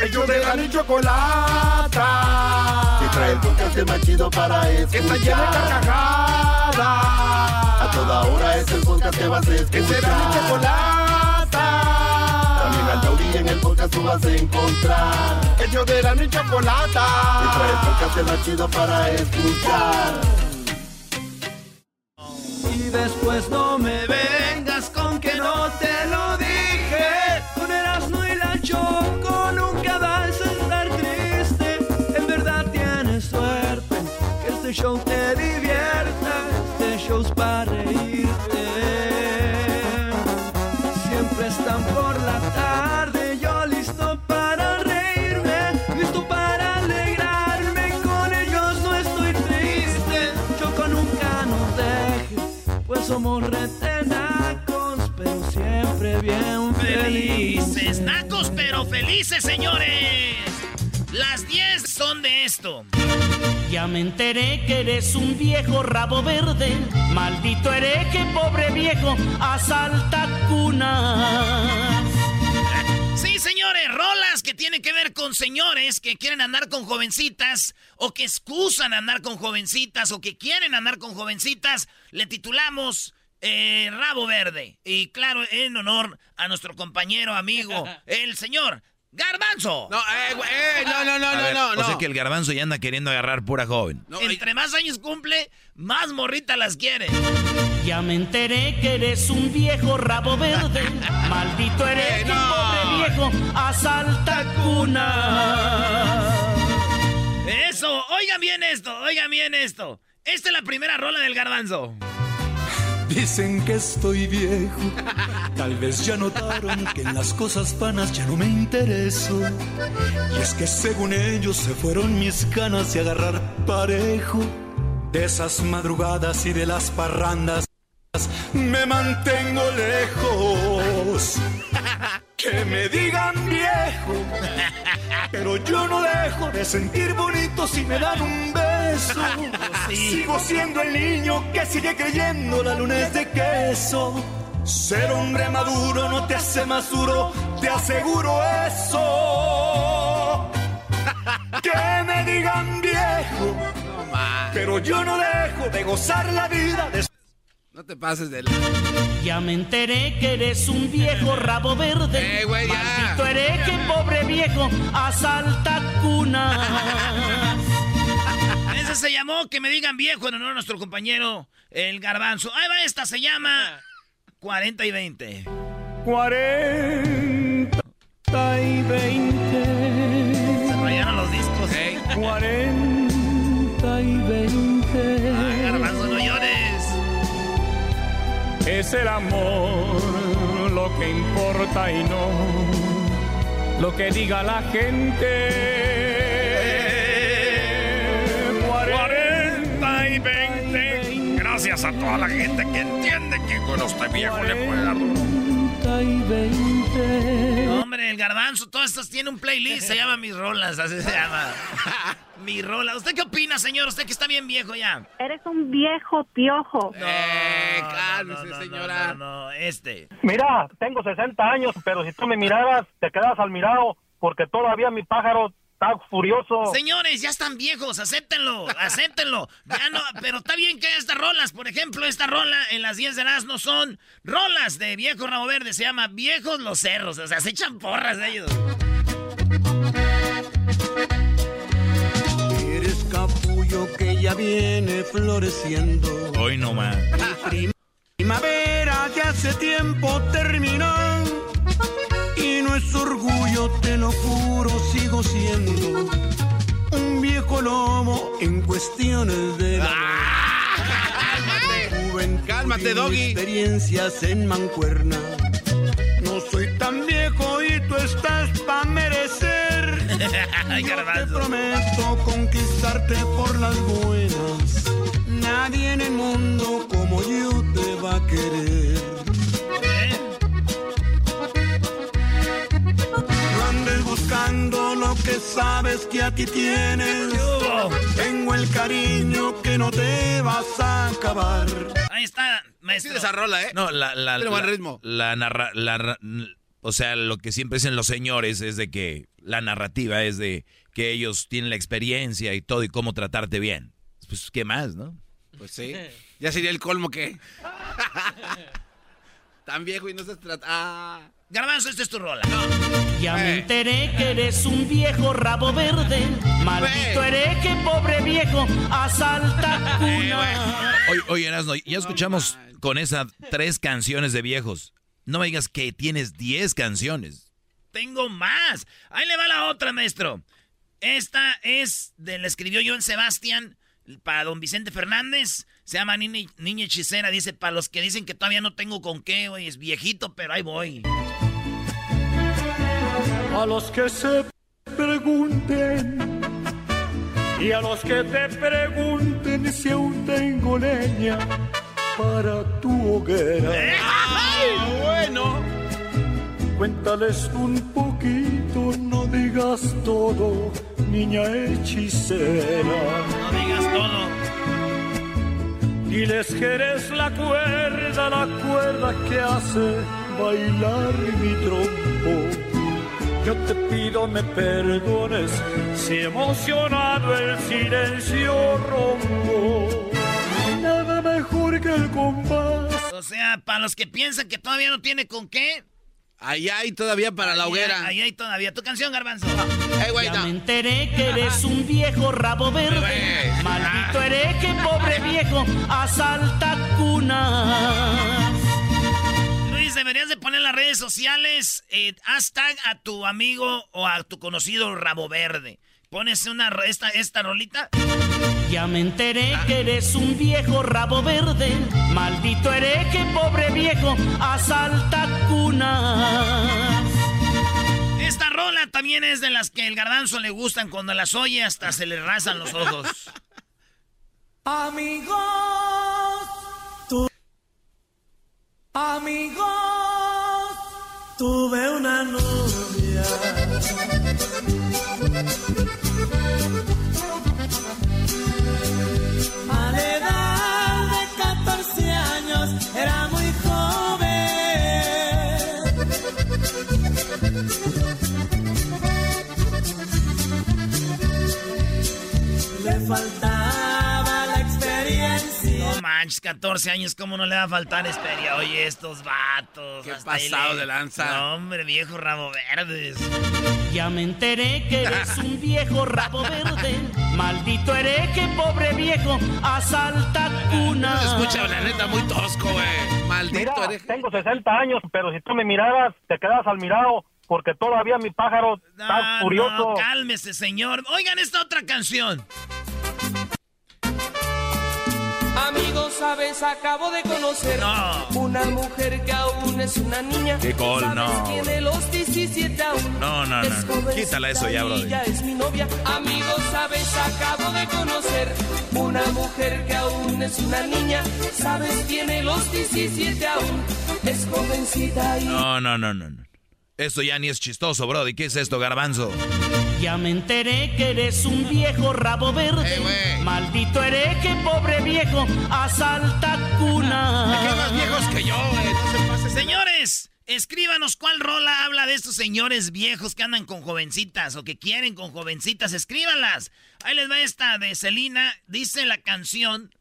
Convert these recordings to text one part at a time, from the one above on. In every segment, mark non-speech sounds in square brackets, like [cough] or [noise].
Ellos de la ni chocolata. Que trae el podcast más chido para escuchar. Que está llena de carcajadas. A toda hora es el podcast que vas a escuchar. Que será mi chocolata. También al taurí en el podcast tú vas a encontrar. Ellos de la ni chocolata. Que trae el podcast más chido para escuchar. Y después no me bien Felices, felices. nacos pero felices, señores. Las 10 son de esto. Ya me enteré que eres un viejo rabo verde, maldito hereje, pobre viejo, asalta cunas. Sí, señores, rolas que tienen que ver con señores que quieren andar con jovencitas o que excusan andar con jovencitas o que quieren andar con jovencitas. Le titulamos eh, Rabo Verde. Y claro, en honor a nuestro compañero, amigo, [laughs] el señor Garbanzo. No, eh, eh, no, no, no, no, ver, no, O sea no. que el garbanzo ya anda queriendo agarrar pura joven. No, Entre más años cumple, más morrita las quiere. Ya me enteré que eres un viejo rabo verde, [laughs] maldito hereje, Eh, no. pobre viejo, asalta cunas. Eso, oigan bien esto, oigan bien esto. Esta es la primera rola del Garbanzo. Dicen que estoy viejo, tal vez ya notaron que en las cosas vanas ya no me intereso. Y es que según ellos se fueron mis ganas de agarrar parejo. De esas madrugadas y de las parrandas me mantengo lejos. Que me digan viejo, pero yo no dejo de sentir bonito si me dan un beso. Sigo siendo el niño que sigue creyendo la luna es de queso. Ser hombre maduro no te hace más duro, te aseguro eso. Que me digan viejo, pero yo no dejo de gozar la vida. De No te pases de... Ya me enteré que eres un viejo rabo verde, Eh, güey, ya. maldito hereje, pobre viejo, asalta cunas. [laughs] Ese se llamó Que me digan viejo en honor a nuestro compañero el Garbanzo. Ahí va esta, se llama 40 y 20. 40 y 20. Se rayaron los discos. 40 y 20. Es el amor lo que importa y no lo que diga la gente. 40 y 20. Gracias a toda la gente que entiende que con este viejo le puede dar duro. 40 y 20. No, hombre, el Garbanzo, todas estas tiene un playlist, se llama Mis Rolas, así se llama. [laughs] Mi rola. ¿Usted qué opina, señor? Usted que está bien viejo ya. Eres un viejo piojo. Eh, No, cálmese, no, no, señora. No, no, no, este. Mira, tengo 60 años, pero si tú me miraras, te quedas al mirado, porque todavía mi pájaro Está furioso. Señores, ya están viejos, acéptenlo, [laughs] acéptenlo. Ya no, pero está bien que estas rolas, por ejemplo, esta rola en las 10 de las no son rolas de viejo rabo verde, se llama Viejos los Cerros, o sea, se echan porras de ellos. Eres capullo que ya viene floreciendo. Hoy no más. Primavera que hace tiempo terminó es orgullo, te lo juro, sigo siendo un viejo lobo en cuestiones de. Juventud Cálmate, y doggy. Experiencias en mancuerna. No soy tan viejo y tú estás pa' merecer. [laughs] Yo te prometo conquistarte por las buenas. Nadie en el mundo como yo te va a querer. Buscando lo que sabes que aquí tienes. hubo? Tengo el cariño que no te vas a acabar. Ahí está, Sí, maestro. esa rola, ¿eh? No, la, la, Tiene buen la- ritmo. La narra, la o sea, lo que siempre dicen los señores es de que la narrativa es de que ellos tienen la experiencia y todo y cómo tratarte bien. Pues, ¿qué más, no? Pues sí. Ya sería el colmo que. [laughs] [laughs] Tan viejo y no estás tratando. Ah. Garbanzo, esta es tu rola. Ya me Eh. enteré que eres un viejo rabo verde. Maldito Eh. hereje, pobre viejo, asalta cuna. Oye, oye Erasno, ya escuchamos con esas tres canciones de viejos. No me digas que tienes diez canciones. Tengo más. Ahí le va la otra, maestro. Esta es de la escribió Joan Sebastián para don Vicente Fernández. Se llama Niña, Niña Hechicera. Dice, para los que dicen que todavía no tengo con qué, güey, es viejito, pero ahí voy. A los que se pregunten y a los que te pregunten si aún tengo leña para tu hoguera. Ah, bueno. Cuéntales un poquito, no digas todo, niña hechicera. No digas todo. Diles que eres la cuerda, la cuerda que hace bailar mi trompo. Yo te pido me perdones si emocionado el silencio rompo. Nada mejor que el compás. O sea, para los que piensan que todavía no tiene con qué. Allá hay todavía para la ahí- hoguera. Ahí hay todavía. Tu canción, Garbanzo. [laughs] Eh, güey, Ya no. me enteré que eres un viejo rabo verde. Maldito hereje, pobre viejo, asalta cuna. Deberías de poner en las redes sociales eh, hashtag a tu amigo o a tu conocido Rabo Verde. Pones una esta, esta rolita. Ya me enteré que eres un viejo rabo verde. Maldito hereje, pobre viejo, asalta cuna. Esta rola también es de las que el garbanzo le gustan. Cuando las oye hasta se le rasan los ojos. [laughs] Amigos, tu- amigos, tuve una novia. A la edad de 14 años era muy joven. Le faltaba manches, 14 años, ¿cómo no le va a faltar experiencia? Oye, estos vatos. Qué pasado le- de lanza. No, hombre, viejo Rabo Verdes. Ya me enteré que eres un viejo rabo verde. Maldito hereje, pobre viejo, asalta cuna. Se escucha, la neta, muy tosco, güey. Maldito Mira, hereje. tengo 60 años, pero si tú me miraras, te quedas al mirado, porque todavía mi pájaro está No, furioso. no, cálmese, señor. Oigan esta otra canción. Amigos, sabes, acabo de conocer No. una mujer que aún es una niña. Qué col, ¿Sabes? no. Tiene los 17 aún. No, no, no. jovencita Quítala eso ya, brother. ella es mi novia. Amigos, sabes, acabo de conocer una mujer que aún es una niña. Sabes, tiene los 17 aún. Es jovencita y No, no, no, no. no. Esto ya ni es chistoso, brody. ¿Qué es esto, garbanzo? Ya me enteré que eres un viejo rabo verde. Eh. Maldito hereje, pobre viejo, asalta cuna. Hay más viejos que yo, güey. No se pase. Señores, escríbanos cuál rola habla de estos señores viejos que andan con jovencitas o que quieren con jovencitas. Escríbanlas. Ahí les va esta de Celina. Dice la canción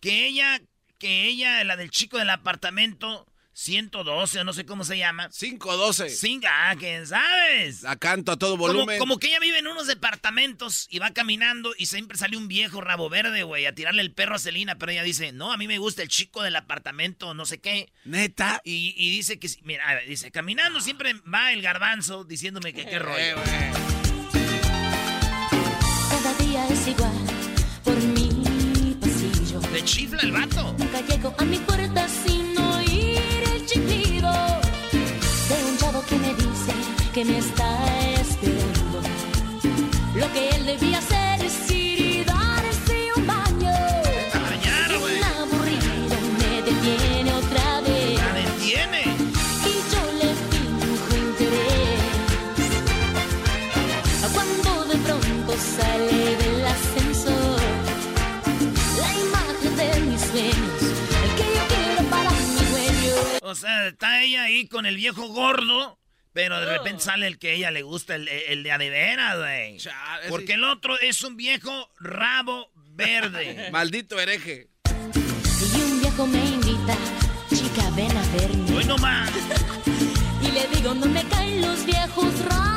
que ella, que ella, la del chico del apartamento, 112 o no sé cómo se llama. 512. Cinco, ah, ¿quién sabes? La canto a todo volumen. como que ella vive en unos departamentos y va caminando y siempre sale un viejo rabo verde, güey, a tirarle el perro a Celina, pero ella dice, no, a mí me gusta el chico del apartamento, no sé qué. ¿Neta? Y, y dice que, mira, dice, caminando siempre va el garbanzo diciéndome que qué rollo. Cada día es igual por mi pasillo. Le chifla el vato. Nunca llego a mi puerta que me está esperando. Lo que él debía hacer es ir y darse un baño. Un aburrido me detiene otra vez. La detiene. Y yo le finjo interés. Cuando de pronto sale del ascensor la imagen de mis sueños, el que yo quiero para mi dueño. O sea, está ella ahí con el viejo gordo, pero de repente sale el que a ella le gusta, el, el de a de veras, güey. Porque el otro es un viejo rabo verde. [laughs] Maldito hereje. Y un viejo me invita, chica, ven a verme. Hoy no más. [laughs] Y le digo, no me caen los viejos rabos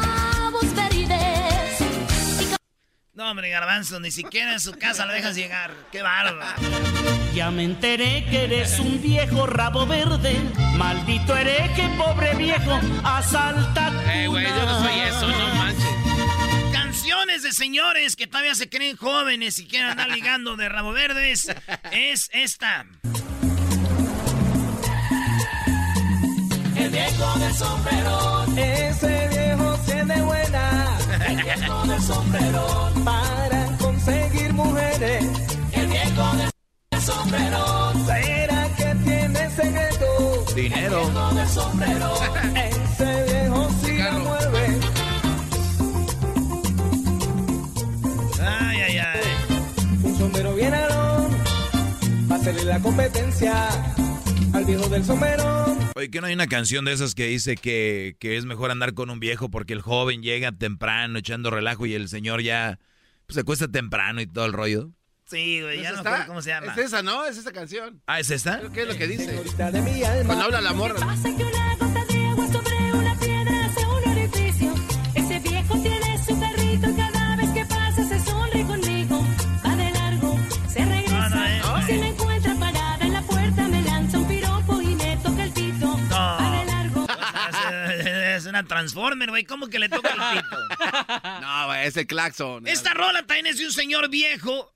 No, hombre, garbanzo, ni siquiera en su casa lo dejas llegar. Qué bárbaro. Ya me enteré que eres un viejo rabo verde. Maldito hereje, pobre viejo, asalta. Eh, güey, yo no soy eso, no manches. Canciones de señores que todavía se creen jóvenes y quieren andar ligando de rabo verdes. Es esta. El viejo del sombrerón, ese viejo tiene buena. El viejo del sombrerón, para conseguir mujeres. El viejo del sombrerón, ¿será que tiene secreto? Dinero. El viejo del sombrerón, [laughs] ese viejo sí la mueve. Ay, ay, ay. Un sombrero bien alón, para hacerle la competencia al viejo del sombrerón. Oye, que no hay una canción de esas que dice que, que es mejor andar con un viejo porque el joven llega temprano echando relajo y el señor ya pues, se cuesta temprano y todo el rollo? Sí, güey, ya ¿Esa no está? cómo se llama. Es esa, ¿no? Es esa canción. Ah, ¿es esta? Creo que es lo que dice. Cuando habla la morra. Transformer, güey. ¿Cómo que le toca el pito? [laughs] No, güey, es el claxon. Esta rola también es de un señor viejo.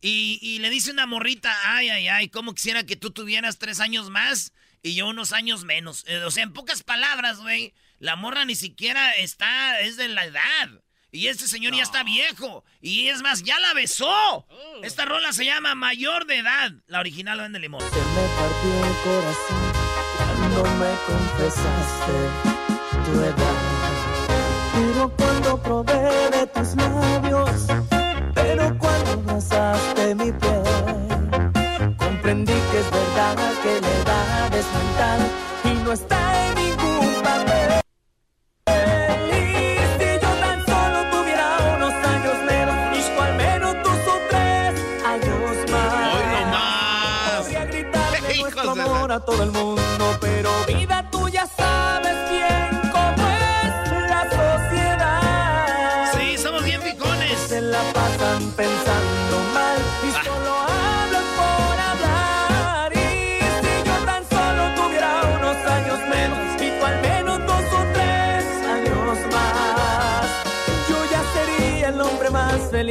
Y, y le dice una morrita, ay, ay, ay, cómo quisiera que tú tuvieras tres años más y yo unos años menos. Eh, o sea, en pocas palabras, güey, la morra ni siquiera está, es de la edad. Y este señor ya está viejo. Y es más, ya la besó. Esta rola se llama Mayor de Edad. La original vende limón. Se me partió el corazón cuando me confesaste tu. Pero cuando probé de tus labios, pero cuando abrazaste mi piel, comprendí que es verdad que la edad es mental y no está en ningún papel. Y si yo tan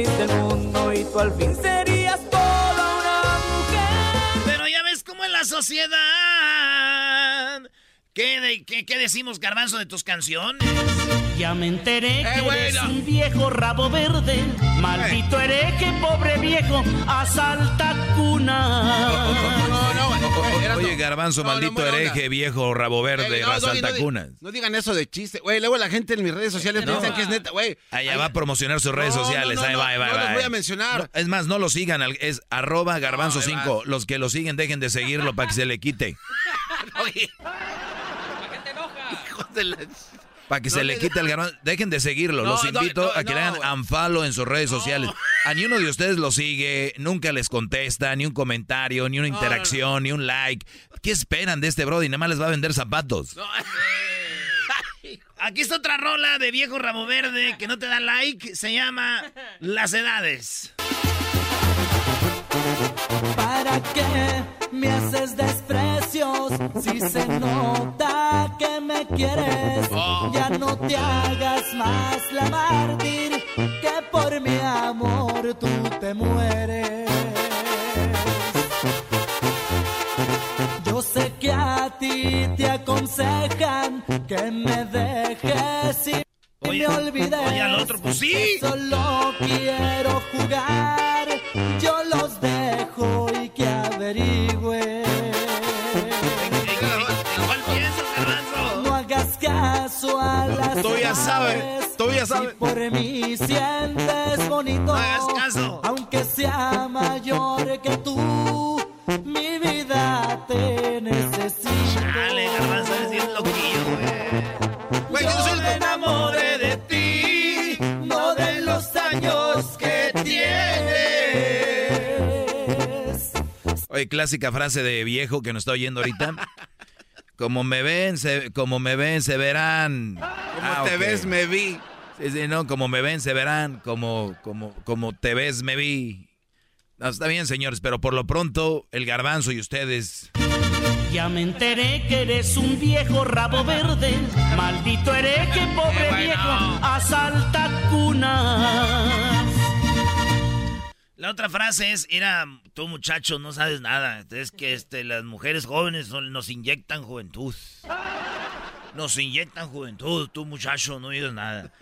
feliz del mundo y tú al fin serías toda una mujer. Pero ya ves cómo en la sociedad. ¿Qué, de- qué- qué decimos, Garbanzo, de tus canciones? Ya me enteré que Eh, eres bueno. un viejo rabo verde. Maldito hereje, pobre viejo, asalta cuna. Oye, garbanzo, No, no, maldito onda. hereje, viejo, rabo verde, Ey, no, cunas. No digan eso de chiste. Güey, luego la gente en mis redes sociales No. piensan que es neta, güey. Allá va a promocionar sus redes sociales. no, ahí no, va, ahí va, no los voy a mencionar. No, es más, no lo sigan. Es arroba garbanzo ahí 5. Los que lo siguen, dejen de seguirlo para que se le quite. [laughs] Hijos de la- Para que No se le- quite el garbanzo. Dejen de seguirlo. No, Los invito no, a que le hagan unfollow en sus redes sociales. A ni uno de ustedes lo sigue, nunca les contesta, ni un comentario, ni una interacción, ni un like. ¿Qué esperan de este Brody? Nada más les va a vender zapatos. [laughs] Aquí está otra rola de viejo ramo verde que no te da like. Se llama Las Edades. ¿Para qué me haces desprecios si se nota que me quieres? Ya no te hagas más la mártir que por mi amor tú te mueres. Yo sé que a ti te aconsejan que me dejes y me olvides. oye, al otro, pues sí. Solo quiero jugar, yo los dejo y que averigüe. No hagas caso a las Tú ya sabes, tú ya sabes. Si por mí sientes bonito. No hagas caso. Aunque sea mayor que tú, mi vida Oye, clásica frase de viejo que nos está oyendo ahorita. Como me ven, se, como me ven, se verán. Como te ves, me vi. Sí, sí, no, como me ven, se verán. Como, como, como te ves, me vi. No, está bien, señores, pero por lo pronto, el garbanzo y ustedes. Ya me enteré que eres un viejo rabo verde. Maldito hereje, pobre viejo, asalta cunas. La otra frase es, era, tú muchacho no sabes nada. Es que este, las mujeres jóvenes son- nos inyectan juventud. Nos inyectan juventud, tú muchacho no digas nada.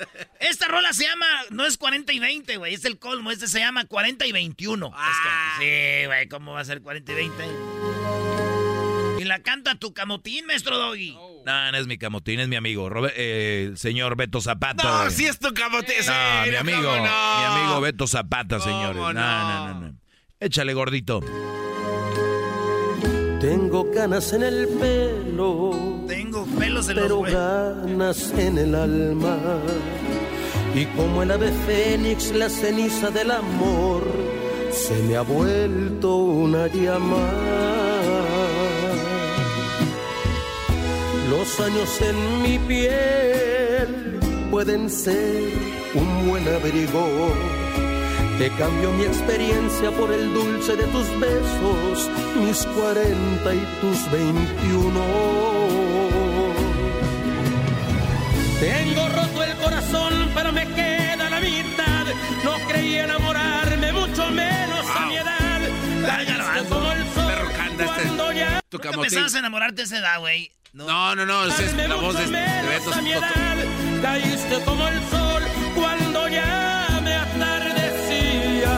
Esta rola se llama, no es 40 y 20, güey, es el colmo. Este se llama 40 y 21. Es que- sí, güey, ¿cómo va a ser 40 y 20? Y la canta tu camotín, maestro Doggy. No, no es mi camotín, es mi amigo, eh, el señor Beto Zapata. No, si es tu camote. No, sí, mi amigo, mi amigo Beto Zapata, señores. No, no, no, no. Échale, gordito. Tengo canas en el pelo. Tengo pelos en los Pero ganas en el alma. Y como el ave fénix, la ceniza del amor se me ha vuelto una llama. Los años en mi piel pueden ser un buen abrigo. Te cambio mi experiencia por el dulce de tus besos, mis 40 y tus 21. Tengo ¿Nunca camotín. pensabas enamorarte a esa edad, güey? No, no, no, esa es la voz de, de Beto. a. Caíste como el sol cuando ya me atardecía.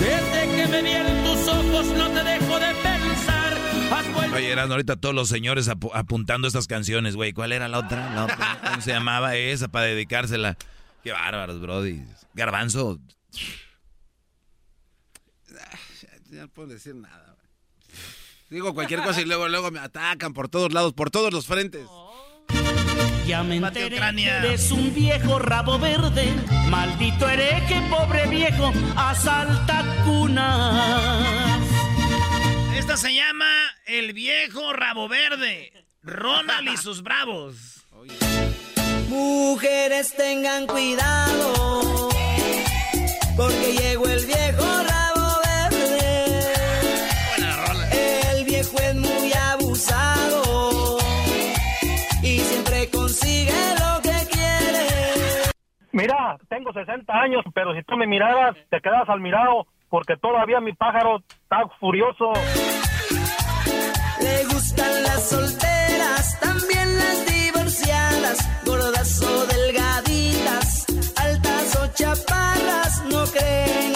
Desde que me vi en tus ojos no te dejo de pensar. Has vuelto Oye, eran ahorita todos los señores apu- apuntando estas canciones, güey. ¿Cuál era la otra? La otra. ¿Cómo se llamaba esa para dedicársela? Qué bárbaros, brody. Garbanzo. Ya no puedo decir nada. güey. Digo cualquier cosa y luego, luego me atacan por todos lados, por todos los frentes. Ya me enteré Ucrania. que eres un viejo rabo verde. Maldito hereje, pobre viejo, asalta cunas. Esta se llama El Viejo Rabo Verde. Ronald y sus bravos. Mujeres tengan cuidado, porque llegó el viejo Mira, tengo 60 años, pero si tú me miraras, te quedas al mirado, porque todavía mi pájaro está furioso. Le gustan las solteras, también las divorciadas, gordas o delgaditas, altas o chaparras, no creen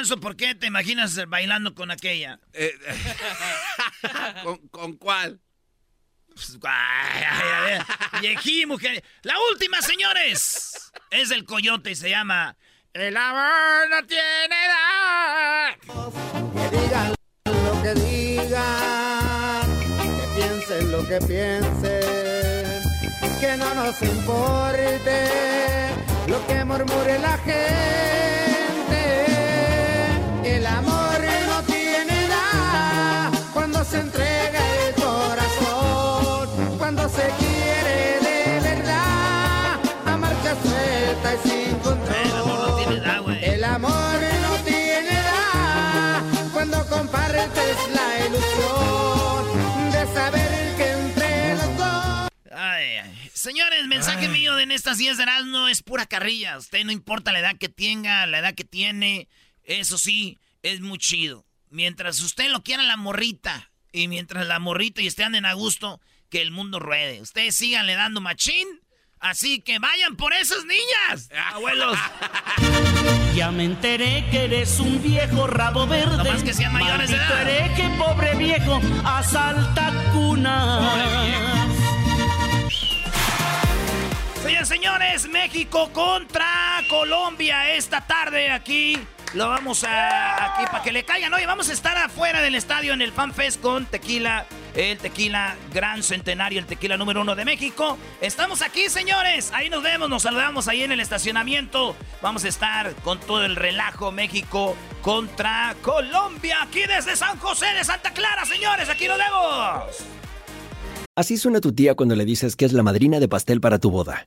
Garbanzo, ¿por qué te imaginas bailando con aquella? Eh, [laughs] ¿con, con cuál? Pues, ay, ay, ay, Viejí, mujer. La última, señores. Es del coyote y se llama El amor no tiene edad. Que digan lo que digan, que piensen lo que piensen, que no nos importe lo que murmure la gente. Se entrega el corazón, cuando se quiere de verdad, a marcha suelta y sin control. El amor no tiene edad, El amor no tiene edad cuando compartes la ilusión de saber que entre los dos. Ay, ay. Señores, mensaje mío de en estas 10 de no es pura carrilla. Usted no importa la edad que tenga, la edad que tiene. Eso sí, es muy chido. Mientras usted lo quiera la morrita y mientras la morrita y usted anden a gusto, que el mundo ruede. Ustedes síganle dando machín. Así que vayan por esas niñas, [laughs] abuelos. Ya me enteré que eres un viejo rabo verde. Nomás que sean mayores de Maldito edad. hereje, pobre viejo, asalta cuna. Señores, señores, México contra Colombia esta tarde aquí. Lo vamos a aquí para que le caigan. Oye, vamos a estar afuera del estadio en el Fan Fest con tequila, el tequila gran centenario, el tequila número uno de México. Estamos aquí, señores. Ahí nos vemos, nos saludamos ahí en el estacionamiento. Vamos a estar con todo el relajo México contra Colombia aquí desde San José de Santa Clara, señores. Aquí nos vemos. Así suena tu tía cuando le dices que es la madrina de pastel para tu boda.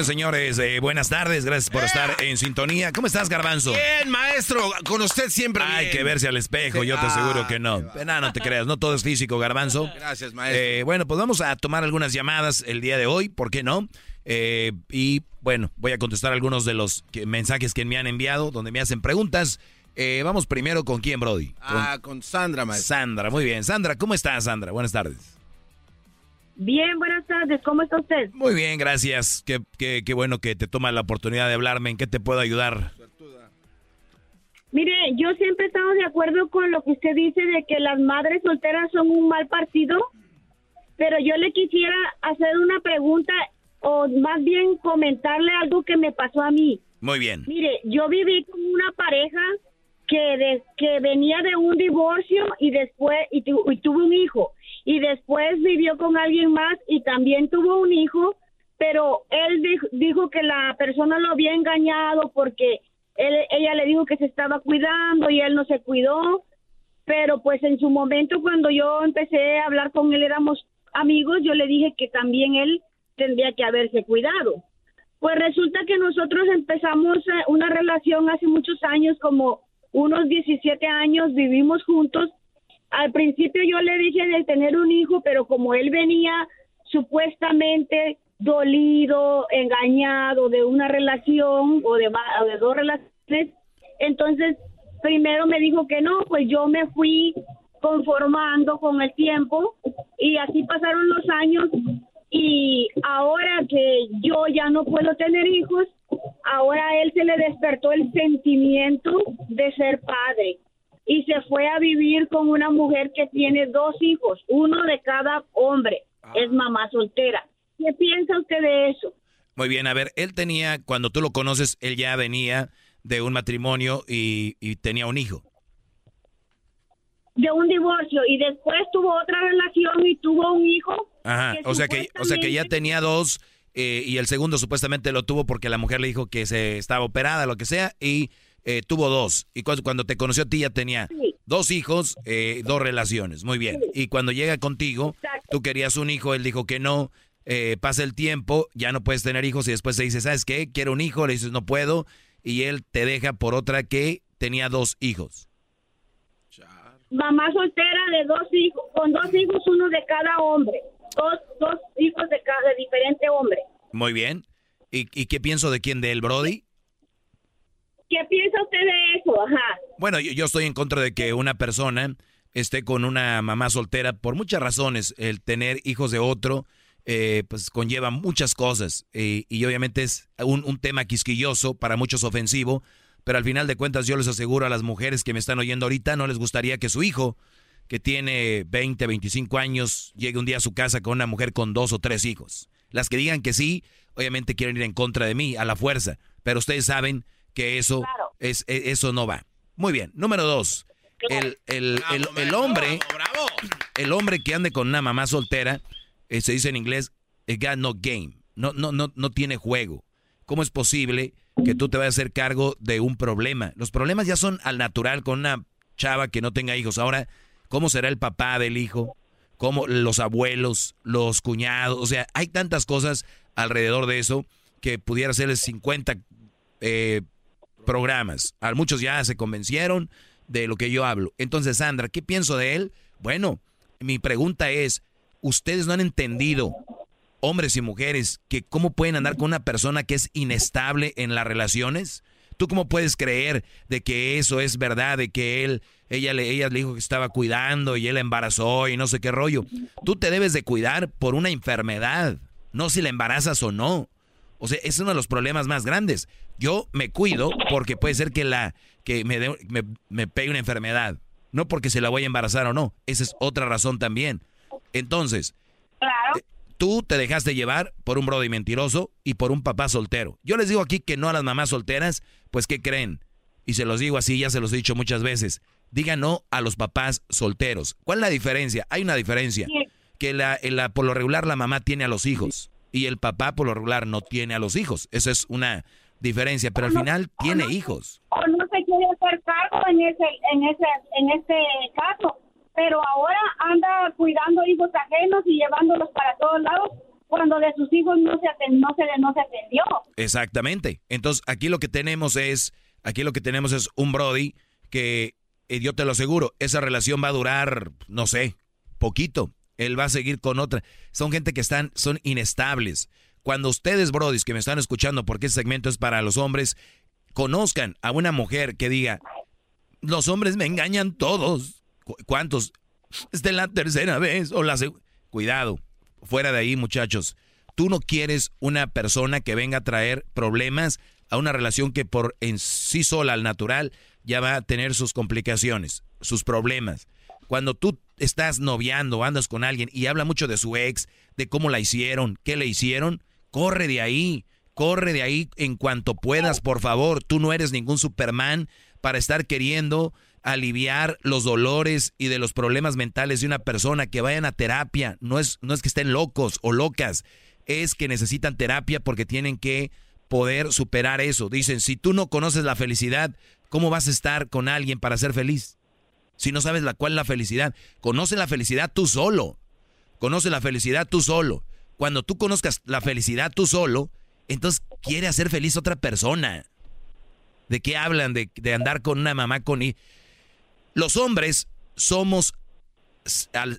Bien, señores, eh, buenas tardes, gracias por estar en sintonía. ¿Cómo estás, Garbanzo? Bien, maestro, con usted siempre Hay bien. que verse al espejo, Sí. yo te aseguro Ah, que no. No, no te creas, no todo es físico, Garbanzo. Gracias, maestro. Eh, bueno, pues vamos a tomar algunas llamadas el día de hoy, ¿por qué no? Eh, y bueno, voy a contestar algunos de los que- mensajes que me han enviado, donde me hacen preguntas. Eh, vamos primero con quién, Brody. Con Ah, con Sandra, maestro. Sandra, muy bien. Sandra, ¿cómo estás, Sandra? Buenas tardes. Bien, buenas tardes. ¿Cómo está usted? Muy bien, gracias. Qué, qué, qué bueno que te toma la oportunidad de hablarme. ¿En qué te puedo ayudar? Mire, yo siempre he estado de acuerdo con lo que usted dice de que las madres solteras son un mal partido, pero yo le quisiera hacer una pregunta o más bien comentarle algo que me pasó a mí. Muy bien. Mire, yo viví con una pareja que de, que venía de un divorcio y después y, tu- y tuvo un hijo y después vivió con alguien más y también tuvo un hijo, pero él dijo, que la persona lo había engañado porque él, ella le dijo que se estaba cuidando y él no se cuidó, pero pues en su momento cuando yo empecé a hablar con él éramos amigos, yo le dije que también él tendría que haberse cuidado. Pues resulta que nosotros empezamos eh, una relación hace muchos años, como unos 17 años, vivimos juntos. Al principio yo le dije de tener un hijo, pero como él venía supuestamente dolido, engañado de una relación o de, o de dos relaciones, entonces primero me dijo que no, pues yo me fui conformando con el tiempo y así pasaron los años y ahora que yo ya no puedo tener hijos, ahora a él se le despertó el sentimiento de ser padre y se fue a vivir con una mujer que tiene dos hijos, uno de cada hombre, es mamá soltera. ¿Qué piensa usted de eso? Muy bien, a ver, él tenía, cuando tú lo conoces, él ya venía de un matrimonio y, y tenía un hijo. De un divorcio y después tuvo otra relación y tuvo un hijo. Ajá, o sea que, o sea que ya tenía dos eh, y el segundo supuestamente lo tuvo porque la mujer le dijo que se estaba operada, lo que sea, y eh, tuvo dos. Y cuando, cuando te conoció a ti ya tenía dos hijos, eh, dos relaciones. Muy bien. Y cuando llega contigo, tú querías un hijo, él dijo que no. eh, pasa el tiempo, ya no puedes tener hijos y después te dice, ¿sabes qué? Quiero un hijo, le dices, no puedo. Y él te deja por otra que tenía dos hijos. Mamá soltera de dos hijos, con dos hijos, uno de cada hombre. Dos, dos hijos de cada de diferente hombre. Muy bien. ¿Y, y qué pienso de quién? ¿De él, Brody? ¿Qué piensa usted de eso? Ajá. Bueno, yo, estoy en contra de que una persona esté con una mamá soltera por muchas razones. El tener hijos de otro, eh, pues conlleva muchas cosas. eh, y obviamente es un, un tema quisquilloso, para muchos ofensivo. Pero al final de cuentas yo les aseguro a las mujeres que me están oyendo ahorita, no les gustaría que su hijo, que tiene 20, 25 años, llegue un día a su casa con una mujer con dos o tres hijos. Las que digan que sí, obviamente quieren ir en contra de mí, a la fuerza. Pero ustedes saben que eso, es, e- eso no va. Muy bien. Número dos. El, el, el, el hombre, el hombre que ande con una mamá soltera, eh, se dice en inglés, it got no game. No, no, no, no tiene juego. ¿Cómo es posible que tú te vayas a hacer cargo de un problema? Los problemas ya son al natural con una chava que no tenga hijos. Ahora, ¿cómo será el papá del hijo? ¿Cómo los abuelos, los cuñados? O sea, hay tantas cosas alrededor de eso que pudiera serles 50 eh, programas. A muchos ya se convencieron de lo que yo hablo. Entonces, Sandra, ¿qué pienso de él? Bueno, mi pregunta es, ¿ustedes no han entendido, hombres y mujeres, que cómo pueden andar con una persona que es inestable en las relaciones? ¿Tú cómo puedes creer de que eso es verdad, de que él, ella le, ella le dijo que estaba cuidando y él la embarazó y no sé qué rollo? Tú te debes de cuidar por una enfermedad, no si la embarazas o no. O sea, es uno de los problemas más grandes. Yo me cuido porque puede ser que la que me, dé- me, me pegue una enfermedad, no porque se la voy a embarazar o no. Esa es otra razón también. Entonces, eh, tú te dejaste llevar por un brody mentiroso y por un papá soltero. Yo les digo aquí que no a las mamás solteras, pues ¿qué creen? Y se los digo así, ya se los he dicho muchas veces. Digan no a los papás solteros. ¿Cuál es la diferencia? Hay una diferencia. Que la, la- por lo regular la mamá tiene a los hijos y el papá por lo regular no tiene a los hijos. Esa es una diferencia, pero al final tiene hijos. O no se quiere hacer cargo en ese, en ese, en este caso. Pero ahora anda cuidando hijos ajenos y llevándolos para todos lados cuando de sus hijos no se aten- no se, no se atendió. Exactamente. Entonces, aquí lo que tenemos es, aquí lo que tenemos es un Brody que, eh, yo te lo aseguro, esa relación va a durar, no sé, poquito. Él va a seguir con otra. Son gente que están, son inestables. Cuando ustedes, Brodis, que me están escuchando, porque este segmento es para los hombres, conozcan a una mujer que diga, los hombres me engañan todos. ¿Cu- ¿Cuántos? Es de la tercera vez o la Cuidado, fuera de ahí, muchachos. Tú no quieres una persona que venga a traer problemas a una relación que por en sí sola, al natural, ya va a tener sus complicaciones, sus problemas. Cuando tú estás noviando, andas con alguien y habla mucho de su ex, de cómo la hicieron, qué le hicieron, corre de ahí, corre de ahí en cuanto puedas, por favor. Tú no eres ningún Superman para estar queriendo aliviar los dolores y de los problemas mentales de una persona que vayan a terapia. No es, no es que estén locos o locas, es que necesitan terapia porque tienen que poder superar eso. Dicen, si tú no conoces la felicidad, ¿cómo vas a estar con alguien para ser feliz? Si no sabes la cuál es la felicidad, conoce la felicidad tú solo. Conoce la felicidad tú solo. Cuando tú conozcas la felicidad tú solo, entonces quiere hacer feliz otra persona. ¿De qué hablan? De, de andar con una mamá con... Los hombres somos,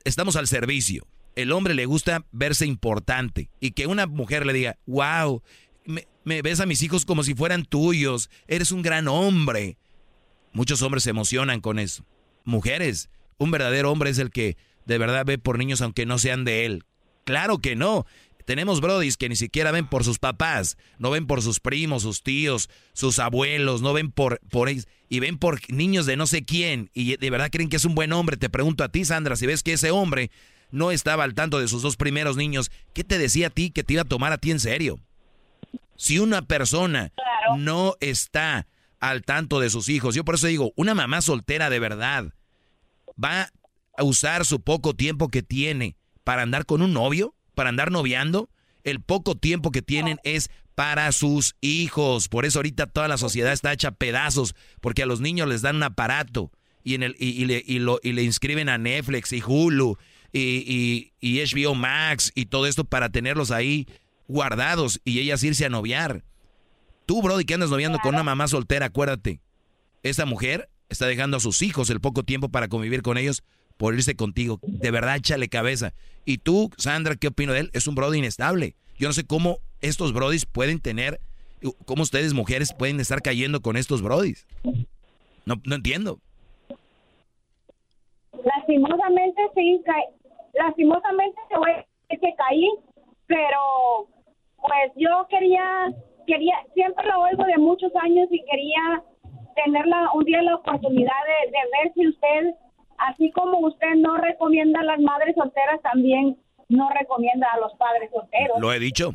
estamos al servicio. El hombre le gusta verse importante y que una mujer le diga, wow, me, ves a mis hijos como si fueran tuyos, eres un gran hombre. Muchos hombres se emocionan con eso. Mujeres, un verdadero hombre es el que de verdad ve por niños aunque no sean de él. Claro que no. Tenemos brodis que ni siquiera ven por sus papás, no ven por sus primos, sus tíos, sus abuelos, no ven por, por ellos, y ven por niños de no sé quién, y de verdad creen que es un buen hombre. Te pregunto a ti, Sandra, si ves que ese hombre no estaba al tanto de sus dos primeros niños, ¿qué te decía a ti que te iba a tomar a ti en serio? Si una persona no está al tanto de sus hijos, yo por eso digo, una mamá soltera de verdad va a usar su poco tiempo que tiene para andar con un novio para andar noviando, el poco tiempo que tienen es para sus hijos. Por eso ahorita toda la sociedad está hecha pedazos, porque a los niños les dan un aparato y, en el, y, le, lo, y le inscriben a Netflix y Hulu y, y, HBO Max y todo esto para tenerlos ahí guardados y ellas irse a noviar. Tú, Brody, que andas noviando con una mamá soltera, acuérdate, esta mujer está dejando a sus hijos el poco tiempo para convivir con ellos por irse contigo. De verdad, échale cabeza. Y tú, Sandra, ¿qué opino de él? Es un brody inestable. Yo no sé cómo estos brodis pueden tener, cómo ustedes mujeres pueden estar cayendo con estos brodis. No, no entiendo. Lastimosamente sí, lastimosamente se voy que caí, pero pues yo quería, quería, siempre lo oigo de muchos años y quería tenerla un día la oportunidad de, de ver si usted así como usted no recomienda a las madres solteras, también no recomienda a los padres solteros. Lo he dicho.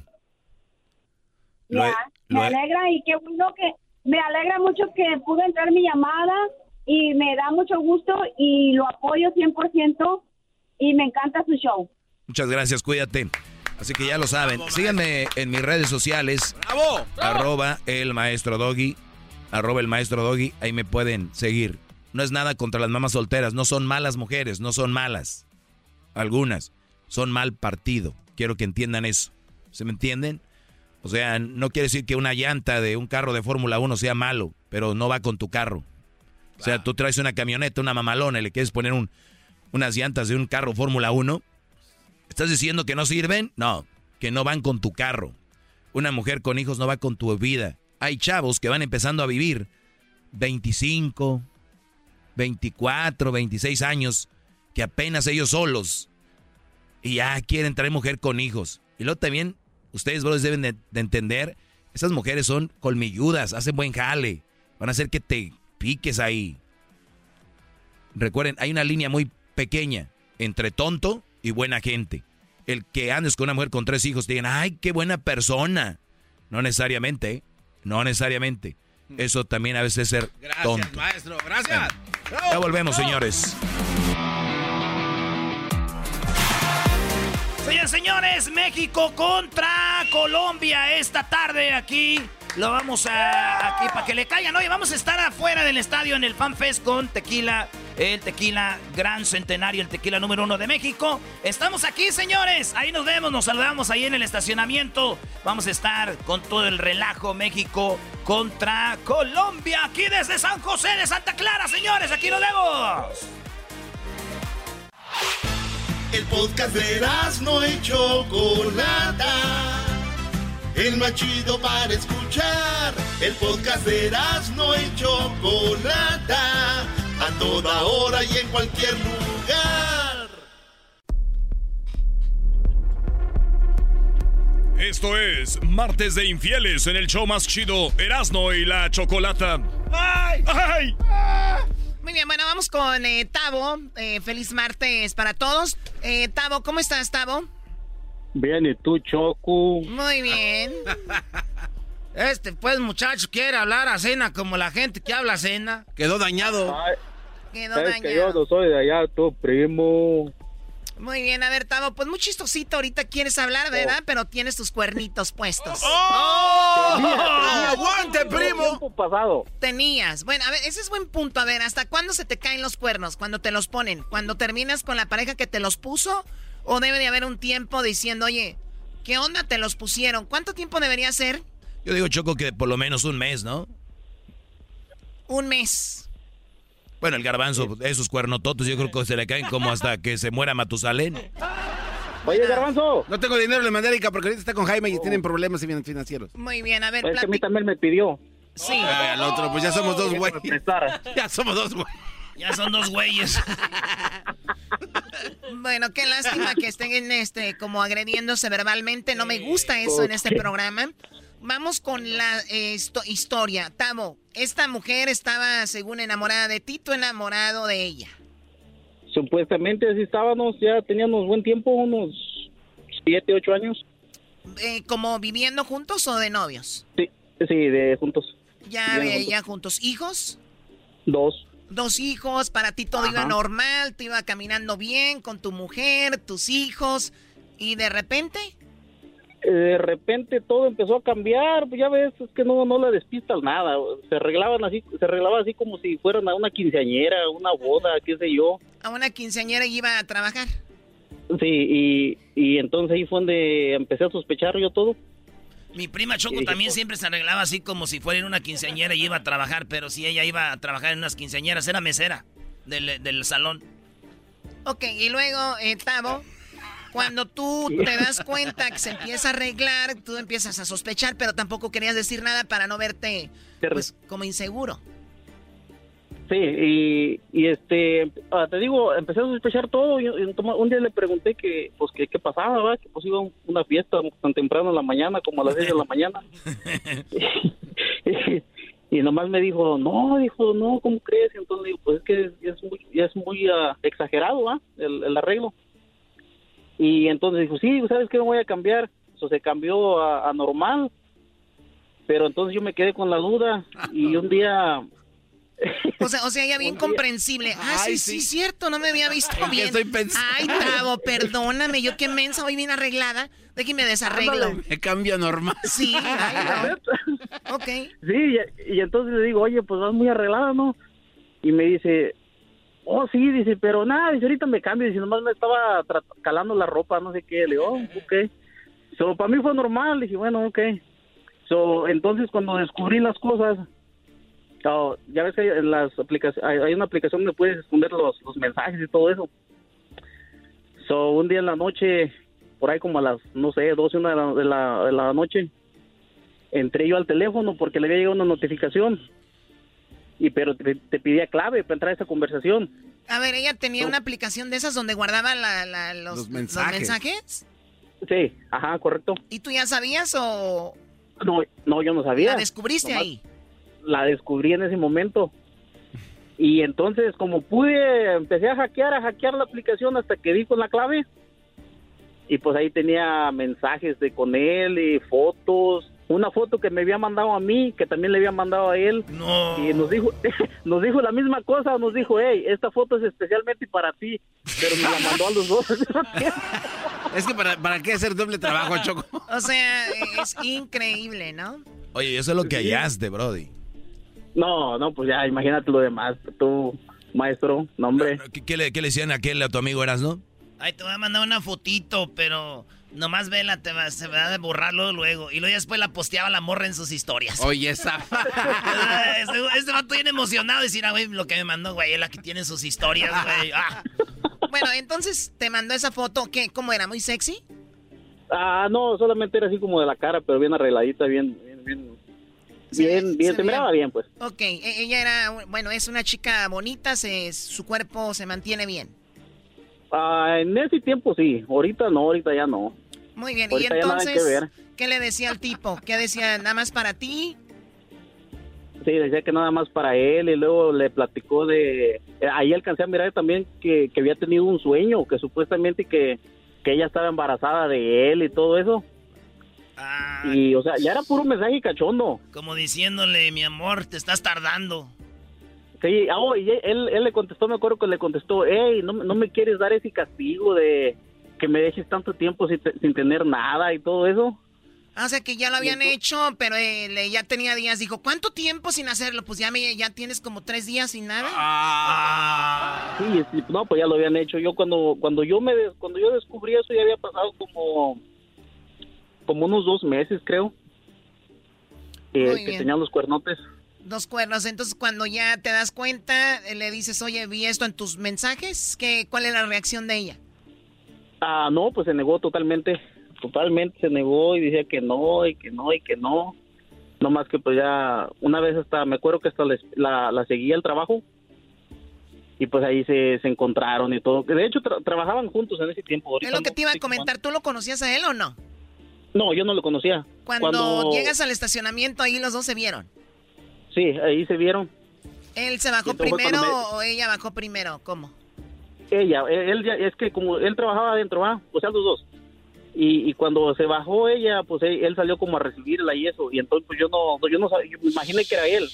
ya, me alegra y qué bueno que me alegra mucho que pudo entrar mi llamada y me da mucho gusto y lo apoyo 100% y me encanta su show. Muchas gracias, cuídate. Así que ya lo saben. Síganme en mis redes sociales. ¡Bravo! Arroba el maestro Doggy. Arroba el maestro Doggy. Ahí me pueden seguir. No es nada contra las mamás solteras, no son malas mujeres, no son malas. Algunas son mal partido. Quiero que entiendan eso. ¿Se me entienden? O sea, no quiere decir que una llanta de un carro de Fórmula 1 sea malo, pero no va con tu carro. O sea, tú traes una camioneta, una mamalona y le quieres poner un, unas llantas de un carro Fórmula 1. ¿Estás diciendo que no sirven? No, que no van con tu carro. Una mujer con hijos no va con tu vida. Hay chavos que van empezando a vivir 25, 24, 26 años, que apenas ellos solos, y ya quieren traer mujer con hijos. Y luego también, ustedes, brothers, deben de, entender, esas mujeres son colmilludas, hacen buen jale, van a hacer que te piques ahí. Recuerden, hay una línea muy pequeña entre tonto y buena gente. El que andes con una mujer con tres hijos, te digan, ay, qué buena persona. No necesariamente, ¿eh? no necesariamente. Eso también a veces es ser tonto. Gracias, maestro. Gracias. Ya volvemos, señores. Señores, señores, México contra Colombia esta tarde aquí. Lo vamos a aquí para que le caigan. Oye, vamos a estar afuera del estadio en el FanFest con tequila, el tequila gran centenario, el tequila número uno de México. Estamos aquí, señores. Ahí nos vemos, nos saludamos ahí en el estacionamiento. Vamos a estar con todo el relajo México contra Colombia. Aquí desde San José de Santa Clara, señores. Aquí nos vemos. El podcast de no hecho Chocolata el más chido para escuchar. El podcast de no y Chocolata, a toda hora y en cualquier lugar. Esto es Martes de Infieles en el show más chido, Erasno y la Chocolata. ¡Ay! ¡Ay! Muy bien, bueno, vamos con eh, Tavo. Eh, feliz martes para todos. Eh, Tavo, ¿cómo estás, Tavo? Bien, ¿y tú, Choco? Muy bien. Este, pues, muchacho, quiere hablar a cena como la gente que habla a cena. Quedó dañado. Quedó Sabes que dañado. yo no soy de allá, tu primo. Muy bien, a ver, Tavo, pues muy chistosito ahorita quieres hablar, ¿verdad? Pero tienes tus cuernitos puestos. Tenía, ¡Aguante, primo! Pasado. Tenías. Bueno, a ver, ese es buen punto. A ver, ¿hasta cuándo se te caen los cuernos? Cuando te los ponen. ¿Cuando terminas con la pareja que te los puso? ¿O debe de haber un tiempo diciendo, oye, ¿qué onda te los pusieron? ¿Cuánto tiempo debería ser? Yo digo, Choco, que por lo menos un mes, ¿no? Un mes. Bueno, el garbanzo, esos cuernototos, yo creo que se le caen como hasta que se muera Matusalén. Oye, Garbanzo. No tengo dinero, le mandé a Erika porque ahorita está con Jaime y tienen problemas financieros. Muy bien, a ver, Es que a mí también me pidió. Sí. Ay, al otro, pues ya somos dos güeyes. [laughs] Ya somos dos güeyes. Ya son dos güeyes. Bueno, qué lástima que estén este como agrediéndose verbalmente. No me gusta eso en este programa. Vamos con la eh, histo- historia. Tavo, esta mujer estaba, según enamorada de ti, tú enamorado de ella. Supuestamente así estábamos, ya teníamos buen tiempo, unos siete, ocho años. Eh, ¿Como viviendo juntos o de novios? Sí, sí, de juntos. Ya, juntos. ya juntos. ¿Hijos? Dos. Dos hijos, para ti todo iba normal, te iba caminando bien con tu mujer, tus hijos, y de repente, Eh, De repente todo empezó a cambiar, pues ya ves, es que no, no le despistas nada. Se arreglaban así, se arreglaba así como si fueran a una quinceañera, una boda, qué sé yo. a una quinceañera iba a trabajar. Sí, y, y entonces ahí fue donde empecé a sospechar yo todo. Mi prima Choco también siempre se arreglaba así como si fuera en una quinceañera y iba a trabajar, pero si ella iba a trabajar en unas quinceañeras, era mesera del, del salón. Ok, y luego, eh, Tavo, cuando tú te das cuenta que se empieza a arreglar, tú empiezas a sospechar, pero tampoco querías decir nada para no verte, pues, como inseguro. Sí, y, y este, ah, te digo, empecé a sospechar todo. Y, un día le pregunté que, pues, que qué pasaba, ¿verdad? Que pues iba a una fiesta tan temprano en la mañana, como a las 10 de la [laughs] mañana. [laughs] [laughs] y nomás me dijo, no, dijo, no, ¿cómo crees? Y entonces le digo, pues es que ya es muy, ya es muy ah, exagerado, ¿va? El, el arreglo. Y entonces dijo, sí, ¿sabes qué? No voy a cambiar. Eso se cambió a, a normal. Pero entonces yo me quedé con la duda. Y un día O sea, o sea, ya bien comprensible. Ah, sí, sí, cierto, no me había visto ¿En qué bien. estoy pensando? Ay, Tavo, perdóname, yo qué mensa, hoy bien arreglada. Déjeme desarreglo. Ándale. Me cambia normal. Sí, ay, no. [laughs] Ok. Sí, y, y entonces le digo, oye, pues vas muy arreglada, ¿no? Y me dice, oh, sí, dice, pero nada, dice, ahorita me cambio, dice, nomás me estaba calando la ropa, no sé qué. Le digo, oh, ok. So, para mí fue normal, dije, bueno, ok. So, entonces cuando descubrí las cosas, oh, ya ves que hay, en las aplicaciones, hay, una aplicación donde puedes esconder los, los mensajes y todo eso. So, un día en la noche, por ahí como a las, no sé, 12, una de la, de la, de la noche, entré yo al teléfono porque le había llegado una notificación. Y pero te, te pedía clave para entrar a esa conversación. A ver, ella tenía una aplicación de esas donde guardaba la- la- los, Los los mensajes. mensajes. Sí, ajá, correcto. ¿Y tú ya sabías o No, no, yo no sabía. la descubriste Nomás ahí? La descubrí en ese momento. Y entonces, como pude, empecé a hackear, a hackear la aplicación hasta que di con la clave. Y pues ahí tenía mensajes de con él y fotos. Una foto que me había mandado a mí, que también le había mandado a él. Y nos dijo, [laughs] nos dijo la misma cosa, nos dijo, hey, esta foto es especialmente para ti. Pero me la mandó a los dos. [laughs] Es que para, para qué hacer doble trabajo, Choco. O sea, es increíble, ¿no? Oye, eso es lo que hallaste, Brody. No, no, pues ya, imagínate lo demás. Tú, maestro, nombre. ¿Qué, qué le, qué le decían a aquel, a tu amigo Eras, no? Ay, te voy a mandar una fotito, pero nomás vela, te va, se va a borrarlo luego. Y luego ya después la posteaba la morra en sus historias. Oye, esa. [laughs] este, este vato bien emocionado decir, ah, güey, lo que me mandó, güey, es la que tiene sus historias, güey. Ah. [laughs] Bueno, entonces te mandó esa foto, ¿qué? ¿Cómo era? ¿Muy sexy? Ah, no, solamente era así como de la cara, pero bien arregladita, bien, bien, bien. Bien, bien, se miraba bien, pues. Ok, e- ella era, bueno, es una chica bonita, se, su cuerpo se mantiene bien. Ah, en ese tiempo sí, ahorita no, ahorita ya no. Muy bien, Ahorita y entonces. ¿qué le decía al tipo? ¿Qué decía? ¿Nada más para ti? Sí, decía que nada más para él y luego le platicó de... ahí alcancé a mirar también que, que había tenido un sueño, que supuestamente que, que ella estaba embarazada de él y todo eso. Y, o sea, ya era puro mensaje cachondo. Como diciéndole, mi amor, te estás tardando. Sí, ah, oh, y él, él le contestó, me acuerdo que le contestó, hey, no, no me quieres dar ese castigo de que me dejes tanto tiempo sin, sin tener nada y todo eso. Ah, o sea que ya lo habían hecho, pero él eh, ya tenía días. Dijo, ¿cuánto tiempo sin hacerlo? Pues ya, me, ya tienes como tres días sin nada. Ah. Sí, sí, no, pues ya lo habían hecho. Yo cuando cuando yo me des- cuando yo descubrí eso ya había pasado como como unos dos meses, creo. Que, Muy que bien. tenían los cuernotes. Dos cuernos. Entonces, cuando ya te das cuenta, eh, le dices, oye, vi esto en tus mensajes. ¿Qué, ¿Cuál es la reacción de ella? Ah, no, pues se negó totalmente. Totalmente se negó y decía que no, y que no, y que no. No más que pues ya, una vez hasta, me acuerdo que hasta la, la seguía el trabajo. Y pues ahí se, se encontraron y todo. Que De hecho, tra- trabajaban juntos en ese tiempo. Ahorita Es lo que te iba a comentar. ¿Tú lo conocías a él o no? No, yo no lo conocía. Cuando, llegas al estacionamiento, ahí los dos se vieron. Sí, ahí se vieron. ¿Él se bajó primero me- o ella bajó primero? ¿Cómo? Ella, él, él ya, es que como él trabajaba adentro, ¿va? O sea, los dos. Y, y cuando se bajó ella, pues él, él salió como a recibirla y eso. Y entonces pues yo no, yo no sabía, yo me imaginé que era él.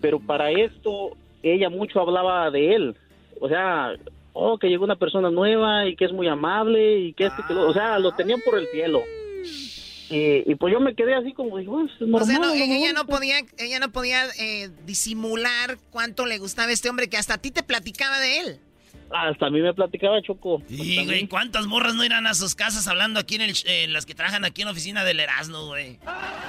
Pero para esto, ella mucho hablaba de él. O sea, oh, que llegó una persona nueva y que es muy amable y que esto, que lo- o sea, lo tenían por el cielo. Y, y pues yo me quedé así como, digo, "Pues, es O normal. sea, no, ella mejor". no podía, ella no podía eh, disimular cuánto le gustaba este hombre que hasta a ti te platicaba de él. Hasta a mí me platicaba Choco. Y, güey, ¿cuántas morras no irán a sus casas hablando aquí en el... eh, las que trabajan aquí en la oficina del Erasmo, güey?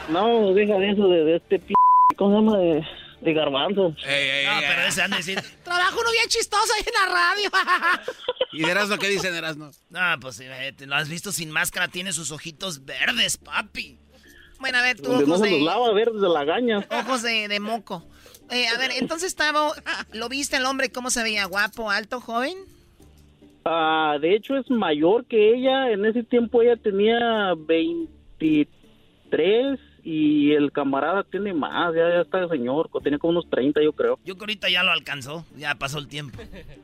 No, deja de eso, de, de este p... ¿Cómo se llama? De, de garbanzo. no, pero ese de decir... [laughs] Trabajo uno bien chistoso ahí en la radio. [laughs] ¿Y de Erasmo qué dicen Erasmo? No, pues imagínate, lo has visto sin máscara, tiene sus ojitos verdes, papi. bueno, a ver, tú ojos de, lava verdes de la gaña. ojos de, de moco. Eh, a ver, entonces, Tavo, [laughs] ¿lo viste el hombre cómo se veía? ¿Guapo, alto, joven? Ah, de hecho es mayor que ella. En ese tiempo ella tenía 23 y el camarada tiene más. Ya, ya está señor, tenía como unos 30 yo creo. Yo que ahorita ya lo alcanzó, ya pasó el tiempo.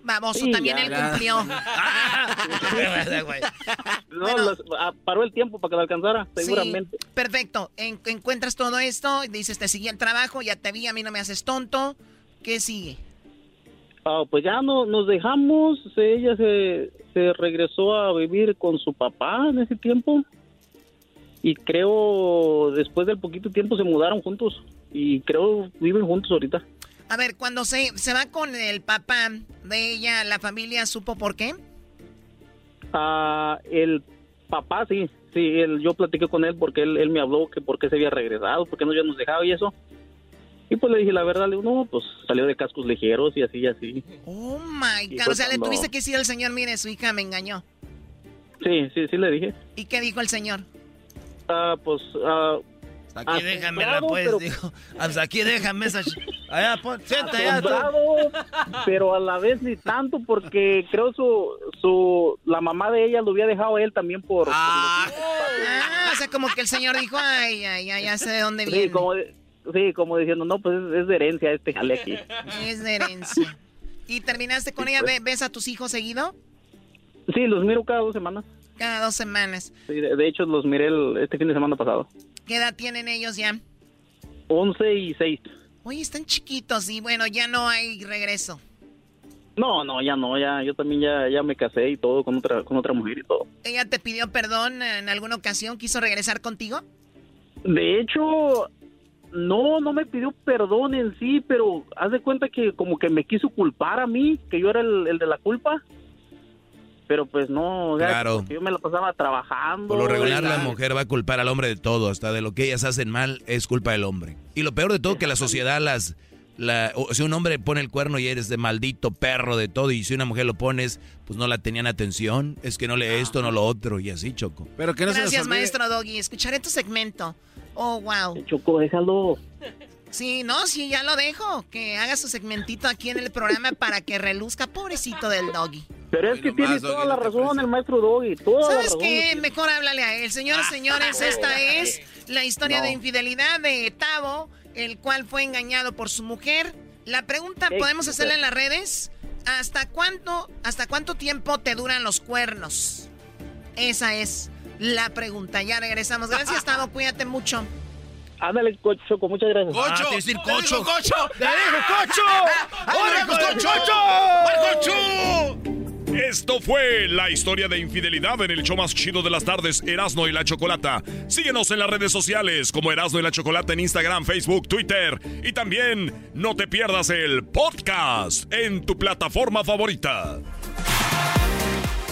Baboso, Sí, también ya, él ya. cumplió. [laughs] No, las- ah, paró el tiempo para que lo alcanzara, Sí, seguramente. perfecto. En- encuentras todo esto, dices, te seguí el trabajo, ya te vi, a mí no me haces tonto. ¿Qué sigue? Ah, pues ya no, nos dejamos. Ella se, se regresó a vivir con su papá en ese tiempo. Y creo, después del poquito tiempo se mudaron juntos. Y creo viven juntos ahorita. A ver, cuando se, se va con el papá de ella, ¿la familia supo por qué? Ah, el papá, sí, sí, él, yo platiqué con él porque él, él me habló que por qué se había regresado, por qué no ya nos dejaba y eso. Y pues le dije la verdad, le digo, no, pues salió de cascos ligeros y así y así. Oh my God. fue O sea, le cuando- tuviste que decir al señor, mire, su hija me engañó. Sí, sí, sí le dije. ¿Y qué dijo el señor? Ah, pues, ah, Aquí déjamela, pues, pero- dijo. Pues aquí déjame esa... Allá, pon, allá. pero a la vez ni tanto porque creo su, su, la mamá de ella lo había dejado a él también por... Ah, o sea, como que el señor dijo, ay, ay, ay, ya sé de dónde sí, viene. como, sí, como diciendo, no, pues es, es de herencia este jale aquí. Es de herencia. ¿Y terminaste con ella? ¿Ve- ¿Ves a tus hijos seguido? Sí, los miro cada dos semanas. Cada dos semanas. Sí, de, de hecho, los miré el- este fin de semana pasado. ¿Qué edad tienen ellos ya? 11 y 6. Oye, están chiquitos y bueno, ya no hay regreso. No, no, ya no, ya, yo también ya, ya me casé y todo con otra, con otra mujer y todo. ¿Ella te pidió perdón en alguna ocasión? ¿Quiso regresar contigo? De hecho, no, no me pidió perdón en sí, pero haz de cuenta que como que me quiso culpar a mí, que yo era el, el de la culpa. Pero pues no, o sea, Claro. yo me la pasaba trabajando. Por lo regular la mujer va a culpar al hombre de todo, hasta de lo que ellas hacen mal es culpa del hombre. Y lo peor de todo que la sociedad las la o si un hombre pone el cuerno y eres de maldito perro de todo y si una mujer lo pones, pues no la tenían atención, es que no lee esto, no lo otro y así, Choco. Pero que no Gracias, maestro Doggy. Escucharé tu segmento. Oh, wow. Choco, déjalo. Sí, no, sí, ya lo dejo. Que haga su segmentito aquí en el programa para que reluzca, pobrecito del Doggy. Pero es que tiene toda la razón el maestro Doggy, toda la ¿Sabes razón. qué? Mejor háblale a él. Señoras, señores, esta es la historia No. de infidelidad de Tavo, el cual fue engañado por su mujer. La pregunta, ¿podemos hacerla en las redes? ¿Hasta cuánto, hasta cuánto tiempo te duran los cuernos? Esa es la pregunta. Ya regresamos. Gracias, Tavo. Cuídate mucho. Ándale, Choco, muchas gracias. ¡Cocho! Ah, decir ¡Te cocho. cocho! ¡Te dijo cocho! [laughs] ¡Órale, ¡Órale, cocho! cocho! ¡Cocho! Esto fue la historia de infidelidad en el show más chido de las tardes, Erasno y la Chocolata. Síguenos en las redes sociales como Erasno y la Chocolata en Instagram, Facebook, Twitter y también no te pierdas el podcast en tu plataforma favorita.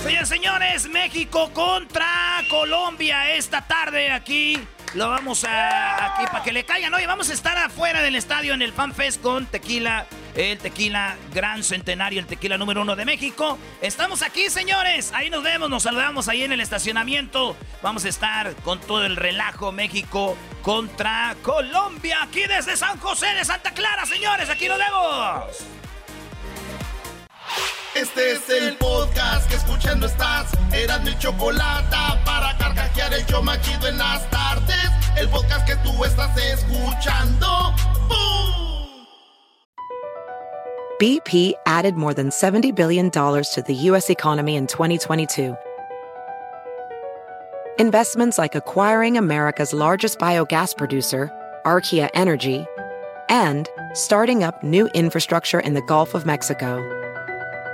Señores, señores, México contra Colombia esta tarde aquí. Lo vamos a aquí para que le caigan. Oye, vamos a estar afuera del estadio en el Fan Fest con tequila, el tequila Gran Centenario, el tequila número uno de México. Estamos aquí, señores. Ahí nos vemos, nos saludamos ahí en el estacionamiento. Vamos a estar con todo el relajo México contra Colombia aquí desde San José de Santa Clara, señores. Aquí nos vemos. Este es el podcast que escuchando estás. Eran mi chocolate para carcajear el yo machido en las tardes. El podcast que tú estás escuchando. ¡Bum! BP added more than $70 billion to the U.S. economy in 2022. Investments like acquiring America's largest biogas producer, Archaea Energy, and starting up new infrastructure in the Gulf of Mexico.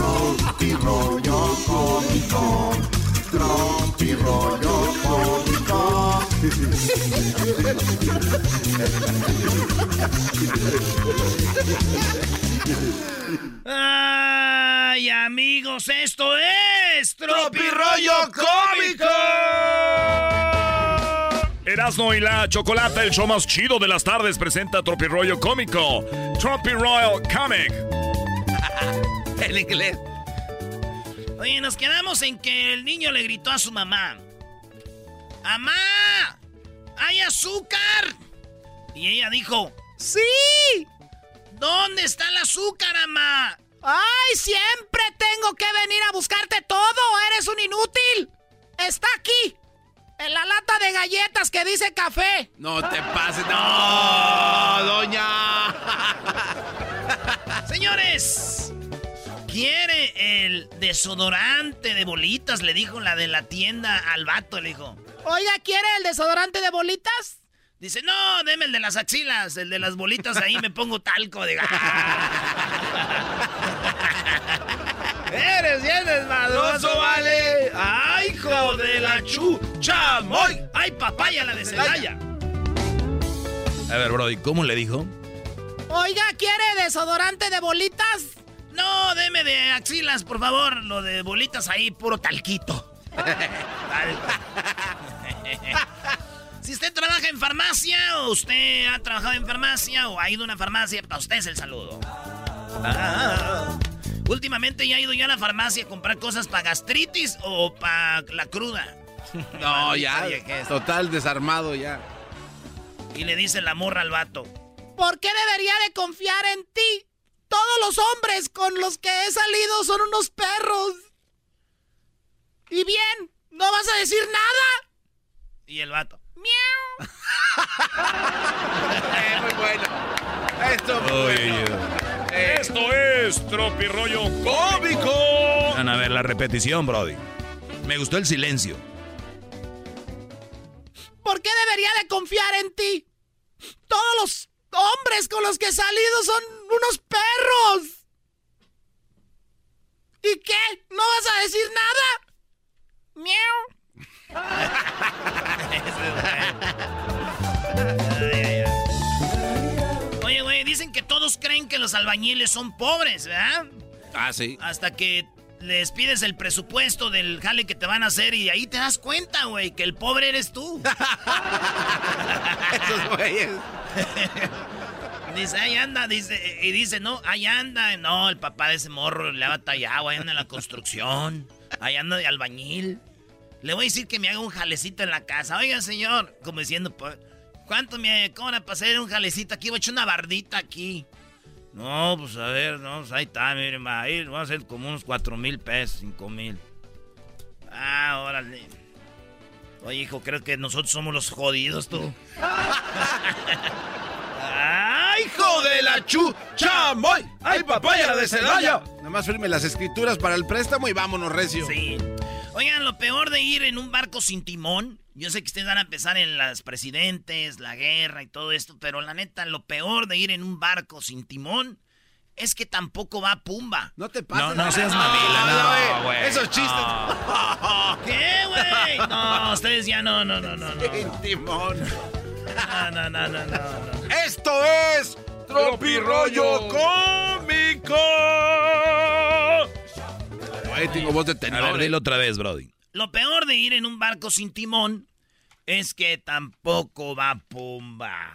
Tropi rollo cómico. Tropi rollo cómico. Ay, amigos, esto es Tropirollo Cómico. Erasno y la Chocolata, el show más chido de las tardes, presenta Tropirollo Cómico. Tropi Royal Comic. [laughs] en inglés. Oye, nos quedamos en que el niño le gritó a su mamá. ¡Amá! ¡Hay azúcar! Y ella dijo, ¡Sí! ¿Dónde está el azúcar, amá? ¡Ay, siempre tengo que venir a buscarte todo! ¡Eres un inútil! ¡Está aquí! En la lata de galletas que dice café. No te pases. No, doña. [laughs] Señores, ¿quiere el desodorante de bolitas? Le dijo la de la tienda al vato, le dijo. Oiga, ¿quiere el desodorante de bolitas? Dice, no, deme el de las axilas, el de las bolitas, ahí me pongo talco de [laughs] Eres bien desmadroso, vale. Ay, hijo de la chucha, moy. Ay, papaya, la de Celaya. A ver, Brody, ¿cómo le dijo? Oiga, ¿quiere desodorante de bolitas? No, deme de axilas, por favor. Lo de bolitas ahí, puro talquito. [laughs] si usted trabaja en farmacia, o usted ha trabajado en farmacia, o ha ido a una farmacia, para usted es el saludo. Ah, últimamente ya he ido yo a la farmacia a comprar cosas para gastritis o para la cruda. [laughs] No, ya. Total desarmado ya. Y le dice la morra al vato. ¿Por qué debería de confiar en ti? Todos los hombres con los que he salido son unos perros. Y bien, ¿no vas a decir nada? Y el vato. ¡Miau! [laughs] Eh, muy bueno. Esto muy bueno. Esto es Tropirollo Cómico. Van a ver la repetición, Brody. Me gustó el silencio. ¿Por qué debería de confiar en ti? Todos los hombres con los que he salido son unos perros. ¿Y qué? ¿No vas a decir nada? Miau. Oye, güey, dicen que todos creen que los albañiles son pobres, ¿verdad? Ah, sí. Hasta que les pides el presupuesto del jale que te van a hacer y ahí te das cuenta, güey, que el pobre eres tú. [laughs] Esos güeyes. [laughs] dice, ahí anda, dice, y dice, no, ahí anda. No, el papá de ese morro le ha batallado, ahí anda en la construcción, ahí anda de albañil. Le voy a decir que me haga un jalecito en la casa. Oiga, señor, como diciendo, pues, ¿cuánto me cobra para hacer un jalecito aquí? Voy a echar una bardita aquí. No, pues a ver, no, pues ahí está, miren, va a ir, va a ser como unos cuatro mil pesos, cinco mil. Ah, órale. Oye, hijo, creo que nosotros somos los jodidos, tú. ¡Ay, [laughs] hijo de la chucha! ¡Moy! ¡Ay, papaya de Celaya! Nada más firme las escrituras para el préstamo y vámonos, recio. Sí. Oigan, lo peor de ir en un barco sin timón, yo sé que ustedes van a empezar en las presidentes, la guerra y todo esto, pero la neta, lo peor de ir en un barco sin timón es que tampoco va Pumba. No te pases. No, no seas mamila, no, güey. Esos chistes. ¿Qué, güey? No, ustedes ya no, no, no, no. no. [laughs] Sin timón. No, no, no, no, no. Esto es Tropirollo Cómico. Güey, tengo voz de A tenor. ver, dilo otra vez, Brody. Lo peor de ir en un barco sin timón es que tampoco va Pumba.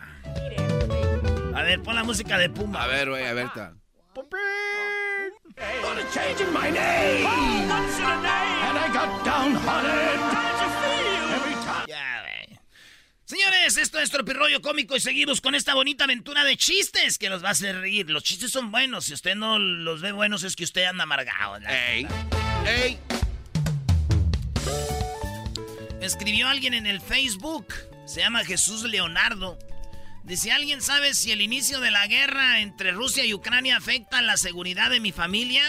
A ver, pon la música de Pumba. A ver, güey, a ver. ta. Ya, güey. Señores, esto es Tropirollo Cómico y seguimos con esta bonita aventura de chistes que los va a hacer reír. Los chistes son buenos. Si usted no los ve buenos es que usted anda amargado. Ey, ey. Escribió alguien en el Facebook. Se llama Jesús Leonardo. Dice, ¿alguien sabe si el inicio de la guerra entre Rusia y Ucrania afecta la seguridad de mi familia?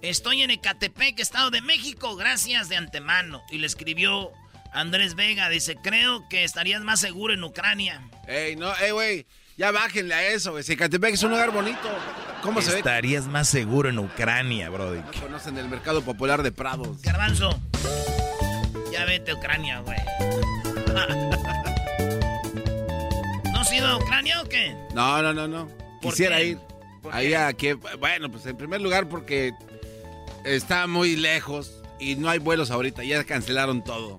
Estoy en Ecatepec, Estado de México. Gracias de antemano. Y le escribió Andrés Vega. Dice, creo que estarías más seguro en Ucrania. Ey, no, ey, güey. Ya bájenle a eso, güey. Zacatepec es un lugar bonito. ¿Cómo se ve? Estarías más seguro en Ucrania, Brody. No conocen el mercado popular de Prados. Garbanzo. Ya vete a Ucrania, güey. [laughs] ¿No has ido a Ucrania o qué? No, no, no, no. ¿Por Quisiera qué? ir. ¿Por Ahí qué? a que, bueno, pues en primer lugar porque está muy lejos y no hay vuelos ahorita. Ya cancelaron todo.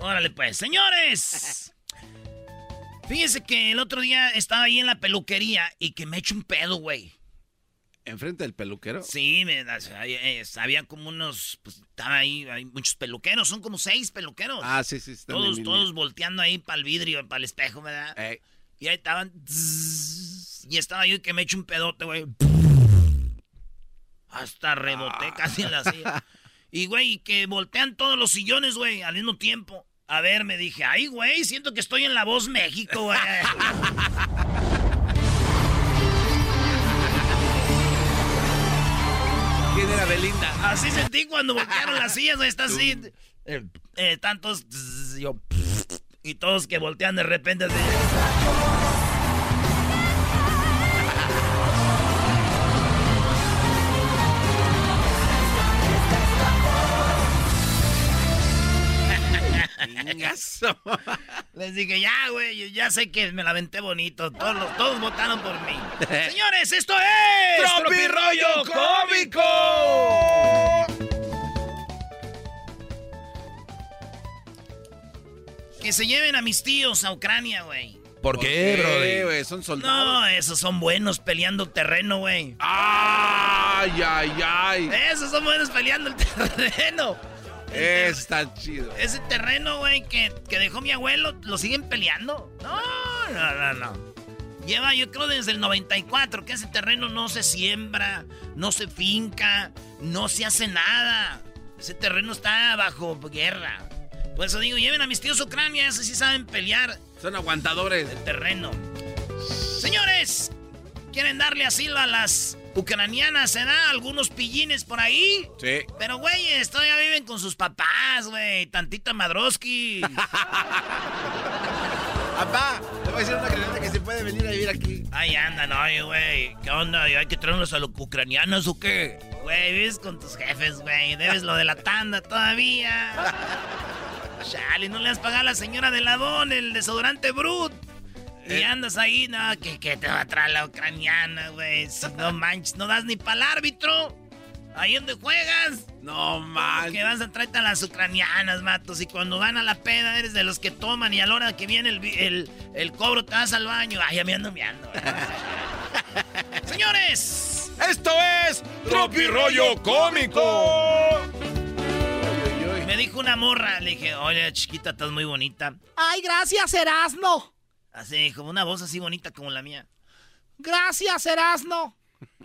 Órale, pues, señores. Fíjense que el otro día estaba ahí en la peluquería y que me echo un pedo, güey. ¿Enfrente del peluquero? Sí, me, había, eh, había como unos, pues estaba ahí, hay muchos peluqueros, son como seis peluqueros. Ah, sí, sí. están todos, todos volteando ahí para el vidrio, para el espejo, ¿verdad? Ey. Y ahí estaban. y estaba yo que me echo un pedote, güey. [laughs] Hasta reboté casi en la silla. [laughs] Y, güey, que voltean todos los sillones, güey, al mismo tiempo. A ver, me dije, ay, güey, siento que estoy en La Voz México, güey. ¿Quién era Belinda? Así sentí cuando voltearon las sillas, güey, está así. Eh, eh, tantos. yo. Y todos que voltean de repente así. [laughs] Les dije, ya, güey, ya sé que me la aventé bonito. Todos, los- todos votaron por mí. [laughs] Señores, esto es. ¡Tropirollo Cómico! Que se lleven a mis tíos a Ucrania, güey. ¿Por qué, güey? Son soldados. No, esos son buenos peleando terreno, güey. ¡Ay, ay, ay! Esos son buenos peleando el [laughs] terreno. Está chido. Ese terreno, güey, que, que dejó mi abuelo, ¿lo siguen peleando? No, no, no, no. Lleva, yo creo, desde el 94, que ese terreno no se siembra, no se finca, no se hace nada. Ese terreno está bajo guerra. Por eso digo, lleven a mis tíos Ucrania, esos sí saben pelear Son aguantadores. el terreno. Señores, ¿quieren darle asilo a las ucranianas? ¿Se da algunos pillines por ahí? Sí. Pero, güey, todavía viven con sus papás, güey. Tantita Madroski. [laughs] Papá, te voy a decir una creación que se puede venir a vivir aquí. Ahí andan, oye, güey. ¿Qué onda? ¿Hay que traernos a los ucranianos o qué? Güey, vives con tus jefes, güey. Debes lo de la tanda todavía. [laughs] Chale, no le has pagado a la señora de ladón el desodorante Brut. Y andas ahí, no, que, que te va a traer la ucraniana, güey. Si no manches, no das ni para el árbitro. Ahí donde juegas. No man. Que vas a traer a las ucranianas, matos. Y cuando van a la peda eres de los que toman y a la hora que viene el, el, el cobro te vas al baño. Ay, ya me ando meando. [laughs] Señores. Esto es Tropi Rollo Cómico. Me dijo una morra, le dije, oye, chiquita, estás muy bonita. Ay, gracias, Erasno. Así, como una voz así bonita como la mía. Gracias, Erasno.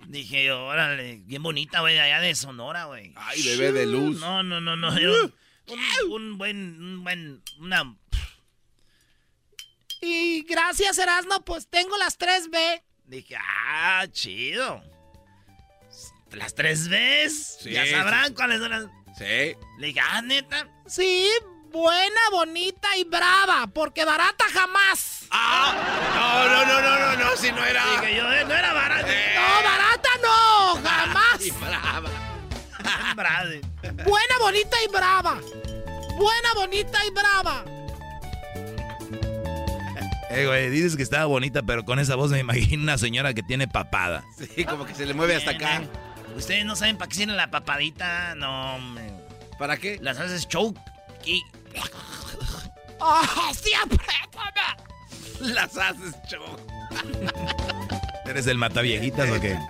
Dije yo, órale, bien bonita, güey, allá de Sonora, güey. Ay, bebé de luz. No, no, no, no. [laughs] Un, un, buen, un buen, una... Y gracias, Erasno, pues tengo las 3B. Dije, ah, chido. ¿Las 3Bs? ya sabrán cuáles son las... Sí. Le dije, ah, neta. Sí, buena, bonita y brava, porque barata jamás. Ah, no, no, no, no, no, no, si no era. Yo, eh, no era barata. No, barata no, jamás. Y brava. [laughs] brava. Buena, bonita y brava. Buena, bonita y brava. Eh, güey, dices que estaba bonita, pero con esa voz me imagino una señora que tiene papada. Sí, como que se le mueve hasta acá. Ustedes no saben para qué sirve la papadita, no, hombre. ¿Para qué? Las haces choke ¡Oh, siempre! Las haces choke. [laughs] ¿Eres el mataviejitas o qué? [laughs]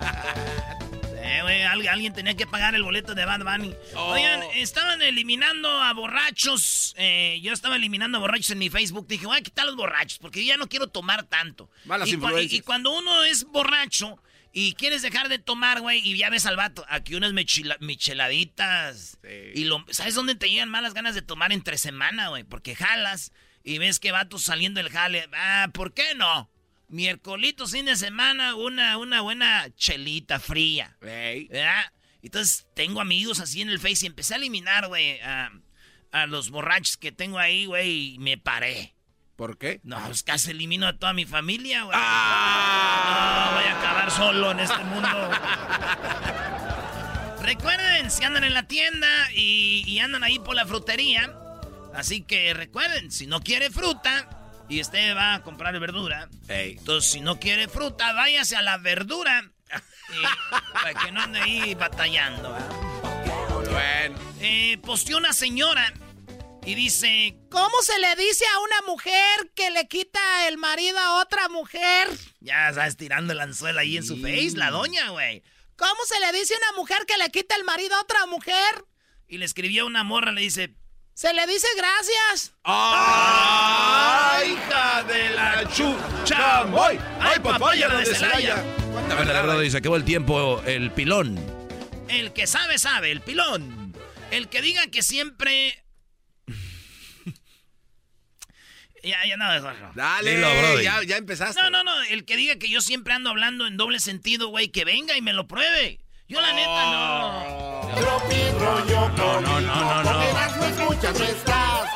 Eh, güey, alguien, alguien tenía que pagar el boleto de Bad Bunny. Oh. Oigan, estaban eliminando a borrachos. eh, yo estaba eliminando a borrachos en mi Facebook. Dije, voy a quitar los borrachos porque yo ya no quiero tomar tanto. Malas y- y cuando uno es borracho y quieres dejar de tomar, güey, y ya ves al vato, aquí unas michela- micheladitas. Y lo, ¿sabes dónde te llegan malas ganas de tomar entre semana, güey? Porque jalas y ves que vatos saliendo del jale. Ah, ¿por qué no? Miércolito, fin de semana, una, una buena chelita fría. ¿Verdad? Entonces tengo amigos así en el Face y empecé a eliminar, güey, a, a los borrachos que tengo ahí, güey, y me paré. ¿Por qué? No, pues casi elimino a toda mi familia, güey. No, voy a acabar solo en este mundo. recuerden, si andan en la tienda y, y andan ahí por la frutería, así que recuerden, si no quiere fruta y usted va a comprar verdura, entonces si no quiere fruta, váyase a la verdura y- para que no ande ahí batallando. ¿verdad? Bueno. Eh, posteó una señora y dice, ¿Cómo se le dice a una mujer que le quita el marido a otra mujer? ya estás tirando el anzuelo ahí en su face, la doña, güey. ¿Cómo se le dice a una mujer que le quita el marido a otra mujer? Y le escribió una morra, le dice, Se le dice gracias. ¡Ay, hija de la chuchamoy! ¡Ay, papaya la de Celaya! La verdad, la verdad, se acabó el tiempo, el pilón. el que sabe, sabe, el pilón. El que diga que siempre... ya, ya no, mejor. Dale, Dilo, ya, ya empezaste. No, no, no, el que diga que yo siempre ando hablando en doble sentido, güey, que venga y me lo pruebe. Yo la neta no. Rollo No, no, no, no, no. no escuchas, no estás.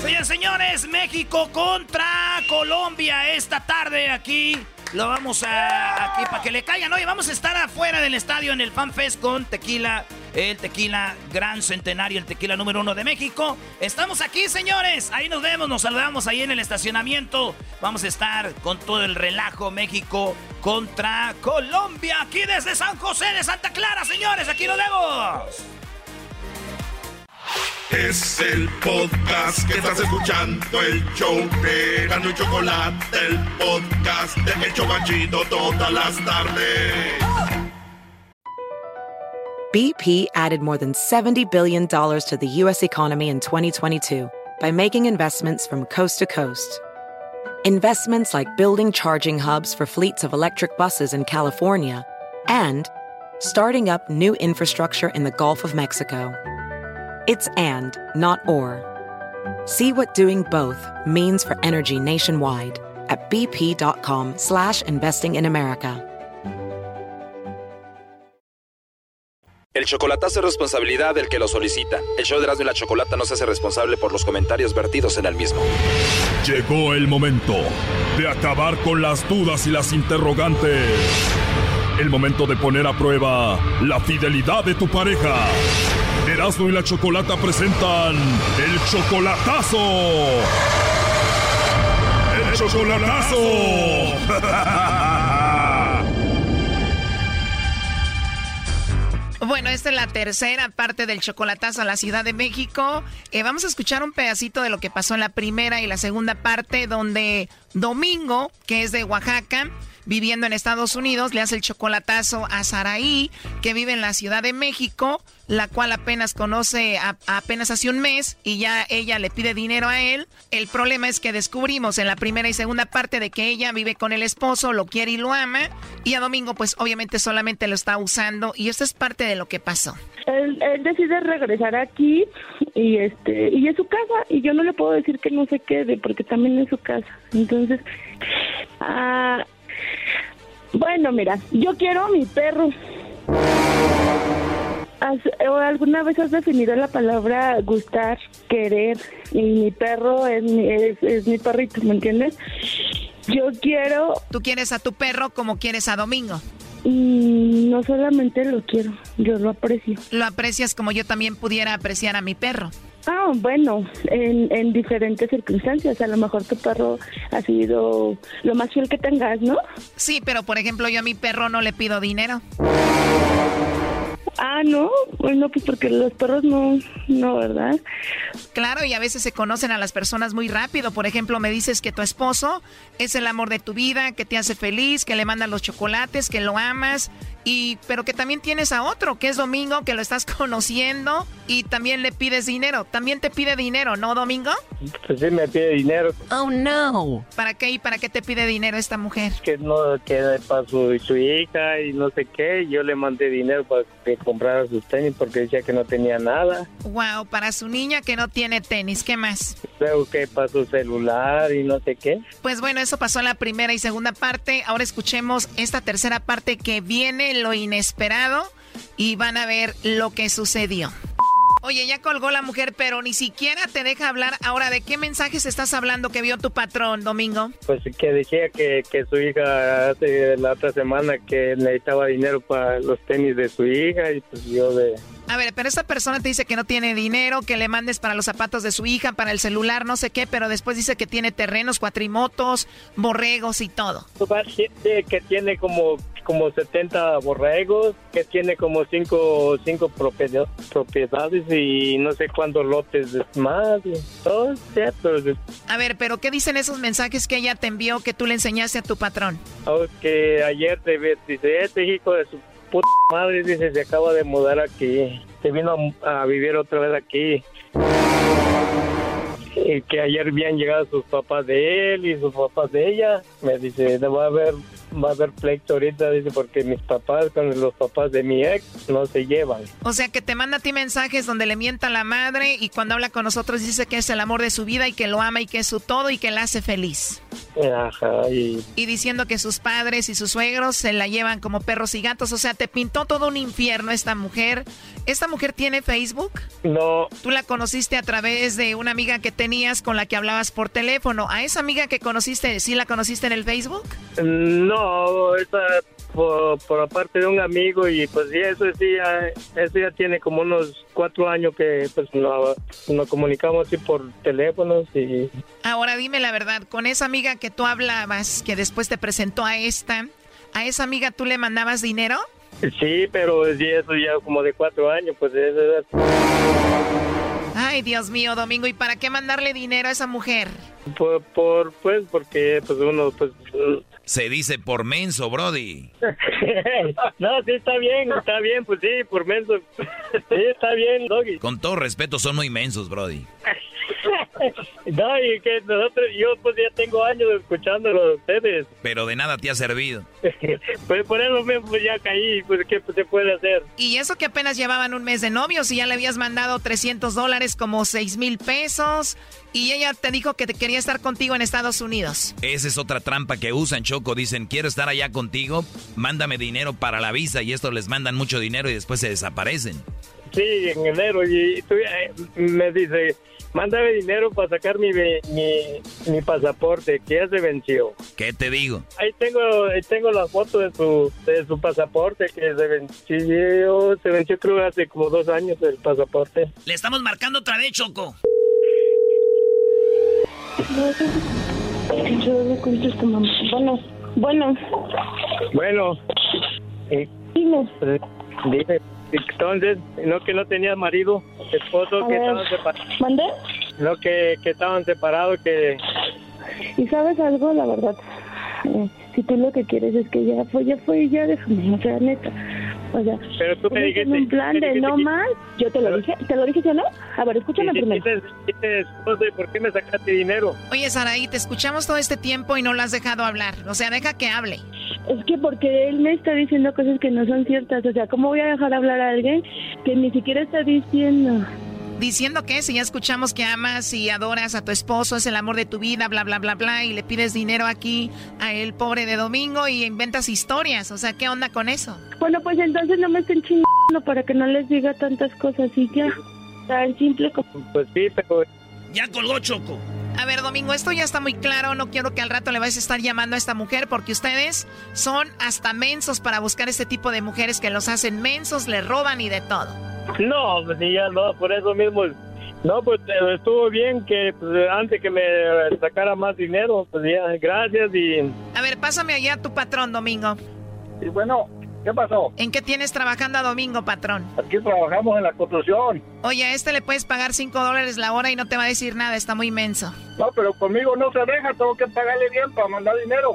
Señores, señores, México contra Colombia esta tarde aquí. Lo vamos a aquí para que le caigan. Oye, vamos a estar afuera del estadio en el Fan Fest con tequila, el tequila Gran Centenario, el tequila número uno de México. Estamos aquí, señores. Ahí nos vemos, nos saludamos ahí en el estacionamiento. Vamos a estar con todo el relajo México contra Colombia aquí desde San José de Santa Clara, señores. Aquí nos vemos. Es el podcast que estás escuchando, el show de Gano y Chocolate, el podcast de Chobachito todas las tardes. BP added more than $70 billion to the U.S. economy in 2022 by making investments from coast to coast. Investments like building charging hubs for fleets of electric buses in California and starting up new infrastructure in the Gulf of Mexico. It's and, not or. See what doing both means for energy nationwide at bp.com slash investing in America. El chocolatazo es responsabilidad del que lo solicita. El show de Erasmo y la Chocolata no se hace responsable por los comentarios vertidos en el mismo. Llegó el momento de acabar con las dudas y las interrogantes. El momento de poner a prueba la fidelidad de tu pareja. Erasmo y la Chocolata presentan el chocolatazo. El chocolatazo. [laughs] Bueno, esta es la tercera parte del chocolatazo a la Ciudad de México. Eh, vamos a escuchar un pedacito de lo que pasó en la primera y la segunda parte, donde Domingo, que es de Oaxaca, viviendo en Estados Unidos, le hace el chocolatazo a Saraí, que vive en la Ciudad de México, la cual apenas conoce apenas hace un mes y ya ella le pide dinero a él. El problema es que descubrimos en la primera y segunda parte de que ella vive con el esposo, lo quiere y lo ama, y a Domingo pues obviamente solamente lo está usando y esto es parte de lo que pasó. Él, decide regresar aquí y este y es su casa y yo no le puedo decir que no se quede porque también es su casa. Entonces, ah, bueno, mira, yo quiero a mi perro. ¿Alguna vez has definido la palabra gustar, querer? Y mi perro es mi, es, mi perrito, ¿me entiendes? Yo quiero... ¿Tú quieres a tu perro como quieres a Domingo? Mm, no solamente lo quiero, yo lo aprecio. Lo aprecias como yo también pudiera apreciar a mi perro. Ah, bueno, en, en diferentes circunstancias. A lo mejor tu perro ha sido lo más fiel que tengas, ¿no? Sí, pero por ejemplo yo a mi perro no le pido dinero. Ah, no, bueno, pues porque los perros no, no, ¿verdad? Claro, y a veces se conocen a las personas muy rápido. Por ejemplo, me dices que tu esposo es el amor de tu vida, que te hace feliz, que le mandan los chocolates, que lo amas, y pero que también tienes a otro, que es Domingo, que lo estás [laughs] conociendo y también le pides dinero. También te pide dinero, ¿no, Domingo? Pues sí, me pide dinero. Oh, no. ¿Para qué y para qué te pide dinero esta mujer? Que no, que para su, su hija y no sé qué. Yo le mandé dinero para que comprara sus tenis porque decía que no tenía nada. Wow, para su niña que no tiene tenis, ¿qué más? Luego que para su celular y no sé qué. Pues bueno, eso pasó en la primera y segunda parte. Ahora escuchemos esta tercera parte que viene lo inesperado y van a ver lo que sucedió. Oye, ya colgó la mujer, pero ni siquiera te deja hablar. Ahora, ¿de qué mensajes estás hablando que vio tu patrón, Domingo? Pues que decía que, que su hija hace la otra semana que necesitaba dinero para los tenis de su hija y pues yo de... A ver, pero esta persona te dice que no tiene dinero, que le mandes para los zapatos de su hija, para el celular, no sé qué, pero después dice que tiene terrenos, cuatrimotos, borregos y todo. Que tiene como como 70 borregos, que tiene como 5 cinco, propiedades y no sé cuántos lotes más. todo A ver, pero ¿qué dicen esos mensajes que ella te envió que tú le enseñaste a tu patrón? Oh, que ayer te dice, este hijo de su puta madre, dice, se acaba de mudar aquí, se vino a vivir otra vez aquí y que ayer habían llegado sus papás de él y sus papás de ella. Me dice, va a haber va a haber pleito ahorita, dice, porque mis papás con los papás de mi ex no se llevan. O sea, que te manda a ti mensajes donde le mienta a la madre y cuando habla con nosotros dice que es el amor de su vida y que lo ama y que es su todo y que la hace feliz. Ajá, y... y diciendo que sus padres y sus suegros se la llevan como perros y gatos. O sea, te pintó todo un infierno esta mujer. ¿Esta mujer tiene Facebook? No. Tú la conociste a través de una amiga que tenías con la que hablabas por teléfono. ¿A esa amiga que conociste, sí la conociste en el Facebook? No, no, esa por, por aparte de un amigo y pues sí, eso sí, ya, eso ya tiene como unos cuatro años que pues nos, nos comunicamos así por teléfonos y... Ahora dime la verdad, con esa amiga que tú hablabas, que después te presentó a esta, ¿a esa amiga tú le mandabas dinero? Sí, pero sí, eso ya como de cuatro años, pues es... Ay, Dios mío, Domingo, ¿y para qué mandarle dinero a esa mujer? Por, por pues, porque pues uno, pues se dice por menso, Brody. [laughs] no, sí está bien, está bien, pues sí, por menso. Sí, está bien, Doggy. Con todo respeto, son muy mensos, Brody. [laughs] [laughs] no, y que nosotros, yo pues ya tengo años escuchándolo a ustedes. Pero de nada te ha servido. [laughs] pues por eso mismo pues, ya caí, pues ¿qué se puede hacer? Y eso que apenas llevaban un mes de novios y ya le habías mandado 300 dólares, como 6 mil pesos, y ella te dijo que te quería estar contigo en Estados Unidos. Esa es otra trampa que usan, Choco. Dicen, quiero estar allá contigo, mándame dinero para la visa y esto les mandan mucho dinero y después se desaparecen. Sí, en enero y tú, eh, me dice, mándame dinero para sacar mi, mi, pasaporte, que ya se venció. ¿Qué te digo? Ahí tengo, ahí tengo la foto de su, de su pasaporte que se venció, se venció creo hace como dos años el pasaporte. Le estamos marcando otra vez, Choco. Bueno, bueno. Bueno. Dime. Dime, Entonces, no que no tenía marido, esposo, que estaban separados. ¿Mandé? No que, que estaban separados, que... Y sabes algo, la verdad, eh, si tú lo que quieres es que ya fue, ya fue y ya déjame, o sea, neta. O sea, Pero tú me dijiste... en un plan de dijiste no más, yo te lo dije, ¿te lo dije yo no? A ver, escúchame primero. ¿y por qué me sacaste dinero? Oye, Saraí, te escuchamos todo este tiempo y no lo has dejado hablar. O sea, deja que hable. Es que porque él me está diciendo cosas que no son ciertas, o sea, ¿cómo voy a dejar hablar a alguien que ni siquiera está diciendo? Diciendo que si ya escuchamos que amas y adoras a tu esposo, es el amor de tu vida, bla, bla, bla, bla, y le pides dinero aquí a el pobre de Domingo y inventas historias. O sea, ¿qué onda con eso? Bueno, pues entonces no me estén chingando para que no les diga tantas cosas y ya. Tan simple como... Pues sí, pero... Ya colgó Choco. A ver, Domingo, esto ya está muy claro. No quiero que al rato le vayas a estar llamando a esta mujer porque ustedes son hasta mensos para buscar este tipo de mujeres que los hacen mensos, le roban y de todo. No, pues sí, ya no, por eso mismo. No, pues eh, estuvo bien que pues, antes que me sacara más dinero, pues ya, gracias y... A ver, pásame allá a tu patrón, Domingo. Y bueno, ¿qué pasó? ¿En qué tienes trabajando a Domingo, patrón? Aquí trabajamos en la construcción. Oye, a este le puedes pagar 5 dólares la hora y no te va a decir nada, está muy menso. No, pero conmigo no se deja, tengo que pagarle bien para mandar dinero.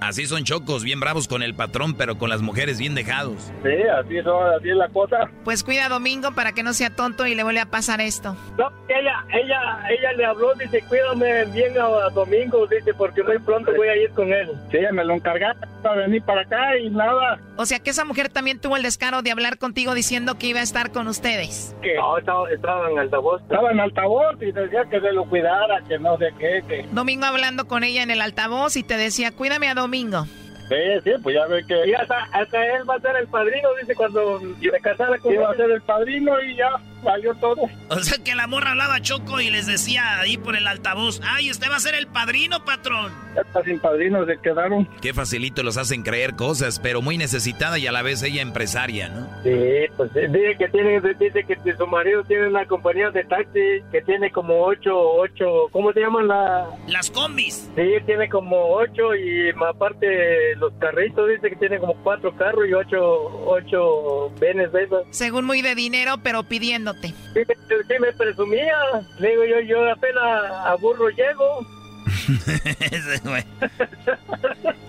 Así son chocos, bien bravos con el patrón, pero con las mujeres bien dejados. Sí, así, son, así es la cosa. Pues cuida a Domingo para que no sea tonto y le vuelva a pasar esto. No, ella, ella, ella le habló, dice, cuídame bien a, a Domingo, dice, porque muy pronto voy a ir con él. Sí, ella me lo encargaron para venir para acá y nada. O sea que esa mujer también tuvo el descaro de hablar contigo diciendo que iba a estar con ustedes. Que no, estaba, estaba en altavoz. Estaba en altavoz y decía que se lo cuidara, que no sé qué, que... Domingo hablando con ella en el altavoz y te decía, cuídame a Domingo. Sí, sí, pues ya ve que... Y hasta, hasta él va a ser el padrino, dice, cuando se casara con Iba a ser el padrino y ya valió todo. O sea que la morra hablaba Choco y les decía ahí por el altavoz, ay, usted va a ser el padrino, patrón. Hasta sin padrino se quedaron. Qué facilito los hacen creer cosas, pero muy necesitada y a la vez ella empresaria, ¿no? Sí, pues sí, dice que tiene, dice que su marido tiene una compañía de taxi que tiene como ocho, ocho, ¿cómo se llaman la? Las combis. Sí, tiene como ocho y más aparte los carritos, dice que tiene como cuatro carros y ocho, ocho venes de esos. Según muy de dinero, pero Sí, sí me presumía, digo yo, yo apenas a burro llego. [laughs]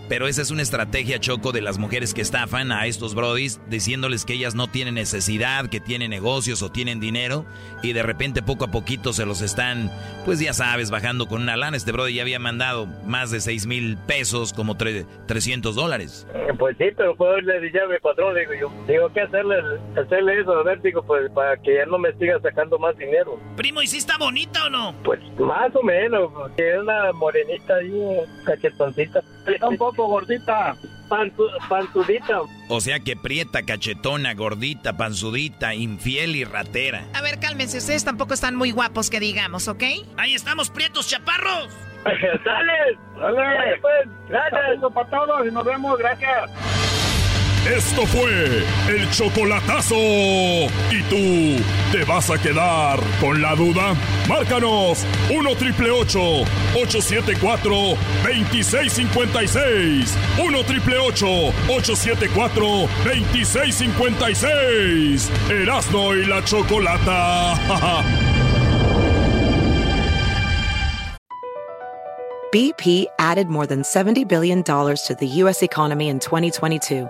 Pero esa es una estrategia, Choco, de las mujeres que estafan a estos brodis, diciéndoles que ellas no tienen necesidad, que tienen negocios o tienen dinero, y de repente poco a poquito se los están, pues ya sabes, bajando con una lana. Este brody ya había mandado más de 6 mil pesos, como tre- 300 dólares. Pues sí, pero pues le dije a mi patrón, digo yo, digo, ¿qué hacerle, hacerle eso? A ver, digo, pues para que ya no me siga sacando más dinero. Primo, ¿y si está bonita o no? Pues más o menos, porque es una morenita ahí, cachetoncita. Está un poco gordita, pantu- panzudita. O sea que prieta, cachetona, gordita, panzudita, infiel y ratera. A ver, cálmense, ustedes tampoco están muy guapos que digamos, ¿ok? Ahí estamos, prietos chaparros. [laughs] ¡Sale! ¡Sale! Pues, gracias para todos y nos vemos, gracias. Esto fue el chocolatazo. ¿Y tú te vas a quedar con la duda? Márcanos 1 triple 874 2656. 1 triple 874 2656. Erasno y la chocolata. [laughs] BP added more than $70 billion to the U.S. economy in 2022.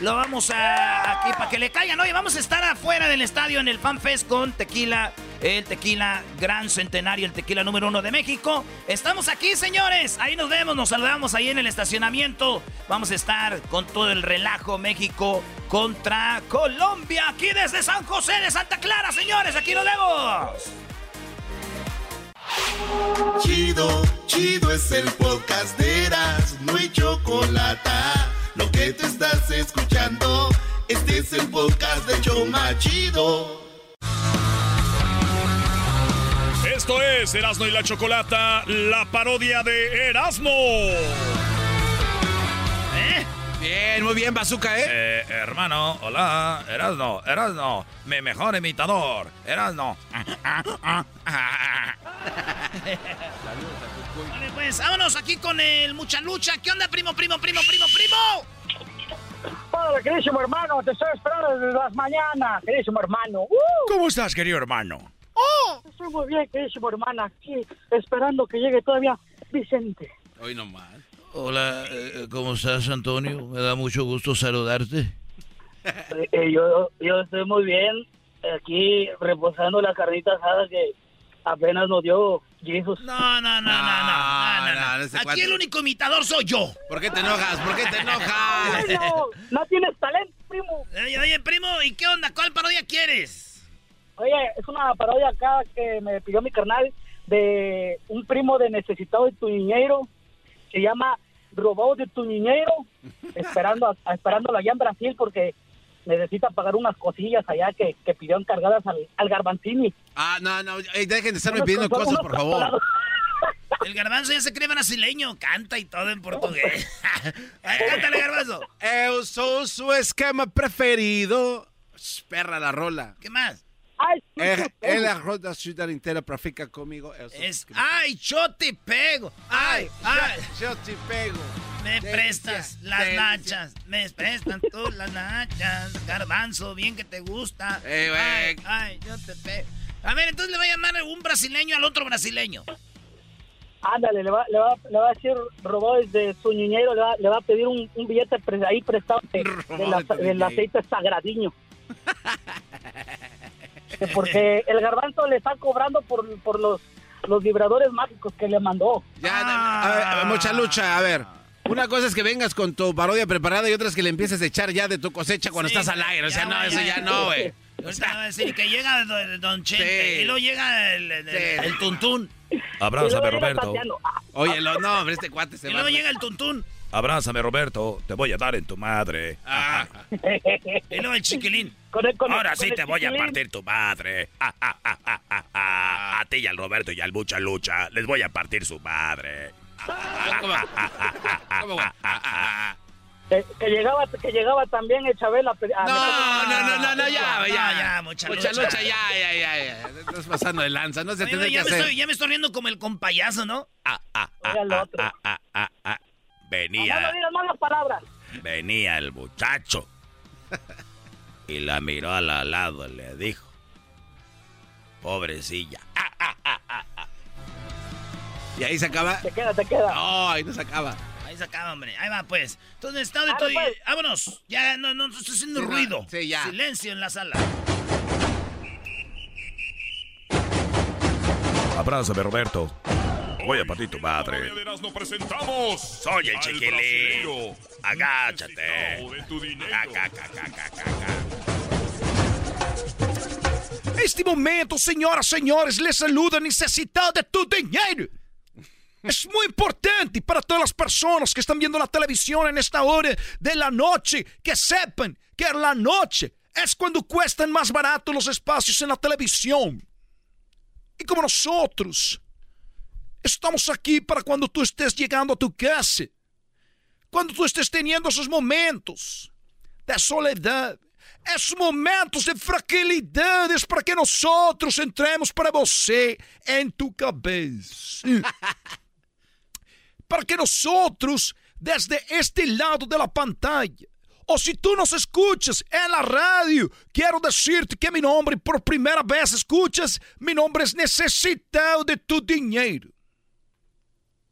Lo vamos a aquí para que le caigan. Oye, vamos a estar afuera del estadio en el Fan Fest con tequila, el tequila gran centenario, el tequila número uno de México. Estamos aquí, señores. Ahí nos vemos, nos saludamos ahí en el estacionamiento. Vamos a estar con todo el relajo México contra Colombia aquí desde San José de Santa Clara, señores. Aquí nos vemos. Chido, chido es el podcast de Eras, no hay chocolate. Lo que te estás escuchando, Este es el podcast de Choma Chido. Esto es Erasmo y la Chocolata, la parodia de Erasmo. ¿Eh? Bien, muy bien, Bazooka, ¿eh? ¿eh? hermano, hola, Erasmo, Erasmo, mi mejor imitador, Erasmo. [laughs] vale, pues, vámonos aquí con el Mucha Lucha. ¿Qué onda, primo, primo, primo, primo, primo? Hola, queridísimo hermano, te estoy esperando desde las mañanas, queridísimo hermano. ¡Uh! ¿Cómo estás, querido hermano? ¡Oh! Estoy muy bien, queridísimo hermano, aquí esperando que llegue todavía Vicente. Hoy nomás. Hola, eh, ¿cómo estás, Antonio? Me da mucho gusto saludarte. Eh, eh, yo, yo estoy muy bien, aquí reposando la carnita asada que apenas nos dio Jesus. No, no, no, no, no, no, no. Aquí el único imitador soy yo. ¿Por qué te enojas? ¿Por qué te enojas? no, no tienes talento, primo. Oye, oye, primo, ¿y qué onda? ¿Cuál parodia quieres? Oye, es una parodia acá que me pidió mi carnal de un primo de necesitado de tu niñero. Se llama Robado de tu niñero. esperando, a, esperándolo allá en Brasil porque necesita pagar unas cosillas allá que, que pidió encargadas al, al Garbanzini. Ah, no, no, dejen de estarme pidiendo cosas, por favor. [laughs] El garbanzo ya se cree brasileño, canta y todo en portugués. [laughs] [laughs] Cántale, garbanzo. Eu sou su esquema preferido. Perra la rola. ¿Qué más? Ay, él, la ciudad entera para ficar conmigo. Es, ay, yo te pego. Ay, ay. Yo, te pego. Me prestas las nachas. Me prestan tú las nachas. Garbanzo, bien que te gusta. Eh, ay, ay, yo te pego. A ver, entonces le va a llamar un brasileño al otro brasileño. Ándale, le va, le va, le va a decir robó desde su niñero, le va, le va a pedir un, un billete ahí prestado de, de la, del aceite sagradiño. [laughs] Porque [laughs] el garbanzo le está cobrando por, por los, los vibradores mágicos que le mandó. Ya, a ver, a ver, mucha lucha, a ver. Una cosa es que vengas con tu parodia preparada y otra es que le empieces a echar ya de tu cosecha cuando estás al aire. O sea, no, eso ya no, güey. Ahorita va a decir que llega Don Chente y luego llega el, el, el tuntún. Abrázame, Roberto. Oye, lo, no, hombre, este cuate se Y va. luego llega el tuntún. Abrázame, Roberto. Te voy a dar en tu madre. Ah. [laughs] y luego el chiquilín. Con el- con el- Ahora con sí el te voy a partir tu madre. Ah, ah, ah, ah, ah, ah. A ti y al Roberto y al Mucha Lucha les voy a partir su madre. Que, que llegaba que llegaba también el Chabela. No, no, no, no, no, ya, ya, ya, mucha Mucha lucha. lucha, ya, ya, ya, ya. Estás pasando de lanza, no se Oye, tiene que ya, me hacer. estoy, ya me estoy riendo como el compayazo, ¿no? Ah, ah, ah, ah, ah, ah, ah, ah. No, Venía, no digas malas palabras. venía el muchacho [laughs] y la miró al lado y le dijo, pobrecilla. Ah, Y ahí se acaba. Te queda, te queda. No, ahí no se acaba. Ahí se acaba, hombre. Ahí va, pues. Entonces, está de todo. pues. Vámonos. Ya no, no, no estoy haciendo Sí, no, ruido. sí, ya. Silencio en la sala. Abrázame, Roberto. Voy a partir tu madre. Nos presentamos. Soy el chiquilín. Agáchate. necesitado de tu dinero. Acá, acá, acá, acá, acá. Este momento, senhoras e senhores, les saluda necessitado de tu dinheiro. Es muy importante para todas las personas que están viendo la televisión en esta hora de la noche que sepan que la noche es cuando cuestan más barato los espacios en la televisión. Y como nosotros estamos aquí para cuando tú estés llegando a tu casa, cuando tú estés teniendo esos momentos de soledad, esos momentos de fragilidades para que nosotros entremos para você en tu cabeza. [laughs] para que nosotros, desde este lado de la pantalla, o si tú nos escuchas en la radio, quiero decirte que mi nombre por primera vez escuchas, mi nombre es necesitado de tu dinero.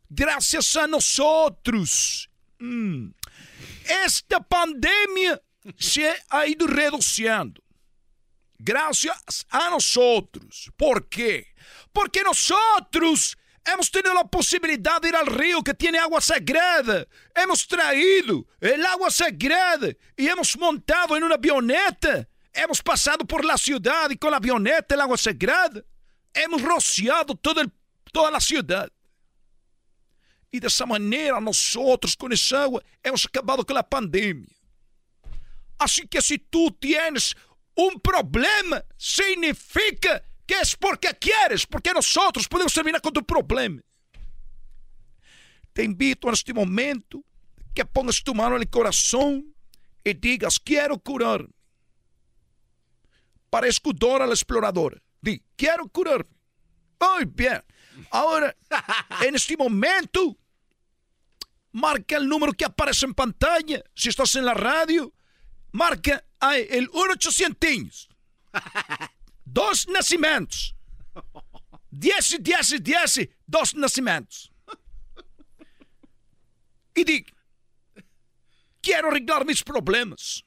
Gracias a nosotros. mm, esta pandemia se ha ido reduciendo. Gracias a nosotros. ¿Por qué? Porque nosotros hemos tenido la posibilidad de ir al río que tiene agua sagrada. Hemos traído el agua sagrada y hemos montado en una avioneta. Hemos pasado por la ciudad y con la avioneta el agua sagrada. Hemos rociado todo el- toda la ciudad. Y de esa manera nosotros con esa agua hemos acabado con la pandemia. Así que si tú tienes un problema, significa que es porque quieres, porque nosotros podemos terminar con tu problema. Te invito en este momento que pongas tu mano en el corazón y digas, quiero curarme. Parezco Dora la exploradora. Di, quiero curarme. Muy bien. Ahora, en momento, marca el número que aparece en pantalla. Si estás en la radio, marca ahí, el 1800. Dos nacimientos. 10 y 10 y 10, dos nacimientos. Y di, quiero arreglar mis problemas.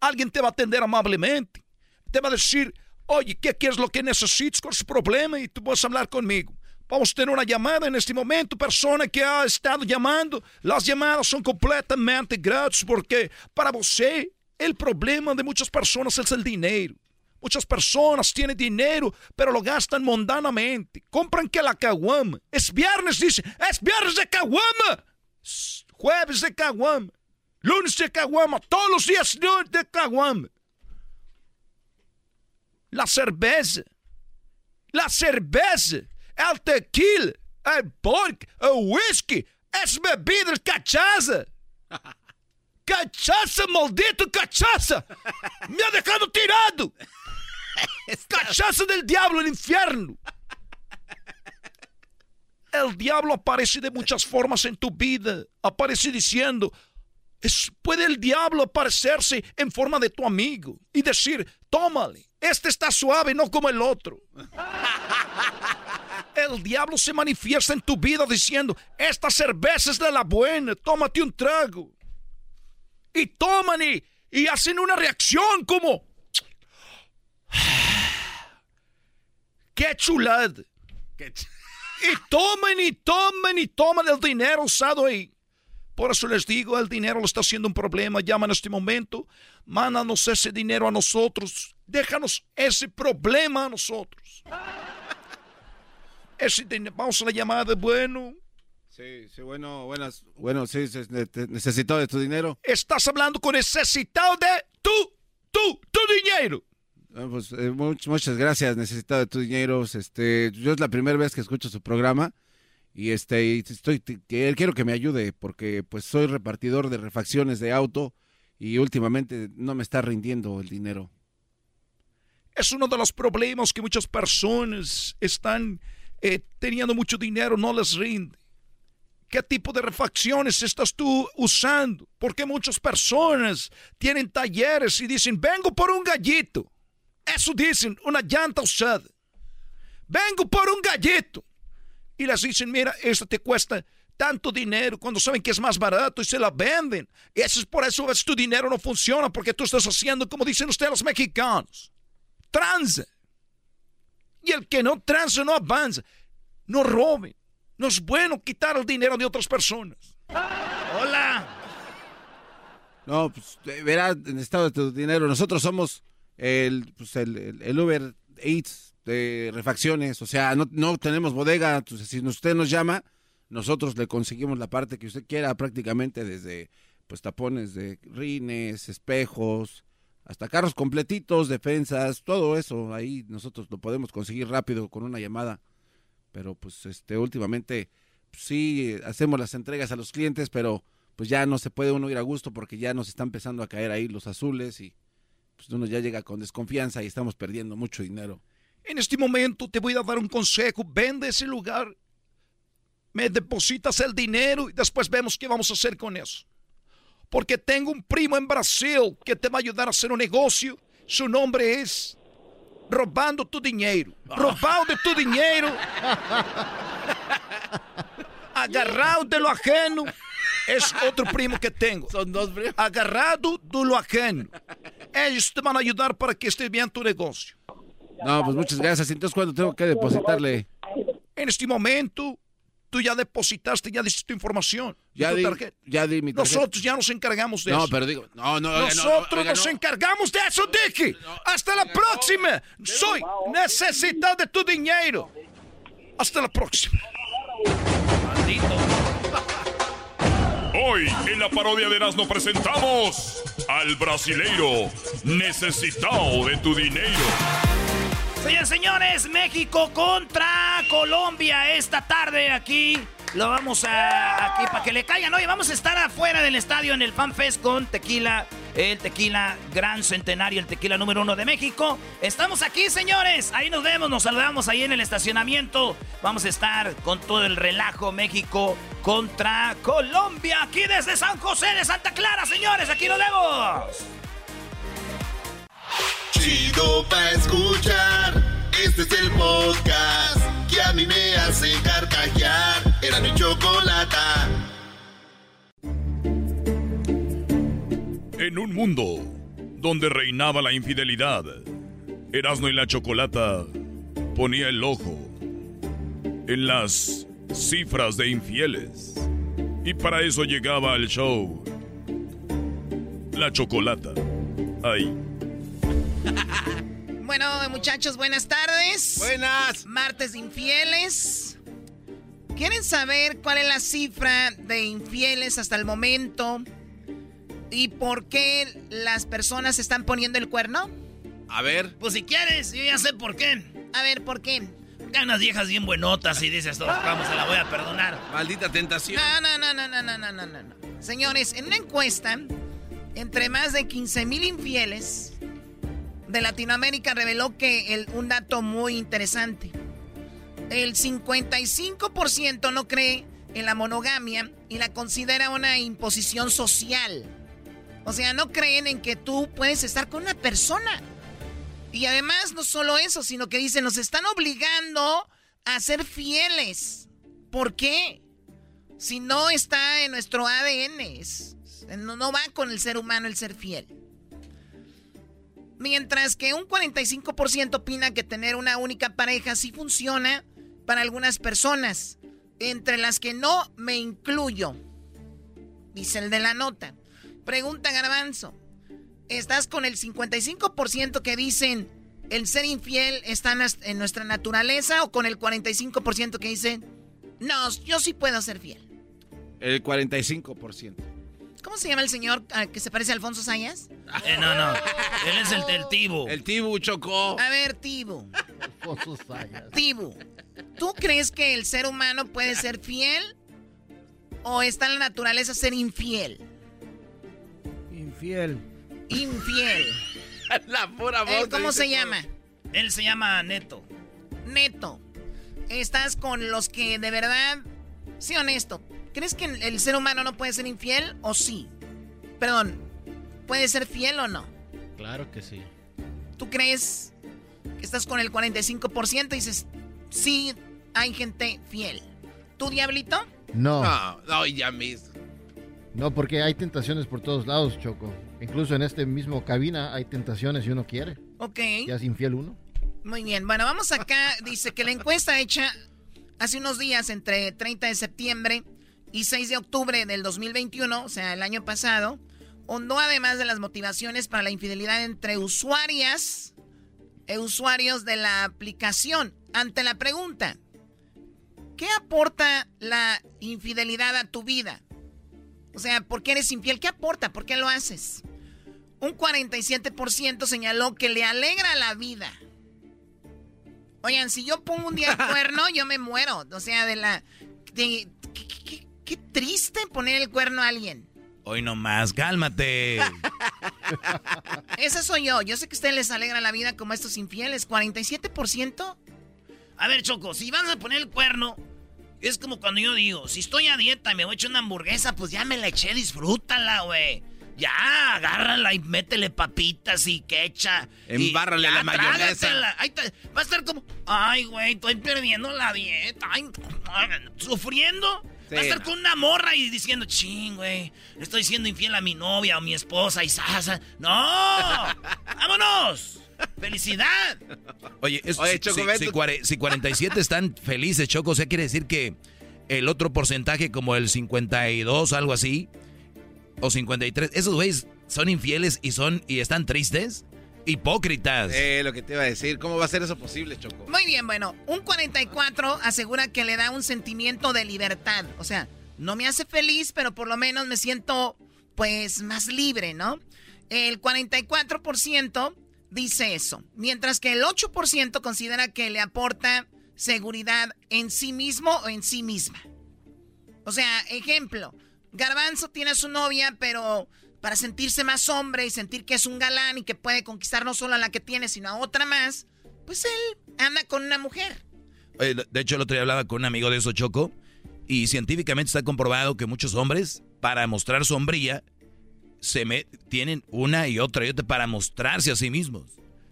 Alguien te va a atender amablemente. Te va a decir, oye, ¿qué, qué es lo que necesitas con su problema? Y tú vas a hablar conmigo. Vamos a tener una llamada en este momento, persona que ha estado llamando. Las llamadas son completamente gratis porque para você el problema de muchas personas es el dinero. Muchas personas tienen dinero, pero lo gastan mundanamente. Compran que la caguama. Es viernes, dice. Es viernes de caguama. Jueves de caguama. Lunes de caguama. Todos los días de caguama. La cerveza. La cerveza. El tequila. El vodka. El whisky. Es bebida, cachaza. [laughs] Cachaça, maldito, cachaça! Me ha dejado tirado! Cachaça del diablo, el infierno! El diablo aparece de muchas formas en tu vida. Aparece diciendo, es, puede el diablo aparecerse en forma de tu amigo y decir, tómale, este está suave, no como el otro. El diablo se manifiesta en tu vida diciendo, esta cerveza es de la buena, tómate un trago y toman y, hacen una reacción como... ¡Qué chulad! y tomen y tomen y toman el dinero usado ahí. Por eso les digo, el dinero lo está haciendo un problema. Llama en este momento, mándanos ese dinero a nosotros. Déjanos ese problema a nosotros. [laughs] Ese vamos a la llamada, bueno. Sí, sí, bueno, buenas, bueno, sí, necesitado de tu dinero. Estás hablando con necesitado de tu, tu, tu dinero. Ah, pues, eh, muchas gracias, necesitado de tu dinero. Este, yo es la primera vez que escucho su programa y este, estoy, quiero que me ayude porque pues soy repartidor de refacciones de auto y últimamente no me está rindiendo el dinero. Es uno de los problemas que muchas personas están eh, teniendo mucho dinero, no les rinde. ¿Qué tipo de refacciones estás tú usando? Porque muchas personas tienen talleres y dicen, vengo por un gallito. Eso dicen, una llanta usada. Vengo por un gallito. Y les dicen, mira, esto te cuesta tanto dinero cuando saben que es más barato y se la venden. Y eso es por eso que tu dinero no funciona, porque tú estás haciendo, como dicen ustedes los mexicanos, tranza. Y el que no tranza no avanza. No roben. No es bueno quitar el dinero de otras personas. Hola. No, pues verás, en estado de tu dinero. Nosotros somos el, pues, el, Uber Eats de refacciones. O sea, no, no tenemos bodega. Entonces, si usted nos llama, nosotros le conseguimos la parte que usted quiera, prácticamente desde pues tapones de rines, espejos, hasta carros completitos, defensas, todo eso. Ahí nosotros lo podemos conseguir rápido con una llamada pero pues este últimamente pues, sí hacemos las entregas a los clientes, pero pues ya no se puede uno ir a gusto porque ya nos están empezando a caer ahí los azules y pues uno ya llega con desconfianza y estamos perdiendo mucho dinero. En este momento te voy a dar un consejo, vende ese lugar, me depositas el dinero y después vemos qué vamos a hacer con eso. Porque tengo un primo en Brasil que te va a ayudar a hacer un negocio, su nombre es robando tu dinheiro. Roubando tu dinheiro. [laughs] Agarrado de lo ajeno. Es otro primo que tengo. Son dos primos. Agarrado de lo ajeno. Ellos te van a ayudar para que esté bien tu negocio. No, pues muchas gracias. Entonces, ¿cuándo tengo que depositarle? En este momento, Tú ya depositaste, ya diste tu información. Ya, di, ya di mi tarjeta. Nosotros ya nos encargamos de eso. No, pero digo, no, no. Nosotros nos encargamos de eso, Dicky. Hasta la próxima. Soy necesitado de tu dinero. Hasta la próxima. [laughs] Hoy en la parodia de Erasmo presentamos al brasileiro necesitado de tu dinero. Señores, señores, México contra Colombia esta tarde aquí. Lo vamos a aquí para que le caigan. Oye, vamos a estar afuera del estadio en el Fan Fest con tequila, el tequila Gran Centenario, el tequila número uno de México. Estamos aquí, señores. Ahí nos vemos, nos saludamos ahí en el estacionamiento. Vamos a estar con todo el relajo México contra Colombia. Aquí desde San José de Santa Clara, señores. Aquí nos vemos. Chido pa' escuchar. Este es el podcast que a mí me hace carcajear. Era mi chocolata. En un mundo donde reinaba la infidelidad, Erasmo y la Chocolata ponía el ojo en las cifras de infieles. Y para eso llegaba al show La Chocolata. Ahí. [laughs] bueno, muchachos, buenas tardes. Buenas. Martes de infieles. ¿Quieren saber cuál es la cifra de infieles hasta el momento? ¿Y por qué las personas están poniendo el cuerno? A ver. Pues si quieres, yo ya sé por qué. A ver, ¿por qué? Ganas viejas bien buenotas y dices, vamos, se la voy a perdonar. Maldita tentación. No, no, no, no, no, no, no, no. Señores, en una encuesta, entre más de 15 mil infieles, de Latinoamérica reveló que el- un dato muy interesante. El 55% no cree en la monogamia y la considera una imposición social. O sea, no creen en que tú puedes estar con una persona. Y además, no solo eso, sino que dicen, nos están obligando a ser fieles. ¿Por qué? Si no está en nuestro ADN, es- no, no va con el ser humano el ser fiel. Mientras que un 45% opina que tener una única pareja sí funciona para algunas personas, entre las que no me incluyo, dice el de la nota. Pregunta Garbanzo, ¿estás con el 55% que dicen el ser infiel está en nuestra naturaleza o con el 45% que dicen, no, yo sí puedo ser fiel? El 45%. ¿Cómo se llama el señor ah, que se parece a Alfonso Sayas? Eh, no, no. Él es el Tibu. El Tibu chocó. A ver, Tibu. Tibu, ¿tú crees que el ser humano puede ser fiel o está en la naturaleza ser infiel? Infiel. Infiel. [laughs] la pura Eh, voz. ¿Cómo dice se todo. llama? Él se llama Neto. Neto. ¿Estás con los que de verdad, sí honesto, crees que el ser humano no puede ser infiel o sí? Perdón, ¿puede ser fiel o no? Claro que sí. ¿Tú crees que estás con el 45% y dices, sí, hay gente fiel? ¿Tú, Diablito? No. No, no, ya mis. No, porque hay tentaciones por todos lados, Choco. Incluso en este mismo cabina hay tentaciones y uno quiere. Ok. Ya es infiel uno. Muy bien, bueno, vamos acá. Dice que la encuesta hecha hace unos días, entre 30 de septiembre y 6 de octubre del 2021, o sea, el año pasado, hondó además de las motivaciones para la infidelidad entre usuarias e usuarios de la aplicación. Ante la pregunta, ¿qué aporta la infidelidad a tu vida? O sea, ¿por qué eres infiel? ¿Qué aporta? ¿Por qué lo haces? Un 47% señaló que le alegra la vida. Oigan, si yo pongo un día el [laughs] cuerno, yo me muero. O sea, de la... de- qué, qué- qué triste poner el cuerno a alguien. Hoy nomás, cálmate. [laughs] Esa soy yo. Yo sé que a ustedes les alegra la vida como a estos infieles. ¿47%? A ver, Choco, si vas a poner el cuerno, es como cuando yo digo, si estoy a dieta y me voy a echar una hamburguesa, pues ya me la eché, disfrútala, güey. Ya, agárrala y métele papitas y quecha. y Embárrale ya, la mayonesa. trágatela. Ahí te- va a estar como, ay, güey, estoy perdiendo la dieta. Ay, ay, sufriendo. Sí, va a estar no. con una morra y diciendo, ching, güey, estoy siendo infiel a mi novia o mi esposa y sasa. ¡No! [laughs] ¡Vámonos! ¡Felicidad! Oye, es- Oye, si- Choco, si, tú- cuare- si 47 están felices, Choco, o sea, quiere decir que el otro porcentaje, como el 52, algo así, o 53, esos güeyes son infieles y son y están tristes, hipócritas. Eh, lo que te iba a decir. ¿Cómo va a ser eso posible, Choco? Muy bien, bueno, un 44 asegura que le da un sentimiento de libertad. O sea, no me hace feliz, pero por lo menos me siento, pues, más libre, ¿no? El 44% dice eso, mientras que el 8% considera que le aporta seguridad en sí mismo o en sí misma. O sea, ejemplo, Garbanzo tiene a su novia, pero para sentirse más hombre y sentir que es un galán y que puede conquistar no solo a la que tiene, sino a otra más, pues él anda con una mujer. De hecho, el otro día hablaba con un amigo de eso, Choco, y científicamente está comprobado que muchos hombres, para mostrar sombría, se me, tienen una y otra y otra para mostrarse a sí mismos.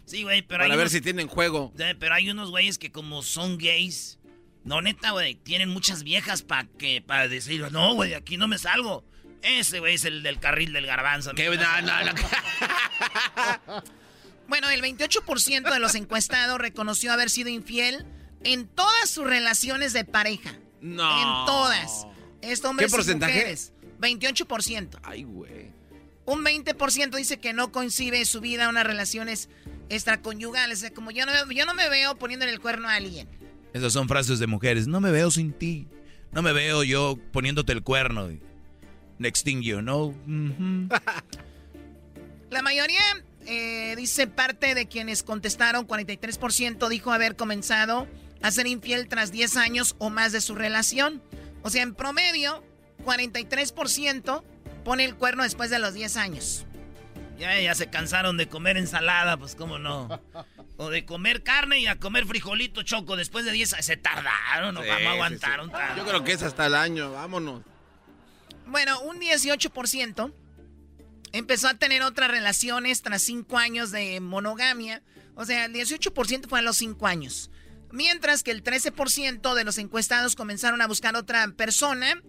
Sí, güey, pero Para ver si tienen juego. Pero hay unos güeyes que como son gays, no neta, güey, tienen muchas viejas para que para decir, no, güey, aquí no me salgo. Ese güey es el del carril del garbanzo. ¿Qué? No, no, no. [laughs] bueno, el 28% de los encuestados reconoció haber sido infiel en todas sus relaciones de pareja. No. En todas. Esto hombres ¿Qué porcentaje? Y mujeres. 28%. Ay, güey. Un 20% dice que no coincide su vida a unas relaciones extraconyugales. O sea, como yo no, yo no me veo poniéndole el cuerno a alguien. Esas son frases de mujeres. No me veo sin ti. No me veo yo poniéndote el cuerno. Next thing you know. [laughs] La mayoría, eh, dice parte de quienes contestaron, 43% dijo haber comenzado a ser infiel tras 10 años o más de su relación. O sea, en promedio, 43% pone el cuerno después de los 10 años. Ya, ya se cansaron de comer ensalada, pues cómo no. O de comer carne y a comer frijolito choco después de 10 Se tardaron, no, Sí, vamos, sí, aguantaron. sí. Yo creo que es hasta el año, vámonos. Bueno, un 18% empezó a tener otras relaciones tras 5 años de monogamia. O sea, el 18% fue a los 5 años. Mientras que el 13% de los encuestados comenzaron a buscar otra persona,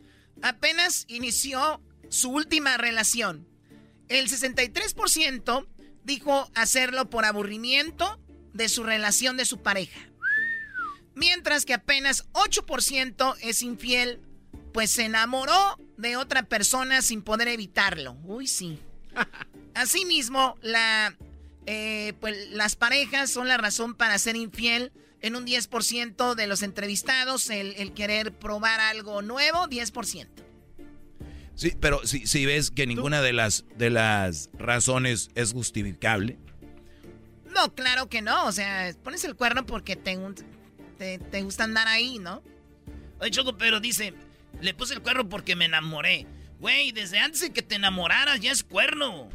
apenas inició su última relación. El 63% dijo hacerlo por aburrimiento de su relación de su pareja. Mientras que apenas 8% es infiel, pues se enamoró de otra persona sin poder evitarlo. Uy, sí. [laughs] Asimismo, la, eh, pues, las parejas son la razón para ser infiel. En un 10% de los entrevistados, el, el querer probar algo nuevo, 10%. Sí, pero si, si ves que ninguna de las, de las razones es justificable. No, claro que no. O sea, pones el cuerno porque te, te, te gusta andar ahí, ¿no? Oye, Choco, pero dice, le puse el cuerno porque me enamoré. Güey, desde antes de que te enamoraras ya es cuerno.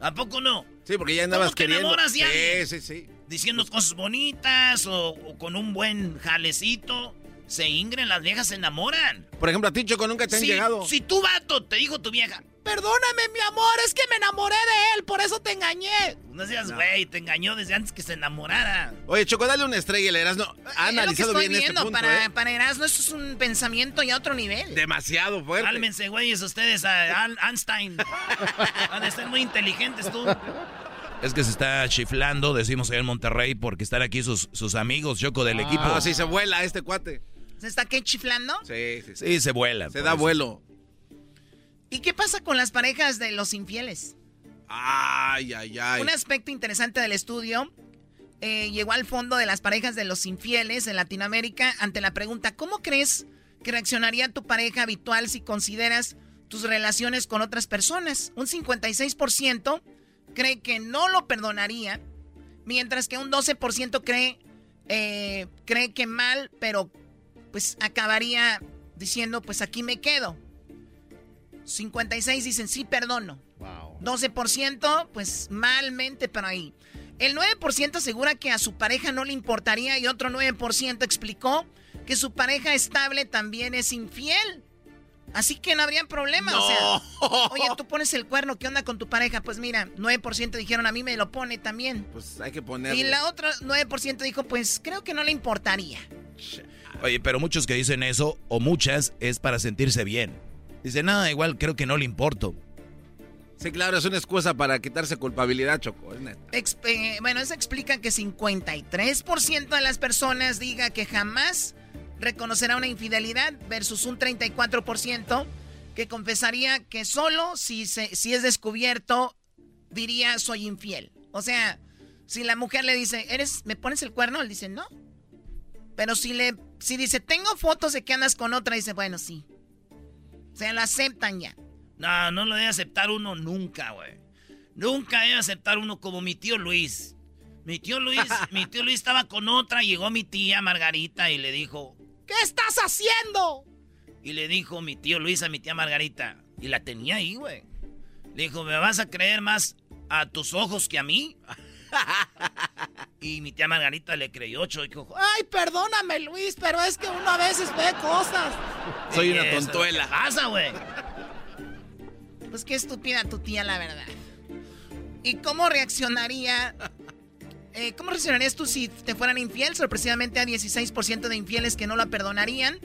¿A poco no? Sí, porque ya andabas ¿Cómo te queriendo. enamoras de sí, sí, sí. Diciendo cosas bonitas o, o con un buen jalecito. Se ingren, las viejas se enamoran. Por ejemplo, a ti, Choco, nunca te han si, llegado. Si tu vato te dijo tu vieja, Perdóname, mi amor, es que me enamoré de él, por eso te engañé. no seas güey, te engañó desde antes que se enamorara. Oye, Choco, dale una estrella, el Erasmo. Ha Es lo que analizado estoy bien este viendo. punto, para, ¿eh? para Erasmo esto es un pensamiento ya a otro nivel. Demasiado fuerte. Cálmense, güeyes, ustedes, a Al- Einstein. [laughs] Han de ser muy inteligentes tú. Es que se está chiflando, decimos allá en Monterrey, porque están aquí sus, sus amigos, Choco, del equipo. Ah, sí, se vuela este cuate. ¿Se está qué chiflando? Sí, sí, sí. Sí, se vuela. Se da eso. vuelo. ¿Y qué pasa con las parejas de los infieles? Ay, ay, ay. Un aspecto interesante del estudio eh, llegó al fondo de las parejas de los infieles en Latinoamérica ante la pregunta, ¿cómo crees que reaccionaría tu pareja habitual si consideras tus relaciones con otras personas? Un 56% cree que no lo perdonaría, mientras que un 12% cree, eh, cree que mal, pero pues acabaría diciendo, pues aquí me quedo. 56 dicen, sí, perdono. 12%, pues malmente, pero ahí. El 9% asegura que a su pareja no le importaría y otro 9% explicó que su pareja estable también es infiel. Así que no habría problema. O sea, oye, tú pones el cuerno, ¿qué onda con tu pareja? Pues mira, 9% dijeron a mí me lo pone también. Pues hay que ponerle. Y la otra 9% dijo, pues creo que no le importaría. Oye, pero muchos que dicen eso, o muchas, es para sentirse bien. Dicen, nada, igual creo que no le importo. Sí, claro, es una excusa para quitarse culpabilidad, Choco. Es neta. Eh, bueno, eso explica que 53% de las personas diga que jamás reconocerá una infidelidad versus un 34% que confesaría que solo si, se, si es descubierto diría soy infiel. O sea, si la mujer le dice, ¿eres, me pones el cuerno? Él dice, no. Pero si le, si dice, tengo fotos de que andas con otra, dice, bueno, sí. O sea, lo aceptan ya. No, no lo debe aceptar uno nunca, güey. Nunca debe aceptar uno como mi tío Luis. Mi tío Luis, [laughs] mi tío Luis estaba con otra, llegó mi tía Margarita y le dijo, ¿qué estás haciendo? Y le dijo mi tío Luis a mi tía Margarita, y la tenía ahí, güey. Le dijo, ¿me vas a creer más a tus ojos que a mí? Y mi tía Margarita le creyó, ocho y dijo, ay, perdóname Luis, pero es que uno a veces ve cosas. Soy una tontuela. ¿Qué pasa, güey? Pues qué estúpida tu tía, la verdad. ¿Y cómo reaccionaría? Eh, ¿Cómo reaccionarías tú si te fueran infiel? Sorpresivamente hay 16% de infieles que no la perdonarían.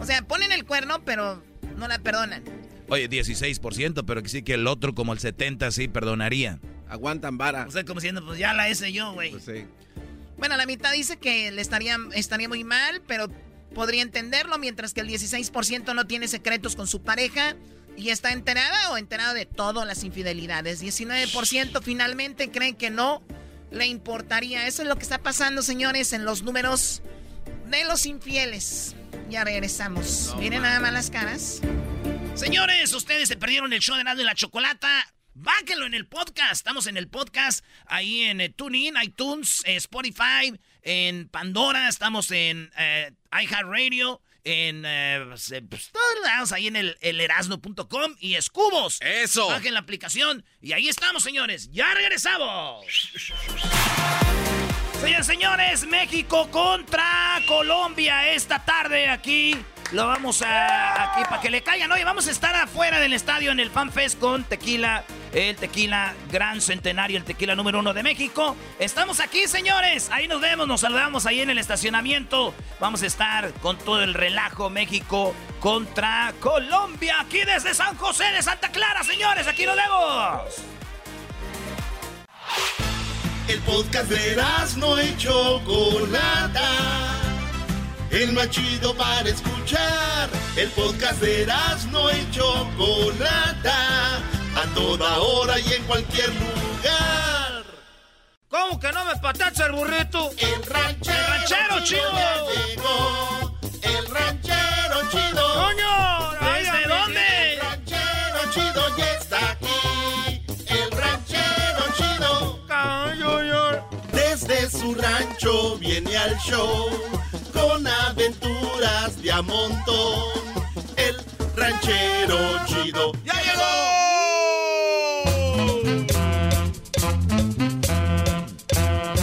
O sea, ponen el cuerno, pero no la perdonan. Oye, 16%, pero que sí que el otro como el 70% sí perdonaría. Aguantan vara. O sea, como diciendo, pues ya la hice yo, güey. Pues sí. Bueno, la mitad dice que le estaría, estaría muy mal, pero podría entenderlo, mientras que el 16% no tiene secretos con su pareja y está enterada o enterado de todas las infidelidades. 19% finalmente creen que no le importaría. Eso es lo que está pasando, señores, en los números de los infieles. Ya regresamos. Miren nada más las caras. Señores, ustedes se perdieron el show de Nando y la Chocolata. Báquenlo en el podcast. Estamos en el podcast ahí en eh, TuneIn, iTunes, eh, Spotify, en Pandora. Estamos en eh, iHeartRadio, en pues, pues, todos lados, ahí en el, el erasno.com y Escubos. Eso. Bajen la aplicación y ahí estamos, señores. Ya regresamos. Señores, señores, México contra Colombia esta tarde aquí. Lo vamos a aquí para que le caigan. Oye, vamos a estar afuera del estadio en el FanFest con tequila, el tequila gran centenario, el tequila número uno de México. Estamos aquí, señores. Ahí nos vemos, nos saludamos ahí en el estacionamiento. Vamos a estar con todo el relajo México contra Colombia. Aquí desde San José de Santa Clara, señores. Aquí nos vemos. El podcast de no y Chocolata. El más chido para escuchar. El podcast de no y Chocolata. A toda hora y en cualquier lugar. ¿Cómo que no me patacha el burrito? El ranchero, el ranchero chido. ya llegó. El ranchero chido. ¡Coño! ¿Desde dónde? El ranchero chido ya está aquí. El ranchero chido. Desde su rancho viene al show con aventuras de a montón. El ranchero chido ¡Ya llegó!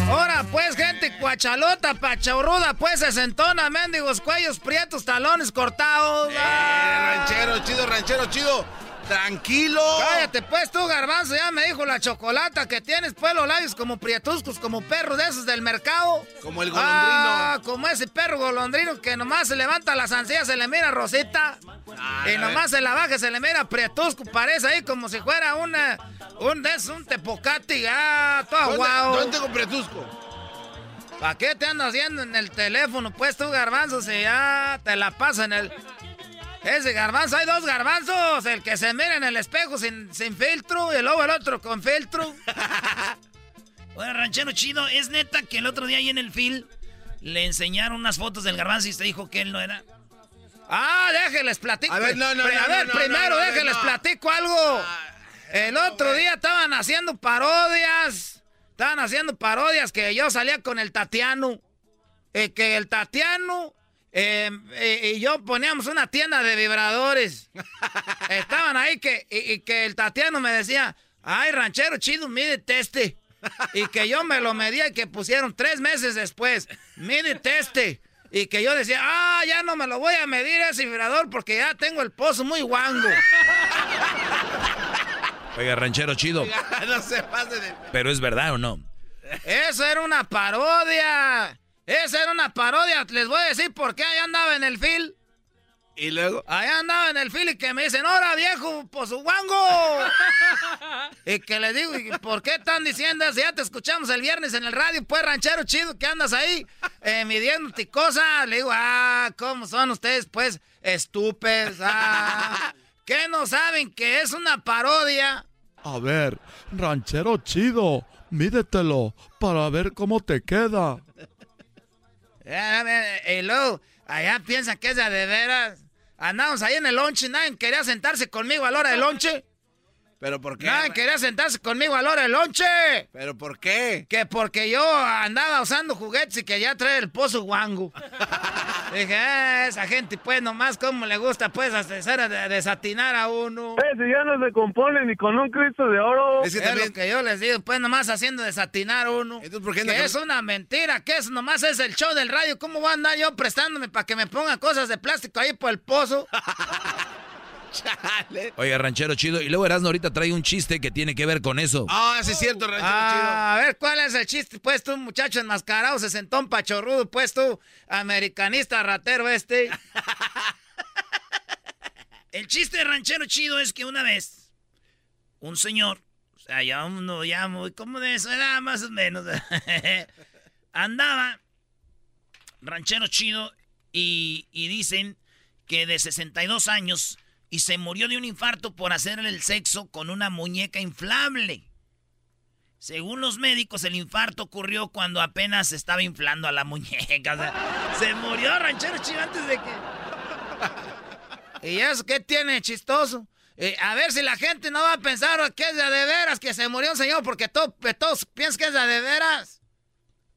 Ahora pues, gente cuachalota, pachorruda, pues se sentona, mendigos, cuellos prietos, talones cortados. Eh, ranchero chido, ranchero chido. Tranquilo. Cállate pues tú, garbanzo, ya me dijo la chocolata que tienes pues los labios como prietuscos, como perros de esos del mercado. Como el golondrino. Ah, como ese perro golondrino que nomás se levanta las ansias, se le mira rosita. Ah, y nomás se la baja, se le mira prietusco, parece ahí como si fuera una, un de esos, un tepocati, ah, todo ¿Dónde, guau. ¿Dónde tengo pretusco? ¿Para qué te andas haciendo en el teléfono? Pues tú, garbanzo, si ya te la pasa en el... Ese garbanzo, hay dos garbanzos. El que se mira en el espejo sin, sin filtro y luego el otro con filtro. [laughs] Oye, ranchero chido, ¿es neta que el otro día ahí en el film le enseñaron unas fotos del garbanzo y se dijo que él no era? Ah, déjenles platico. A ver, no, no, Pri- A no, ver, no, no, primero no, no, déjenles no. platico algo. El otro día estaban haciendo parodias. Estaban haciendo parodias que yo salía con el Tatiano. Eh, que el Tatiano eh, eh, y yo poníamos una tienda de vibradores. [laughs] Estaban ahí que, y, y que el Tatiano me decía, ay, ranchero chido, mídete este. Y que yo me lo medía y que pusieron tres meses después, mídete este. Y que yo decía, ah, ya no me lo voy a medir ese vibrador porque ya tengo el pozo muy guango. [laughs] Oiga, ranchero chido. [laughs] no se pase de... Pero es verdad o no. Eso era una parodia. Esa era una parodia. Les voy a decir por qué allá andaba en el fil. Y luego. Allá andaba en el fil y que me dicen, ¡Hora, viejo, por su guango! [laughs] y que les digo, ¿y por qué están diciendo eso? Ya te escuchamos el viernes en el radio, pues, ranchero chido, que andas ahí eh, midiéndote cosas. Le digo, ah, ¿cómo son ustedes, pues, estúpidos? Ah, ¿Qué no saben que es una parodia? A ver, ranchero chido, mídetelo para ver cómo te queda. Eh, eh, Y luego, allá piensan que es de, de veras. Andamos ahí en el lonche, nadie quería sentarse conmigo a la hora del lonche. ¿Pero por qué? Nadie quería sentarse conmigo a la hora del lonche. ¿Pero por qué? Que porque yo andaba usando juguetes y que ya trae el pozo guango. [laughs] Dije, ah, esa gente, pues, nomás como le gusta, pues, hacer a desatinar a uno. Eh, si ya no se compone ni con un Cristo de oro. Es, lo que yo les digo, pues, nomás haciendo desatinar a uno. Entonces, ¿por qué que es una mentira, que eso nomás es el show del radio. ¿Cómo voy a andar yo prestándome para que me pongan cosas de plástico ahí por el pozo? [laughs] Oiga, ranchero chido. Y luego Erasmo ahorita trae un chiste que tiene que ver con eso. Ah, sí es cierto, ranchero Ah, chido. A ver, ¿cuál es el chiste? Pues tú, muchacho enmascarado, se sentó un pachorrudo, pues tú, americanista ratero este. [laughs] El chiste de ranchero chido es que una vez un señor, o sea, ya uno ya muy como de eso edad más o menos, [laughs] andaba ranchero chido y, y dicen que de 62 años y se murió de un infarto por hacerle el sexo con una muñeca inflable. Según los médicos, el infarto ocurrió cuando apenas se estaba inflando a la muñeca. O sea, se murió ranchero chido antes de que... [laughs] ¿Y eso qué tiene chistoso? Eh, a ver si la gente no va a pensar que es de, de veras que se murió un señor, porque todo, todos piensan que es de, de veras.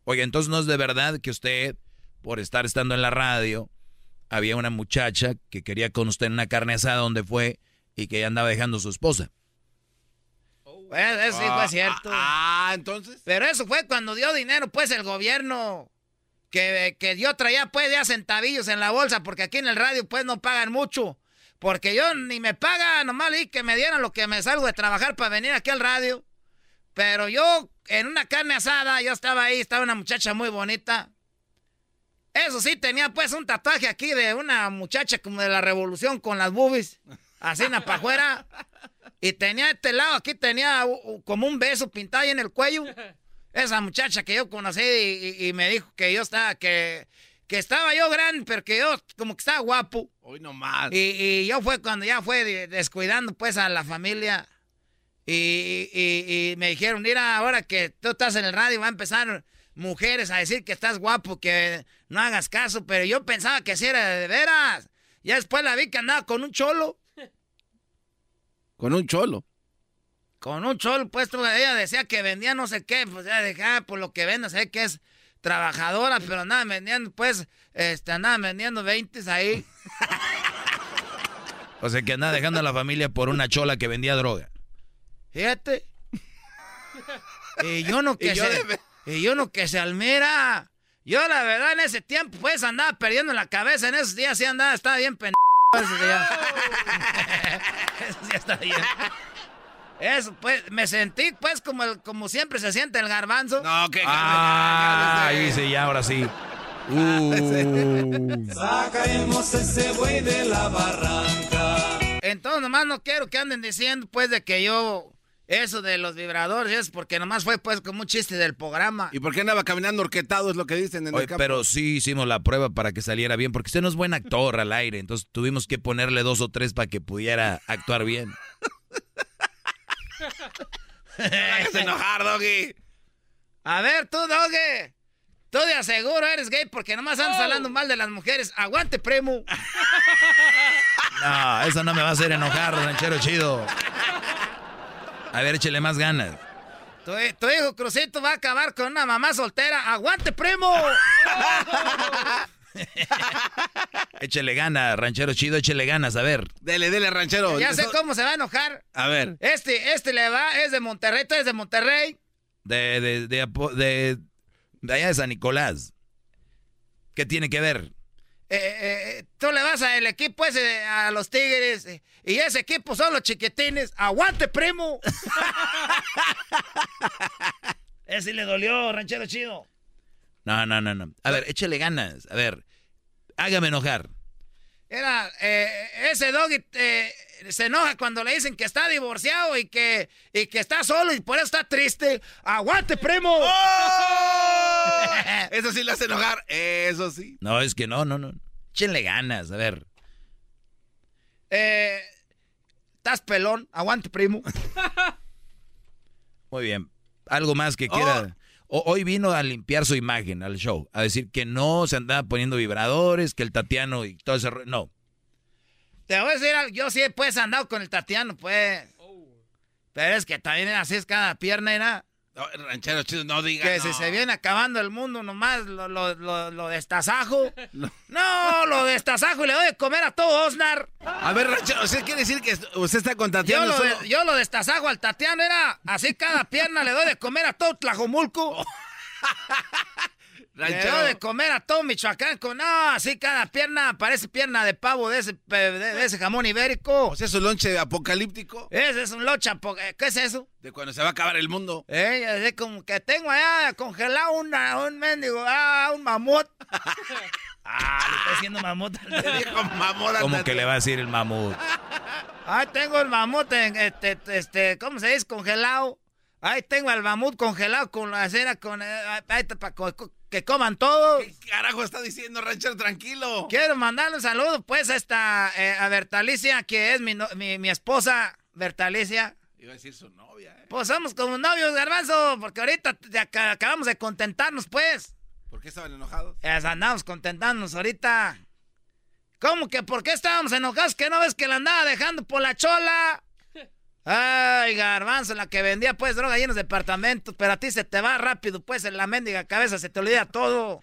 Oye, entonces no es de verdad que usted, por estar estando en la radio, había una muchacha que quería con usted en una carne asada donde fue y que ya andaba dejando a su esposa. Pues eso sí fue cierto. Ah, entonces. Pero eso fue cuando dio dinero, pues, el gobierno. Que, que yo traía, pues, ya centavillos en la bolsa, porque aquí en el radio, pues, no pagan mucho. Porque yo ni me paga, nomás y que me dieran lo que me salgo de trabajar para venir aquí al radio. Pero yo, en una carne asada, yo estaba ahí, estaba una muchacha muy bonita. Eso sí, tenía pues un tatuaje aquí de una muchacha como de la revolución con las boobies, así en la pajuera. Y tenía este lado, aquí tenía como un beso pintado ahí en el cuello. Esa muchacha que yo conocí y, y me dijo que yo estaba, que, que estaba yo grande, pero que yo como que estaba guapo. Hoy nomás. Y, y yo fue cuando ya fue descuidando pues a la familia. Y, y, y, me dijeron, mira, ahora que tú estás en el radio va a empezar mujeres a decir que estás guapo, que no hagas caso, pero yo pensaba que sí era de veras. Ya después la vi que andaba con un cholo. ¿Con un cholo? Con un cholo, pues ella decía que vendía no sé qué, pues ya dije, ah, por lo que vende, sé que es trabajadora, pero andaba vendiendo, pues, este, andaba vendiendo 20 ahí. [laughs] o sea que andaba dejando a la familia por una chola que vendía droga. Fíjate. y yo no [laughs] que. De... Y yo no que se almira. Yo la verdad en ese tiempo pues andaba perdiendo la cabeza. En esos días sí andaba, estaba bien pendejo. [laughs] Esos días. [laughs] esos días está bien. Eso, pues, me sentí, pues, como, el, como siempre se siente el garbanzo. No, que... Ah, ahí dice ya, ahora sí. [laughs] Uh. Sacaremos ese güey de la barranca. Entonces, nomás no quiero que anden diciendo, pues, de que yo... Eso de los vibradores es porque nomás fue pues como un chiste del programa. ¿Y por qué andaba caminando orquetado? Es lo que dicen en Oye, el campo. Pero sí hicimos la prueba para que saliera bien, porque usted no es buen actor al aire, entonces tuvimos que ponerle dos o tres para que pudiera actuar bien. [laughs] Déjate enojar, Doggy. A ver, tú, Doggy. Tú de aseguro eres gay porque nomás andas oh. hablando mal de las mujeres. Aguante, primo. [laughs] No, eso no me va a hacer enojar, ranchero chido. A ver, échele más ganas. Tu, tu, hijo Crucito va a acabar con una mamá soltera. ¡Aguante, primo! [laughs] échele ganas, ranchero chido, échele ganas, a ver. Dele, dele, ranchero. Ya sé cómo se va a enojar. A ver. Este, este le va, es de Monterrey, tú eres de Monterrey. De, de, de, de, de allá de San Nicolás. ¿Qué tiene que ver? Eh, eh, tú le vas al equipo ese, a los Tigres, eh, y ese equipo son los chiquitines. ¡Aguante, primo! [laughs] ese le dolió, ranchero chido. No, no, no, no. A ver, échale ganas. A ver, hágame enojar. Era, ese doggy se enoja cuando le dicen que está divorciado y que, y que está solo y por eso está triste. ¡Aguante, primo! ¡Oh! [laughs] eso sí le hace enojar, eso sí. No, es que no, no, no. Échenle ganas, a ver. Eh, estás pelón, aguante, primo. [laughs] Muy bien. Algo más que quiera. Oh. Hoy vino a limpiar su imagen al show, a decir que no se andaba poniendo vibradores, que el Tatiano y todo ese... No. Te voy a decir, yo sí pues andado con el Tatiano, pues. Pero es que también así es cada pierna, era. No, ranchero chido, no diga. Que no. si se viene acabando el mundo nomás, lo, lo, lo, lo destazajo. [laughs] No. lo destazajo y le doy de comer a todo Osnar. A ver, ranchero, ¿usted quiere decir que usted está Yo contateando lo, solo? yo lo destazajo al Tatiano, era así cada pierna le doy de comer a todo Tlajomulco. [laughs] Ranchero. de comer a todo Michoacán con, no, así cada pierna parece pierna de pavo de ese, de, de ese jamón ibérico. O sea, su lonche apocalíptico Ese es un po- eh, ¿qué es eso? de cuando se va a acabar el mundo. Eh, así como que tengo allá congelado una, un mendigo, ah, un mamut. [laughs] ah, le estoy diciendo mamut. Al ¿Cómo que le va a decir el mamut? Ahí tengo el mamut, en, este, este, ¿cómo se dice? Congelado. Ahí tengo el mamut congelado con la cera, con, eh, ahí está, pa- co- co- que coman todos. ¿Qué carajo está diciendo, ranchero? Tranquilo. Quiero mandarle un saludo, pues, a esta, eh, a Bertalicia, que es mi, no- mi, mi esposa, Bertalicia. Iba a decir su novia, ¿eh? Pues somos como novios, garbanzo, porque ahorita te ac- acabamos de contentarnos, pues. ¿Por qué estaban enojados? Es, andamos contentándonos ahorita. ¿Cómo que por qué estábamos enojados? ¿Que no ves que la andaba dejando por la chola? Ay, garbanzo, la que vendía pues droga ahí en los departamentos, pero a ti se te va rápido, pues en la mendiga cabeza se te olvida todo.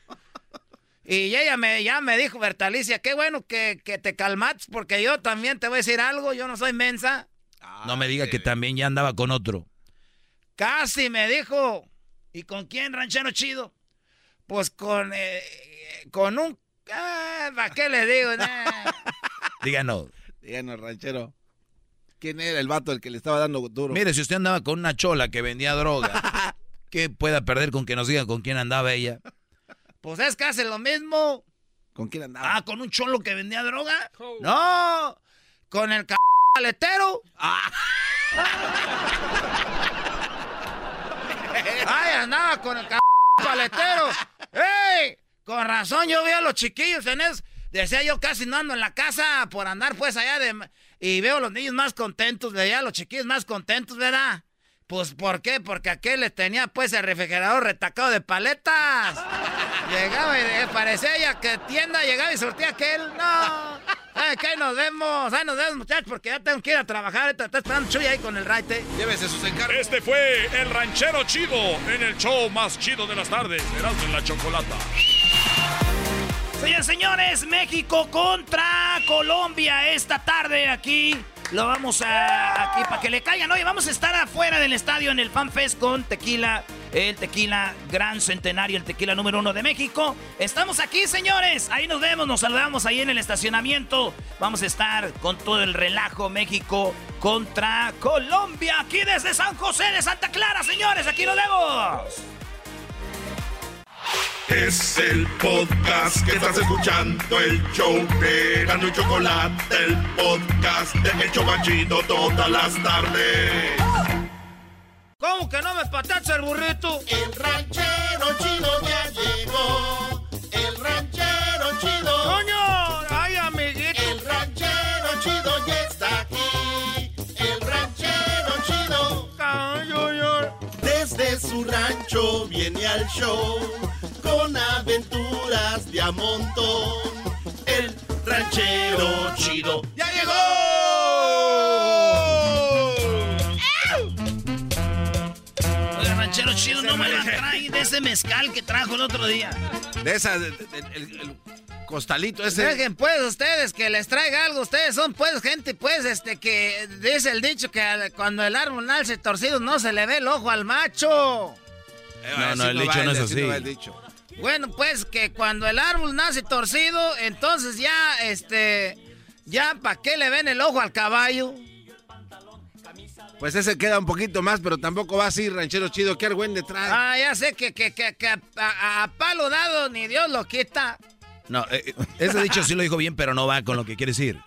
Y ella me, ya me dijo, Bertalicia, qué bueno que, que te calmates, porque yo también te voy a decir algo, yo no soy mensa. No me diga que también ya andaba con otro. Casi me dijo. ¿Y con quién, ranchero chido? Pues con, eh, con un... Ah, ¿Para qué le digo? [laughs] Nah. Díganos. Díganos, ranchero. ¿Quién era el vato el que le estaba dando duro? Mire, si usted andaba con una chola que vendía droga, [laughs] ¿qué pueda perder con que nos diga con quién andaba ella? Pues es casi lo mismo. ¿Con quién andaba? Ah, ¿con un cholo que vendía droga? No, con el c... paletero. Ay, andaba con el c... paletero. ¡Ey! Con razón, yo veo a los chiquillos en eso. Decía yo, casi no ando en la casa por andar pues allá de... Y veo a los niños más contentos, veía a los chiquillos más contentos, ¿verdad? Pues, ¿por qué? Porque aquel le tenía pues el refrigerador retacado de paletas. [laughs] Llegaba y eh, parecía ya que tienda, llegaba y sortía aquel. No. Ay, que ahí nos vemos, ahí nos vemos, muchachos, porque ya tengo que ir a trabajar. Está esperando Chuy ahí con el raite. Llévese sus encargos. Este fue el ranchero chido en el show más chido de las tardes. Erasmo en la chocolata. Señores, señores, México contra Colombia esta tarde aquí. Lo vamos a aquí para que le caigan. Oye, vamos a estar afuera del estadio en el Fan Fest con tequila, el tequila gran centenario, el tequila número uno de México. Estamos aquí, señores. Ahí nos vemos, nos saludamos ahí en el estacionamiento. Vamos a estar con todo el relajo México contra Colombia aquí desde San José de Santa Clara, señores. Aquí nos vemos. Es el podcast que estás escuchando, el show de Gano y Chocolate, el podcast de El Chobachito todas las tardes. ¿Cómo que no me patacha el burrito? El ranchero chido ya llegó. El ranchero chido. ¡Coño! Su rancho viene al show con aventuras de a montón. El ranchero chido ya llegó. Ranchero chido, no me la trae de ese mezcal que trajo el otro día. De esa, de- de- el, el costalito ese. Dejen pues ustedes que les traiga algo. Ustedes son pues gente pues este que dice el dicho que cuando el árbol nace torcido no se le ve el ojo al macho. Eh, No, no, el dicho no es así así. va el dicho. Bueno, pues que cuando el árbol nace torcido, entonces ya este ya para qué le ven el ojo al caballo. Pues ese queda un poquito más, pero tampoco va así, ranchero chido. ¿Qué argüende trae? Ah, ya sé que, que, que, que a, a- a palo dado ni Dios lo quita. No, eh, eh, ese dicho sí lo dijo bien, pero no va con lo que quiere decir.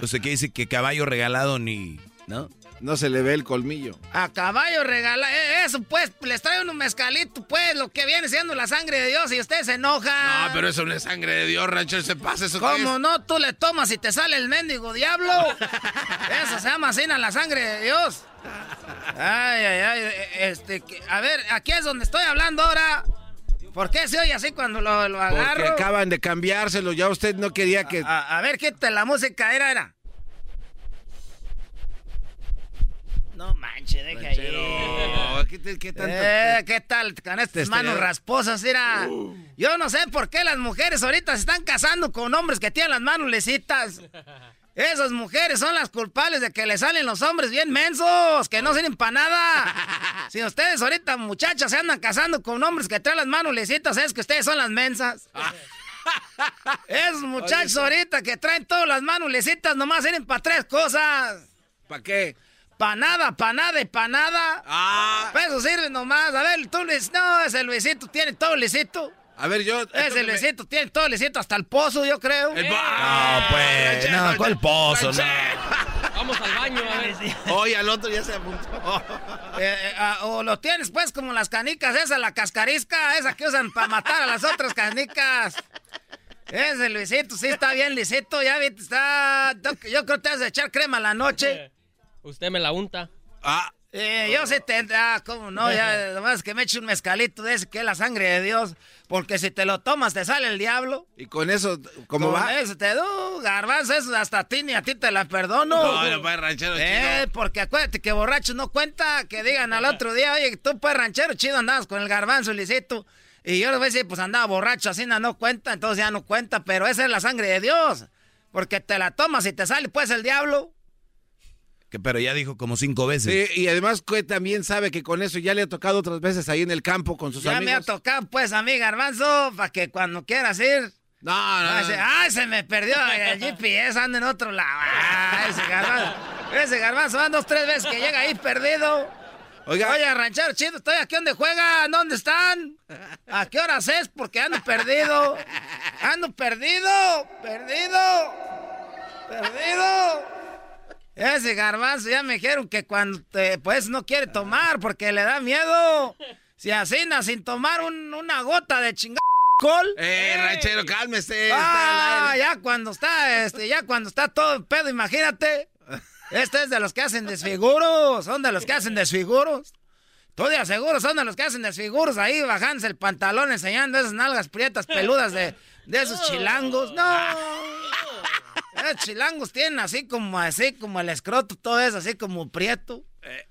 O sea, que dice que caballo regalado ni... ¿No? No se le ve el colmillo. A caballo regala. eh, Eso pues, les trae un mezcalito, pues, lo que viene siendo la sangre de Dios y usted se enoja. No, pero eso no es sangre de Dios, ranchero. Se pasa eso. ¿Cómo es? no? Tú le tomas y te sale el mendigo diablo. [laughs] Eso se llama así en la sangre de Dios. Ay, ay, ay. Este, a ver, aquí es donde estoy hablando ahora. ¿Por qué se oye así cuando lo, lo Porque agarro? acaban de cambiárselo. Ya usted no quería que. A, a ver, quita la música, era, era. No manches, deja ahí. ¿Qué, qué tanto? Eh, ¿Qué tal con estas Este, manos eh. rasposas? Mira, yo no sé por qué las mujeres ahorita se están casando con hombres que tienen las manos. Esas mujeres son las culpables de que le salen los hombres bien mensos, que no sirven para nada. [laughs] Si ustedes ahorita, muchachas, se andan casando con hombres que traen las manos lisitas, es que ustedes son las mensas. [laughs] Esos muchachos ahorita que traen todas las manos lisitas nomás sirven para tres cosas. ¿Para qué? Pa' nada, pa' nada y pa' nada. Ah. Pa' eso sirve nomás. A ver, tú, Luis. No, ese Luisito tiene todo lisito. A ver, yo. Ese Luisito tiene todo lisito, hasta el pozo, yo creo. No, pues, no, ¿cuál pozo? No. Vamos al baño, a ver. Oye, al otro ya se apuntó. [laughs] Eh, eh, ah, o lo tienes, pues, como las canicas, esa, la cascarisca, esa que usan para matar a las otras canicas. Ese Luisito sí está bien lisito, ya viste, está... Yo creo que te vas a echar crema a la noche. Usted me la unta. Ah. Eh, yo sí te... Ah, cómo no, ya, [laughs] nomás que me eche un mezcalito de ese que es la sangre de Dios. Porque si te lo tomas te sale el diablo. Y con eso, ¿cómo Con va? eso te do, garbanzo, eso hasta a ti ni a ti te la perdono. No, no, pues, ranchero Eh, chido. porque acuérdate que borracho no cuenta, que digan al [laughs] otro día, oye, tú pues ranchero chido andabas con el garbanzo Licito. Y yo les voy a decir, pues andaba borracho, así no, no cuenta, entonces ya no cuenta, pero esa es la sangre de Dios. Porque te la tomas y te sale pues el diablo. Que, pero ya dijo como cinco veces. Sí, y además que también sabe que con eso ya le ha tocado otras veces ahí en el campo con sus ya me ha amigos. tocado pues a mí, garbanzo, para que cuando quieras ir... No, no, Ay, no. se, ay, se me perdió el GPS, anda en otro lado. Ay, ese garbanzo, ese garbanzo van dos, tres veces que llega ahí perdido. Oiga. Oye, ranchero chido, estoy aquí donde juegan, ¿dónde están? ¿A qué horas es? Porque ando perdido. Ando perdido, perdido, perdido. Ese garbanzo ya me dijeron que cuando te, pues no quiere tomar porque le da miedo. Si asina sin tomar un- una gota de chingada alcohol. Eh, ranchero, cálmese. Ah, ya cuando está, este, ya cuando está todo el pedo, imagínate. Este es de los que hacen desfiguros, son de los que hacen desfiguros. Tú de aseguro, son de los que hacen desfiguros ahí, bajándose el pantalón, enseñando esas nalgas prietas peludas de, de esos chilangos. No. Esos chilangos tienen así como, así como el escroto, todo eso, así como prieto.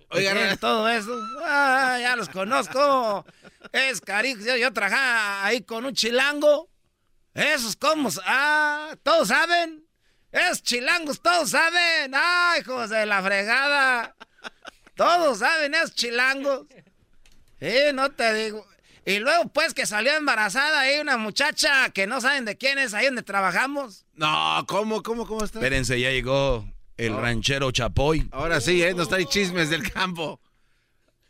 oiga, Tienen Ra- todo eso. Ah, ya los conozco. Es cariño. Yo, yo trabajaba ahí con un chilango. Esos como, ah, todos saben. Esos chilangos, todos saben. Ay, hijos de la fregada. Todos saben esos chilangos. Sí, no te digo. Y luego, pues, que salió embarazada ahí una muchacha que no saben de quién es, ahí donde trabajamos. No, ¿cómo, cómo, cómo está? Espérense, ya llegó el ranchero Chapoy. Ahora sí, ¿eh? Nos trae chismes del campo.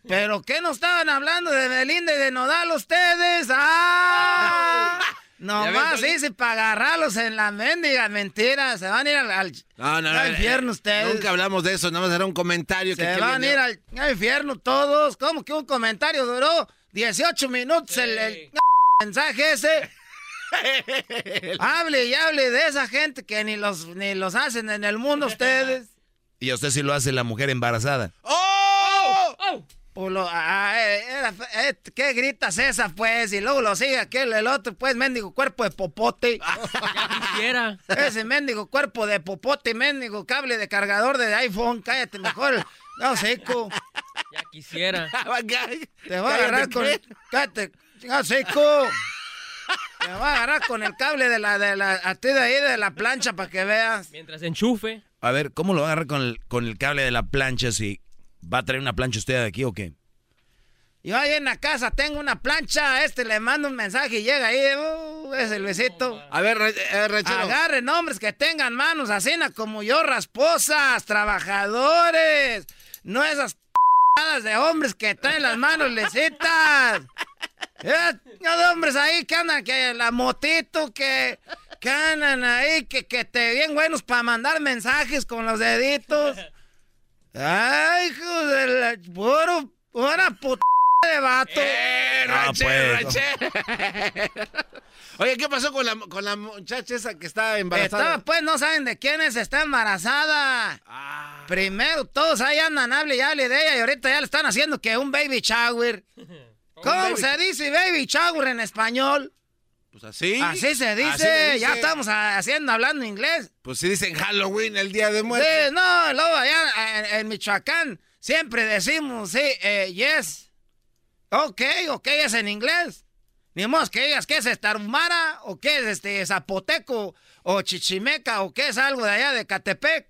¿Pero qué no estaban hablando de Belinda y de Nodal ustedes? ¡Ah! [laughs] Nomás hice para agarrarlos en la mendiga mentira. Se van a ir al, al- No, no, no. al infierno eh, ustedes. Nunca hablamos de eso, nada más era un comentario que Se que van a ir al, al infierno todos. ¿Cómo que un comentario duró 18 minutos el, el mensaje ese? [laughs] hable y hable de esa gente que ni los, ni los hacen en el mundo ustedes. [laughs] Y a usted sí lo hace la mujer embarazada. ¡Oh! Pues lo- ah, eh, era- eh, ¿Qué gritas esa, pues? Y luego lo sigue aquel, el otro, pues, mendigo cuerpo de popote. [laughs] Quisiera. Ese mendigo cuerpo de popote, mendigo cable de cargador de iPhone. Cállate mejor. No, seco. Ya quisiera. Te voy a agarrar con... Cállate, chingado seco. Te voy a agarrar con el cable de la, de la, a ti de ahí, de la plancha, para que veas. Mientras enchufe. A ver, ¿cómo lo va a agarrar con el, con el cable de la plancha si va a traer una plancha usted de aquí o qué? Yo ahí en la casa tengo una plancha, a este le mando un mensaje y llega ahí, uh, ese Luisito. A ver, eh, ranchero. Agarren hombres que tengan manos así como yo, rasposas, trabajadores. No esas p***adas de hombres que traen las manos lisitas. Eh, no hombres ahí que andan, que la motito, que, que andan ahí, que, que te bien buenos para mandar mensajes con los deditos. Ay, hijo de la... Puro, pura puta de vato. Eh, Ah, ranchero, pues. [laughs] Oye, ¿qué pasó con la, con la muchacha esa que está embarazada? Estaba, pues, no saben de quién es, está embarazada. Primero, todos ahí andan, hable y hable de ella, y ahorita ya le están haciendo que un baby shower. ¿Cómo baby- se dice baby shower en español? Pues así. Así se dice, Así ya estamos haciendo, hablando inglés. Pues sí dicen Halloween, el día de muerte. Sí, no, luego allá en, en Michoacán siempre decimos, sí, eh, yes. Ok, ok, es en inglés. Ni más que digas que es tarumara o que es este zapoteco o chichimeca o que es algo de allá de Catepec.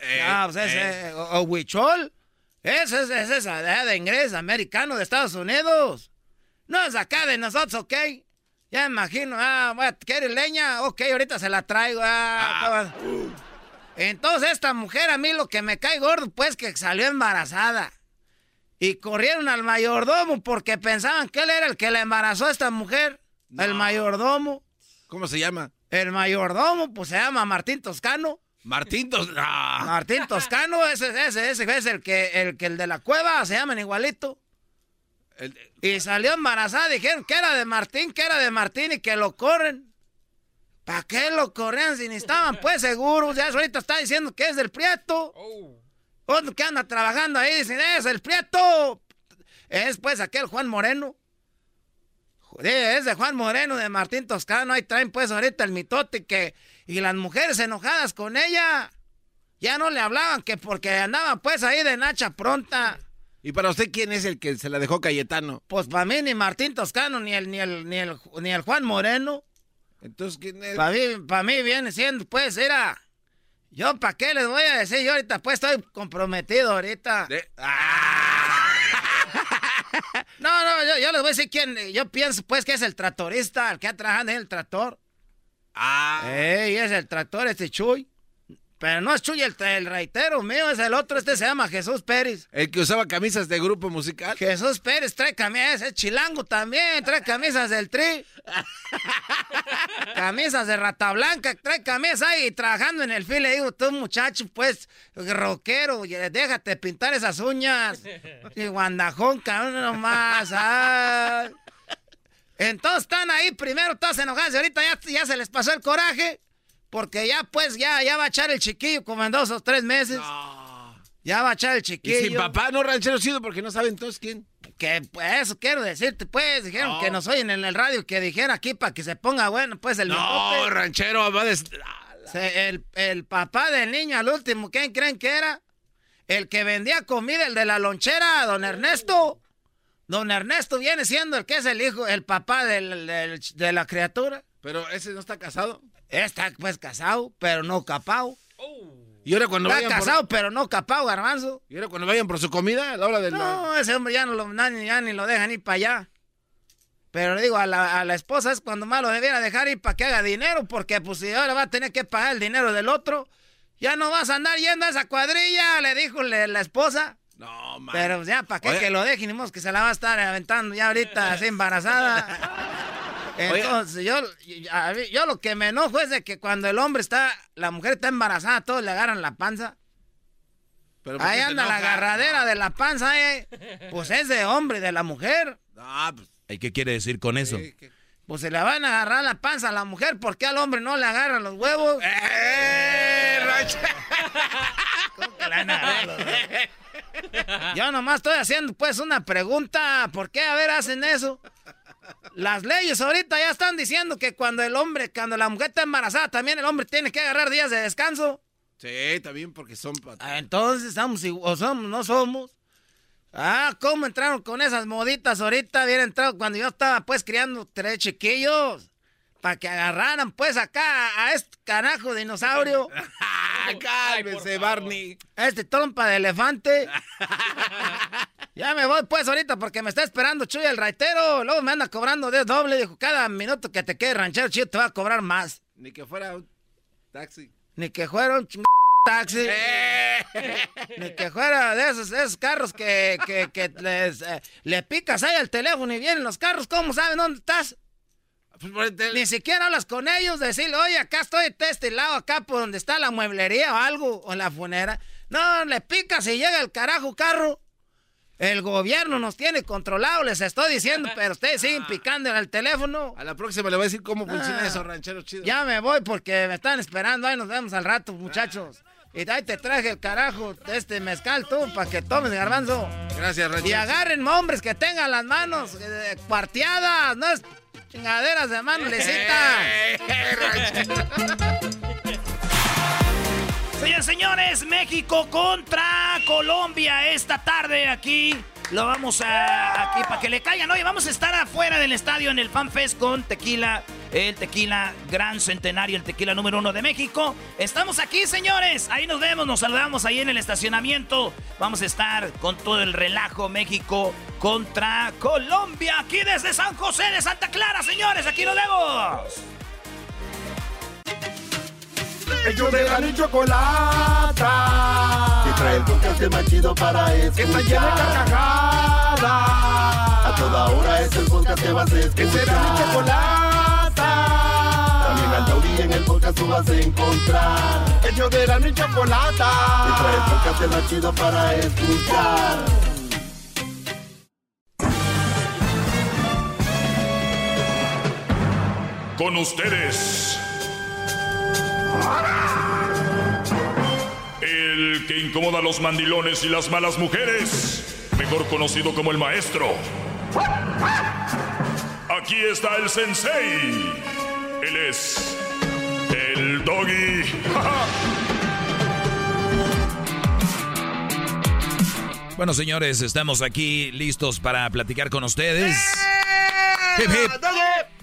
Eh, ah, pues es, eh. eh, o, o huichol. Ese es, ese es de inglés, americano de Estados Unidos. No es acá de nosotros, ok. Ya imagino, ah, ¿quiere leña? Ok, ahorita se la traigo. ah, Entonces esta mujer a mí lo que me cae gordo, pues que salió embarazada. Y corrieron al mayordomo porque pensaban que él era el que la embarazó a esta mujer. El mayordomo. ¿Cómo se llama? El mayordomo, pues se llama Martín Toscano. Martín Tos- ah. Martín Toscano, ese, ese, ese es el que, el que el de la cueva, se llaman igualito. Y salió embarazada, dijeron que era de Martín, que era de Martín y que lo corren. ¿Para qué lo corrían si ni estaban [laughs] pues seguros? Ya ahorita está diciendo que es del Prieto. Otro que anda trabajando ahí dicen, es el Prieto. Es pues aquel Juan Moreno. Joder, es de Juan Moreno, de Martín Toscano. Ahí traen pues ahorita el mitote que... Y las mujeres enojadas con ella. Ya no le hablaban que porque andaban pues ahí de nacha pronta. ¿Y para usted quién es el que se la dejó Cayetano? Pues para mí ni Martín Toscano ni el ni el ni el, ni el Juan Moreno. Entonces quién es? Para mí, para mí viene siendo pues era yo para qué les voy a decir yo ahorita pues estoy comprometido ahorita. [laughs] No, no, yo, yo les voy a decir quién. Yo pienso pues que es el tractorista, el que ha trabajado en el tractor. Ah. Ey, es el tractor este Chuy. Pero no es Chuy el, el reitero mío, es el otro, este se llama Jesús Pérez. El que usaba camisas de grupo musical. Jesús Pérez trae camisas, es chilango también, trae camisas del tri. [laughs] camisas de rata blanca, trae camisas ahí trabajando en el fil. Le digo, tú muchacho, pues, rockero, y déjate pintar esas uñas. [laughs] Y guandajón, cabrón, nomás. ay. Entonces están ahí, primero todas enojadas, y ahorita ya, ya se les pasó el coraje. Porque ya, pues, ya, ya va a echar el chiquillo como en dos o tres meses. Ya va a echar el Y chiquillo. sin papá no ranchero chido porque no saben entonces quién. Que pues eso quiero decirte, pues, dijeron No. que nos oyen en el radio que dijera aquí para que se ponga bueno, pues el No, ranchero va. Se- el, el papá del niño al último, ¿quién creen que era? El que vendía comida, el de la lonchera, don Ernesto. Don Ernesto viene siendo el que es el hijo, el papá del- del- de la criatura. Pero ese no está casado. Está pues casado, pero no capao. Y ahora cuando Está vayan casado, por... pero no capao, garbanzo. Y ahora cuando vayan por su comida, a la hora de la... No, ese hombre ya no lo, ya ni lo dejan ir para allá. Pero le digo, a la, a la esposa es cuando más lo debiera dejar ir para que haga dinero, porque pues si ahora va a tener que pagar el dinero del otro, ya no vas a andar yendo a esa cuadrilla, le dijo le- la esposa. No, man. Pero ya, ¿para qué Oye. que lo dejen? Que se la va a estar aventando ya ahorita así embarazada. [laughs] Entonces, yo, yo, lo que me enojo es de que cuando el hombre está, la mujer está embarazada, todos le agarran la panza. Pero ¿por qué Ahí anda la agarradera de la panza, eh. Pues es de hombre, de la mujer. Ah, pues... ¿Y qué quiere decir con eso? Pues se le van a agarrar la panza a la mujer, ¿por qué al hombre no le agarran los huevos? ¡Eh, [laughs] ¿Cómo que le van a agarrar los huevos? Yo nomás estoy haciendo pues una pregunta, ¿por qué a ver hacen eso? Las leyes ahorita ya están diciendo que cuando el hombre, cuando la mujer está embarazada, también el hombre tiene que agarrar días de descanso. Sí, también porque son... Ah, Entonces, ¿somos igu- o somos, no somos? Ah, ¿cómo entraron con esas moditas ahorita? Habían entrado cuando yo estaba pues criando tres chiquillos. Para que agarraran pues acá a este carajo dinosaurio. [laughs] Cálmese, Barney. Este trompa de elefante. [laughs] ya me voy pues ahorita porque me está esperando Chuy el raitero. Luego me anda cobrando de doble. Dijo, cada minuto que te quede ranchero, Chuy te va a cobrar más. Ni que fuera un taxi. Ni que fuera un ching taxi. [laughs] Ni que fuera de esos, esos carros que, que, que les, eh, le picas ahí al teléfono y vienen los carros. ¿Cómo saben dónde estás? Ni siquiera hablas con ellos, decirle, oye, acá estoy de este lado, acá por donde está la mueblería o algo, o la funera. No, le picas y llega el carajo carro. El gobierno nos tiene controlado, les estoy diciendo, pero ustedes [laughs] siguen picando en el teléfono. A la próxima le voy a decir cómo funciona Ah. eso, ranchero chido. Ya me voy porque me están esperando. Ahí nos vemos al rato, muchachos. Y ahí te traje el carajo, este mezcal tú, para que tomes, garbanzo. Gracias, ranchero. Y agarren hombres que tengan las manos eh, cuarteadas, no es chingaderas de mano lisita. [laughs] Señores, señores, México contra Colombia esta tarde aquí. Lo vamos a aquí para que le caigan. Oye, vamos a estar afuera del estadio en el Fan Fest con tequila, el tequila gran centenario, el tequila número uno de México. Estamos aquí, señores. Ahí nos vemos, nos saludamos ahí en el estacionamiento. Vamos a estar con todo el relajo México contra Colombia. Aquí desde San José de Santa Clara, señores. Aquí nos vemos. Ellos de la y chocolata. Que trae el podcast más chido para escuchar. Que está llena de carcajadas. A toda hora es el podcast que vas a escuchar. Que será mi chocolata. En el podcast tú vas a encontrar. Ellos de la y chocolata. Que trae el podcast más chido para escuchar. Con ustedes. El que incomoda a los mandilones y las malas mujeres, mejor conocido como el maestro. Aquí está el sensei. Él es el doggy. [laughs] Bueno, señores, estamos aquí listos para platicar con ustedes. Hip, hip.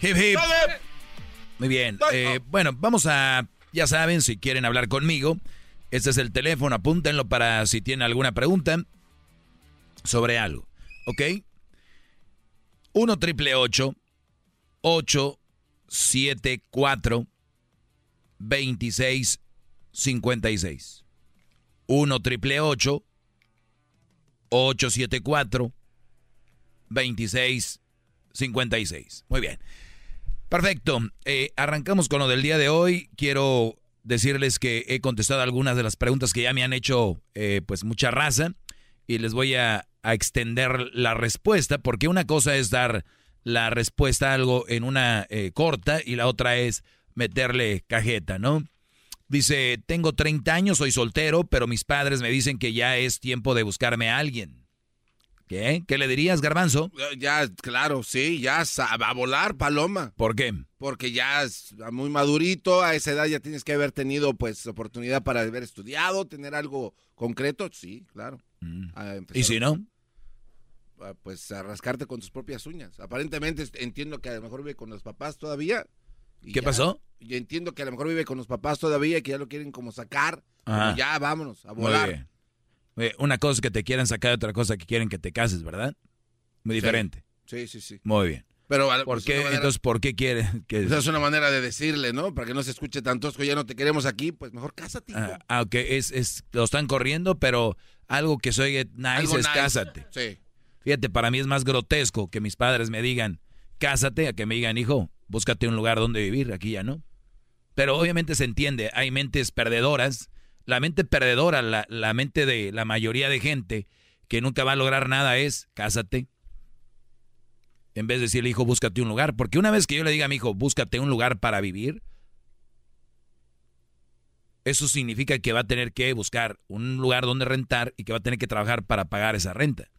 Hip, hip. Muy bien. eh, bueno, vamos a, ya saben, si quieren hablar conmigo, este es el teléfono, apúntenlo para si tienen alguna pregunta sobre algo. ¿Ok? 1 triple 874 2656. 1 triple 874 2656. Muy bien. Perfecto. Eh, arrancamos con lo del día de hoy. Quiero decirles que he contestado algunas de las preguntas que ya me han hecho eh, pues mucha raza y les voy a, extender la respuesta porque una cosa es dar la respuesta a algo en una eh, corta y la otra es meterle cajeta, ¿no? Dice, tengo 30 años, soy soltero, pero mis padres me dicen que ya es tiempo de buscarme a alguien. ¿Qué? ¿Qué le dirías, Garbanzo? Ya, claro, sí, ya va a volar, Paloma. ¿Por qué? Porque ya es muy madurito, a esa edad ya tienes que haber tenido, pues, oportunidad para haber estudiado, tener algo concreto, sí, claro. Mm. ¿Y si no? A, pues a rascarte con tus propias uñas. Aparentemente entiendo que a lo mejor vive con los papás todavía. ¿Qué ya, pasó? Y entiendo que a lo mejor vive con los papás todavía y que ya lo quieren como sacar. Como ya, vámonos, a volar. Una cosa es que te quieran sacar, otra cosa que quieren que te cases, ¿verdad? Muy diferente. Sí, sí, sí. Muy bien. Pero, ¿Por qué, manera, entonces, ¿por qué quiere que...? Esa es una manera de decirle, ¿no? Para que no se escuche tan tosco, ya no te queremos aquí, pues mejor cásate. Ah, aunque es, es, lo están corriendo, pero algo que soy nice algo es nice. cásate. Sí. Fíjate, para mí es más grotesco que mis padres me digan, cásate, a que me digan, hijo, búscate un lugar donde vivir, aquí ya no. Pero obviamente se entiende, hay mentes perdedoras la mente perdedora, la, la, mente de la mayoría de gente que nunca va a lograr nada es cásate. En vez de decirle, hijo, búscate un lugar. Porque una vez que yo le diga a mi hijo, búscate un lugar para vivir, eso significa que va a tener que buscar un lugar donde rentar y que va a tener que trabajar para pagar esa renta.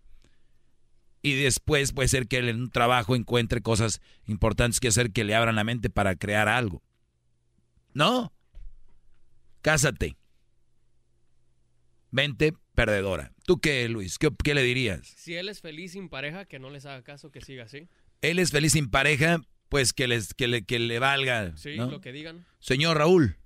Y después puede ser que él en un trabajo encuentre cosas importantes que hacer que le abran la mente para crear algo. No. Cásate. Mente perdedora. ¿Tú qué, Luis? ¿Qué, ¿Qué, le dirías? Si él es feliz sin pareja, que no les haga caso, que siga así. Él es feliz sin pareja, pues que, les, que, le, que le valga. Sí, ¿no? lo que digan. Señor Raúl.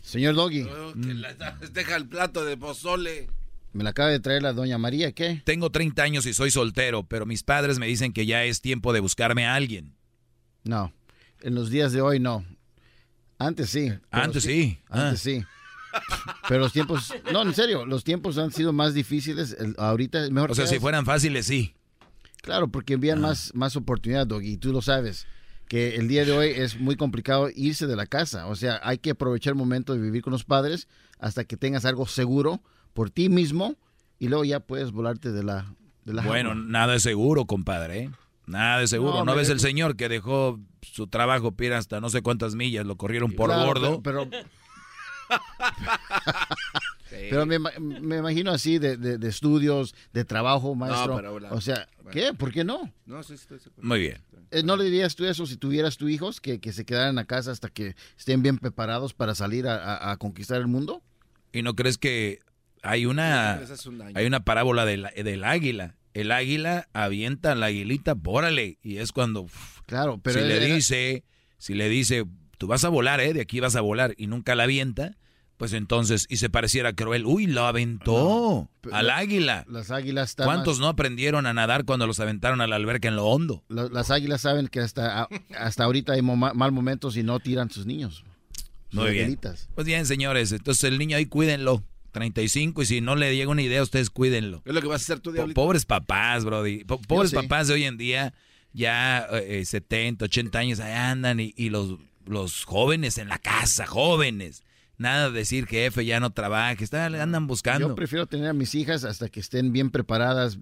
Señor Doggy. Oh, que la, [laughs] deja el plato de pozole. Me la acaba de traer la doña María, ¿qué? Tengo 30 años y soy soltero, pero mis padres me dicen que ya es tiempo de buscarme a alguien. No, en los días de hoy no. Antes sí. Antes sí. Antes ah. sí. Pero los tiempos, no, en serio, los tiempos han sido más difíciles. El, ahorita es mejor. O sea, si fueran fáciles, sí. Claro, porque envían ah. más, más oportunidad, Doggy, y tú lo sabes. Que el día de hoy es muy complicado irse de la casa. O sea, hay que aprovechar el momento de vivir con los padres hasta que tengas algo seguro por ti mismo y luego ya puedes volarte de la. De la bueno, jaula. nada de seguro, compadre. ¿eh? Nada de seguro. ¿No, ¿No ves el señor que dejó su trabajo, pira hasta no sé cuántas millas, lo corrieron por claro, gordo? Pero, pero... [laughs] Pero me, me, imagino así de, de, estudios, de trabajo, maestro. o sea, ¿qué? ¿Por qué no? No, sí, estoy Muy bien. Eh, ¿No le dirías tú eso si tuvieras tus hijos, que, que se quedaran a casa hasta que estén bien preparados para salir a, a, conquistar el mundo? ¿Y no crees que hay una, hay una parábola del, del águila? El águila avienta a la aguilita, pórale. Y es cuando... Claro, pero... Si le dice, si le dice, tú vas a volar, ¿eh? De aquí vas a volar, y nunca la avienta pues entonces, y se pareciera cruel, uy, lo aventó al águila. Las águilas ¿Cuántos no aprendieron a nadar cuando los aventaron a la alberca en lo hondo? las águilas saben que hasta, hasta ahorita hay mal momentos y no tiran sus niños. Muy bien. Pues bien, señores, entonces el niño ahí cuídenlo. 35 y si no le llega una idea, ustedes cuídenlo. Es lo que vas a hacer tú, Diablito. Pobres papás, Brody. pobres papás de hoy en día, ya 70, eh, 80 años, ahí andan y, y los, los jóvenes en la casa, jóvenes Nada de decir que F ya no trabaje, está, andan buscando. Yo prefiero tener a mis hijas hasta que estén bien preparadas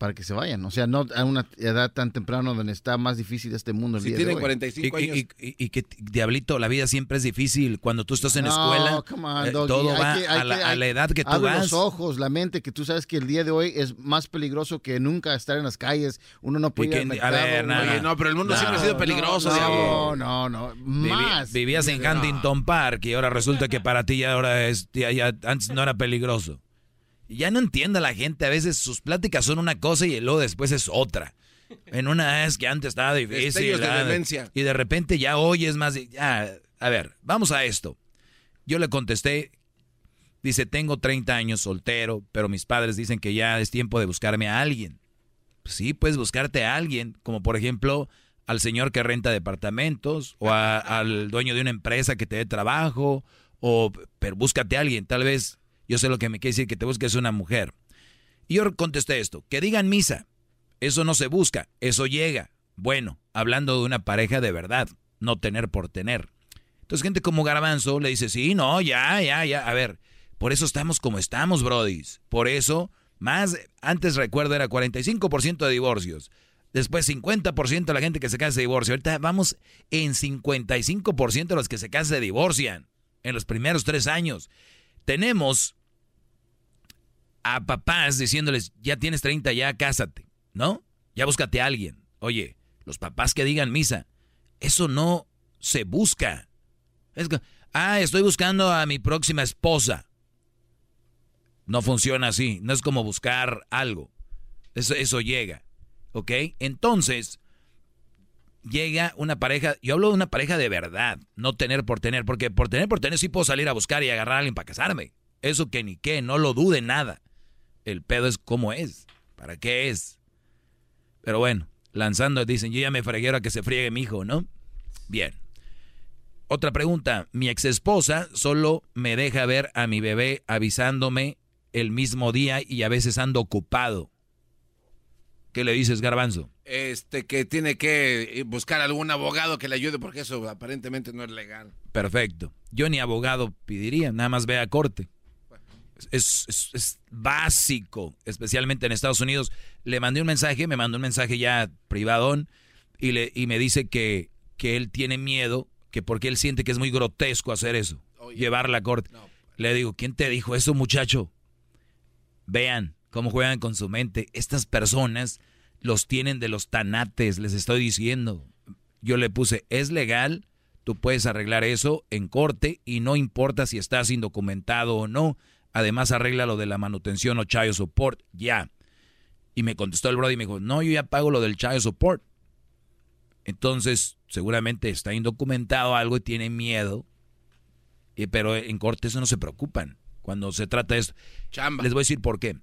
para que se vayan. O sea, no a una edad tan temprana donde está más difícil este mundo. El si tienen 45 años. Y, que, diablito, la vida siempre es difícil. Cuando tú estás en escuela, eh, todo va a, la, edad que tú vas. los ojos, la mente, que tú sabes que el día de hoy es más peligroso que nunca estar en las calles. Uno no puede ir A ver, no, pero el mundo siempre ha sido peligroso. No, no, no, más. vivías en Huntington Park y ahora resulta que para ti ya ahora es, ya antes no era peligroso ya no entiende la gente. A veces sus pláticas son una cosa y luego después es otra. En una es que antes estaba difícil. De y de repente ya hoy es más. Ya, a ver, vamos a esto. Yo le contesté. Dice, tengo 30 años soltero, pero mis padres dicen que ya es tiempo de buscarme a alguien. Pues sí, puedes buscarte a alguien, como por ejemplo al señor que renta departamentos o al dueño de una empresa que te dé trabajo, o pero búscate a alguien, tal vez yo sé lo que me quiere decir que te busques una mujer. Y yo contesté esto, que digan misa. Eso no se busca, eso llega. Bueno, hablando de una pareja de verdad, no tener por tener. Entonces gente como Garbanzo le dice, sí, no, ya, ya, ya. A ver, por eso estamos como estamos, brodis. Por eso, más, antes recuerdo era 45% de divorcios. Después 50% de la gente que se casa se divorcia. Ahorita vamos en 55% de los que se casan se divorcian en los primeros tres años. Tenemos a papás diciéndoles, ya tienes 30, ya cásate, ¿no? Ya búscate a alguien. Oye, los papás que digan misa, eso no se busca. Ah, estoy buscando a mi próxima esposa. No funciona así, no es como buscar algo. Eso, eso llega, ¿ok? Entonces, llega una pareja, yo hablo de una pareja de verdad, no tener por tener, porque por tener por tener sí puedo salir a buscar y agarrar a alguien para casarme. Eso que ni qué, no lo dude nada. El pedo es cómo es, para qué es. Pero bueno, lanzando, dicen, yo ya me freguero a que se friegue mi hijo, ¿no? Bien. Otra pregunta, mi ex esposa solo me deja ver a mi bebé avisándome el mismo día y a veces ando ocupado. ¿Qué le dices, Garbanzo? Este, que tiene que buscar algún abogado que le ayude porque eso aparentemente no es legal. Perfecto. Yo ni abogado pediría, nada más ve a corte es, básico, especialmente en Estados Unidos. Le mandé un mensaje, me mandó un mensaje ya privadón y, le, y me dice que, que él tiene miedo, que porque él siente que es muy grotesco hacer eso, llevar la corte. Le digo, ¿quién te dijo eso, muchacho? Vean cómo juegan con su mente. Estas personas los tienen de los tanates, les estoy diciendo. Yo le puse, es legal, tú puedes arreglar eso en corte y no importa si estás indocumentado o no. Además arregla lo de la manutención o child support, ya. Y me contestó el brother y me dijo, no, yo ya pago lo del child support. Entonces, seguramente está indocumentado algo y tiene miedo. Y, pero en corte eso no se preocupan. Cuando se trata de esto. Les voy a decir por qué.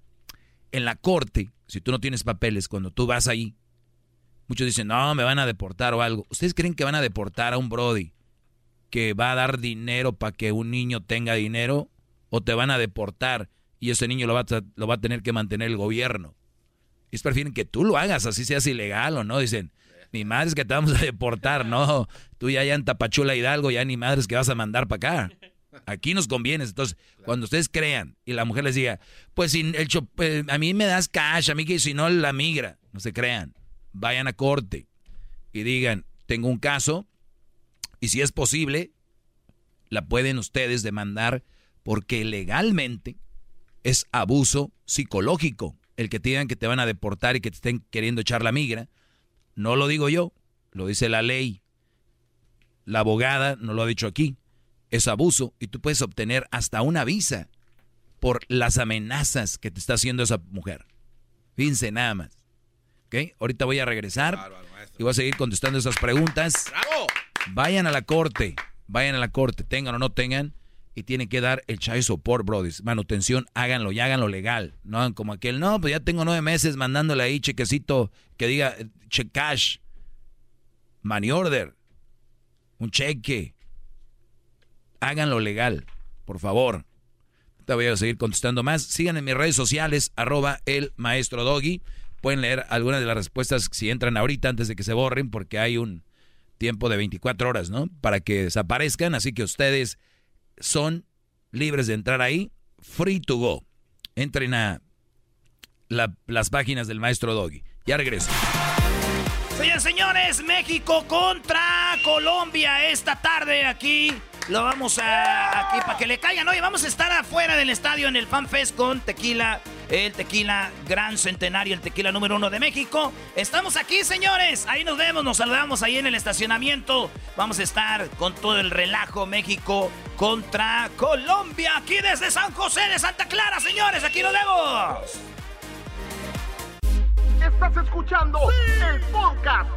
En la corte, si tú no tienes papeles, cuando tú vas ahí, muchos dicen, no, me van a deportar o algo. ¿Ustedes creen que van a deportar a un Brody que va a dar dinero para que un niño tenga dinero? O te van a deportar y ese niño lo va a, lo va a tener que mantener el gobierno. Ellos prefieren que tú lo hagas, así seas ilegal o no. Dicen, ni madres que te vamos a deportar, no. Tú ya, ya en Tapachula Hidalgo, ya ni madres que vas a mandar para acá. Aquí nos conviene. Entonces, cuando ustedes crean y la mujer les diga, pues si el eh, a mí me das cash, a mí que si no la migra, no se crean. Vayan a corte y digan, tengo un caso y si es posible, la pueden ustedes demandar Porque legalmente es abuso psicológico el que te digan que te van a deportar y que te estén queriendo echar la migra. No lo digo yo, lo dice la ley. La abogada no lo ha dicho aquí. Es abuso y tú puedes obtener hasta una visa por las amenazas que te está haciendo esa mujer. Fíjense nada más. ¿Ok? Ahorita voy a regresar y voy a seguir contestando esas preguntas. ¡Bravo! Vayan a la corte, vayan a la corte, tengan o no tengan, y tienen que dar el child support, brothers. Manutención, háganlo y háganlo legal. No como aquel, no, pues ya tengo nueve meses mandándole ahí chequecito que diga eh, check cash, money order, un cheque. Háganlo legal, por favor. Te voy a seguir contestando más. Sigan en mis redes sociales, arroba el maestro Doggy. Pueden leer algunas de las respuestas si entran ahorita antes de que se borren, porque hay un tiempo de 24 horas, ¿no? Para que desaparezcan. Así que ustedes son libres de entrar ahí, free to go. Entren a las páginas del maestro Doggy. Ya regreso. Señores, señores, México contra Colombia esta tarde aquí. Lo vamos a aquí para que le caigan. Oye, vamos a estar afuera del estadio en el Fan Fest con tequila, el tequila gran centenario, el tequila número uno de México. Estamos aquí, señores. Ahí nos vemos, nos saludamos ahí en el estacionamiento. Vamos a estar con todo el relajo México contra Colombia. Aquí desde San José de Santa Clara, señores. Aquí nos vemos. Estás escuchando el podcast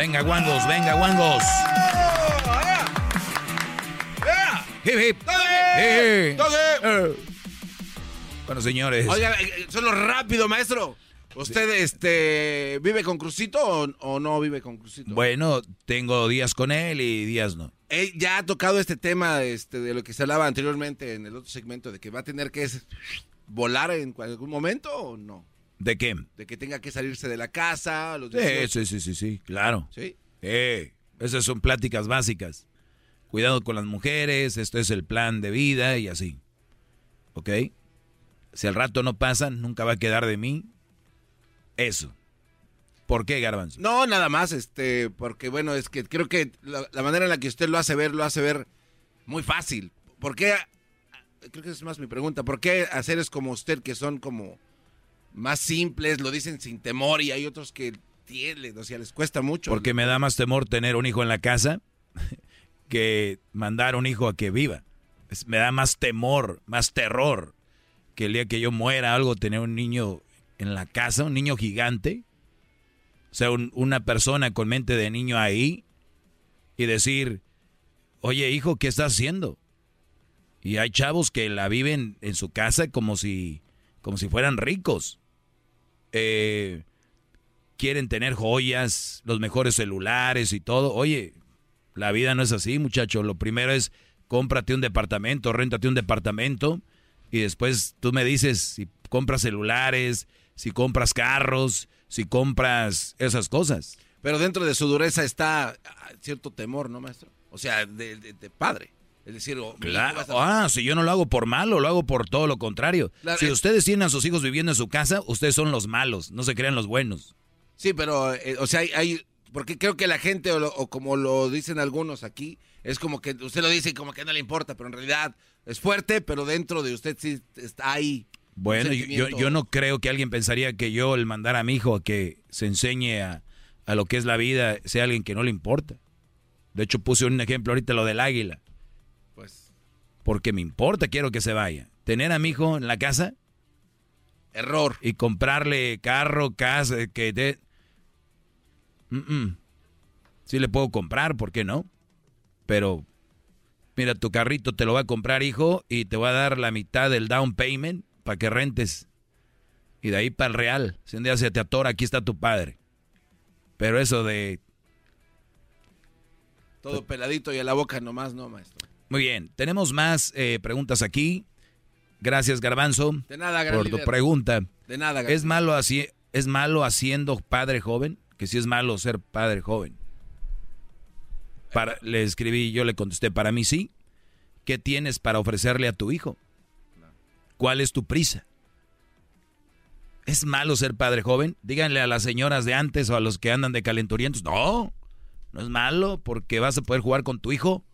Venga, guangos, venga, guangos. Hip, hip. Eh. Eh. Bueno, señores. Oiga, eh, solo rápido, maestro. ¿Usted este, vive con Crucito o, o no vive con Crucito? Bueno, tengo días con él y días no. Él ya ha tocado este tema este, de lo que se hablaba anteriormente en el otro segmento, de que va a tener que volar en algún momento o no. ¿De qué? De que tenga que salirse de la casa. Los Sí, 18. sí, sí, sí, sí, claro. Sí. Eh, esas son pláticas básicas. Cuidado con las mujeres, esto es el plan de vida y así. ¿Ok? Si al rato no pasa, nunca va a quedar de mí. Eso. ¿Por qué, Garbanzo? No, nada más, este, porque bueno, es que creo que la, la manera en la que usted lo hace ver, lo hace ver muy fácil. ¿Por qué? Creo que es más mi pregunta. ¿Por qué a seres como usted que son como más simples, lo dicen sin temor y hay otros que tienen, o sea, les cuesta mucho? Porque me da más temor tener un hijo en la casa [laughs] que mandar un hijo a que viva. Me da más temor, más terror que el día que yo muera algo tener un niño en la casa, un niño gigante. O sea, un- una persona con mente de niño ahí y decir, oye hijo, ¿qué estás haciendo? Y hay chavos que la viven en su casa como si, como si fueran ricos. Eh, quieren tener joyas, los mejores celulares y todo. Oye, la vida no es así, muchacho. Lo primero es cómprate un departamento, réntate un departamento y después tú me dices si compras celulares, si compras carros, si compras esas cosas. Pero dentro de su dureza está ah, cierto temor, ¿no, maestro? O sea, de, padre. Es decir, oh, Claro. a Ah, si yo no lo hago por malo, lo hago por todo lo contrario. Claro, si es- ustedes tienen a sus hijos viviendo en su casa, ustedes son los malos, no se crean los buenos. Sí, pero, eh, o sea, hay, hay- porque creo que la gente, o, lo- o como lo dicen algunos aquí, es como que usted lo dice y como que no le importa, pero en realidad es fuerte, pero dentro de usted sí está ahí. Bueno, yo, yo no creo que alguien pensaría que yo el mandar a mi hijo a que se enseñe a, a lo que es la vida sea alguien que no le importa. De hecho, puse un ejemplo ahorita lo del águila. Porque me importa, quiero que se vaya. Tener a mi hijo en la casa. Error. Y comprarle carro, casa, que te... Mm, mm. Sí le puedo comprar, ¿por qué no? Pero, mira, tu carrito te lo va a comprar, hijo, y te va a dar la mitad del down payment para que rentes. Y de ahí para el real. Si un día se te atora, aquí está tu padre. Pero eso de... Todo peladito y a la boca nomás, no, maestro. Muy bien, tenemos más eh, preguntas aquí. Gracias, Garbanzo. De nada, Por tu líder. pregunta. De nada, ¿Es malo, así, ¿Es malo haciendo padre joven? Que si es malo ser padre joven. Para, le escribí, yo le contesté, para mí sí. ¿Qué tienes para ofrecerle a tu hijo? ¿Cuál es tu prisa? ¿Es malo ser padre joven? Díganle a las señoras de antes o a los que andan de calenturientos. No, no es malo porque vas a poder jugar con tu hijo.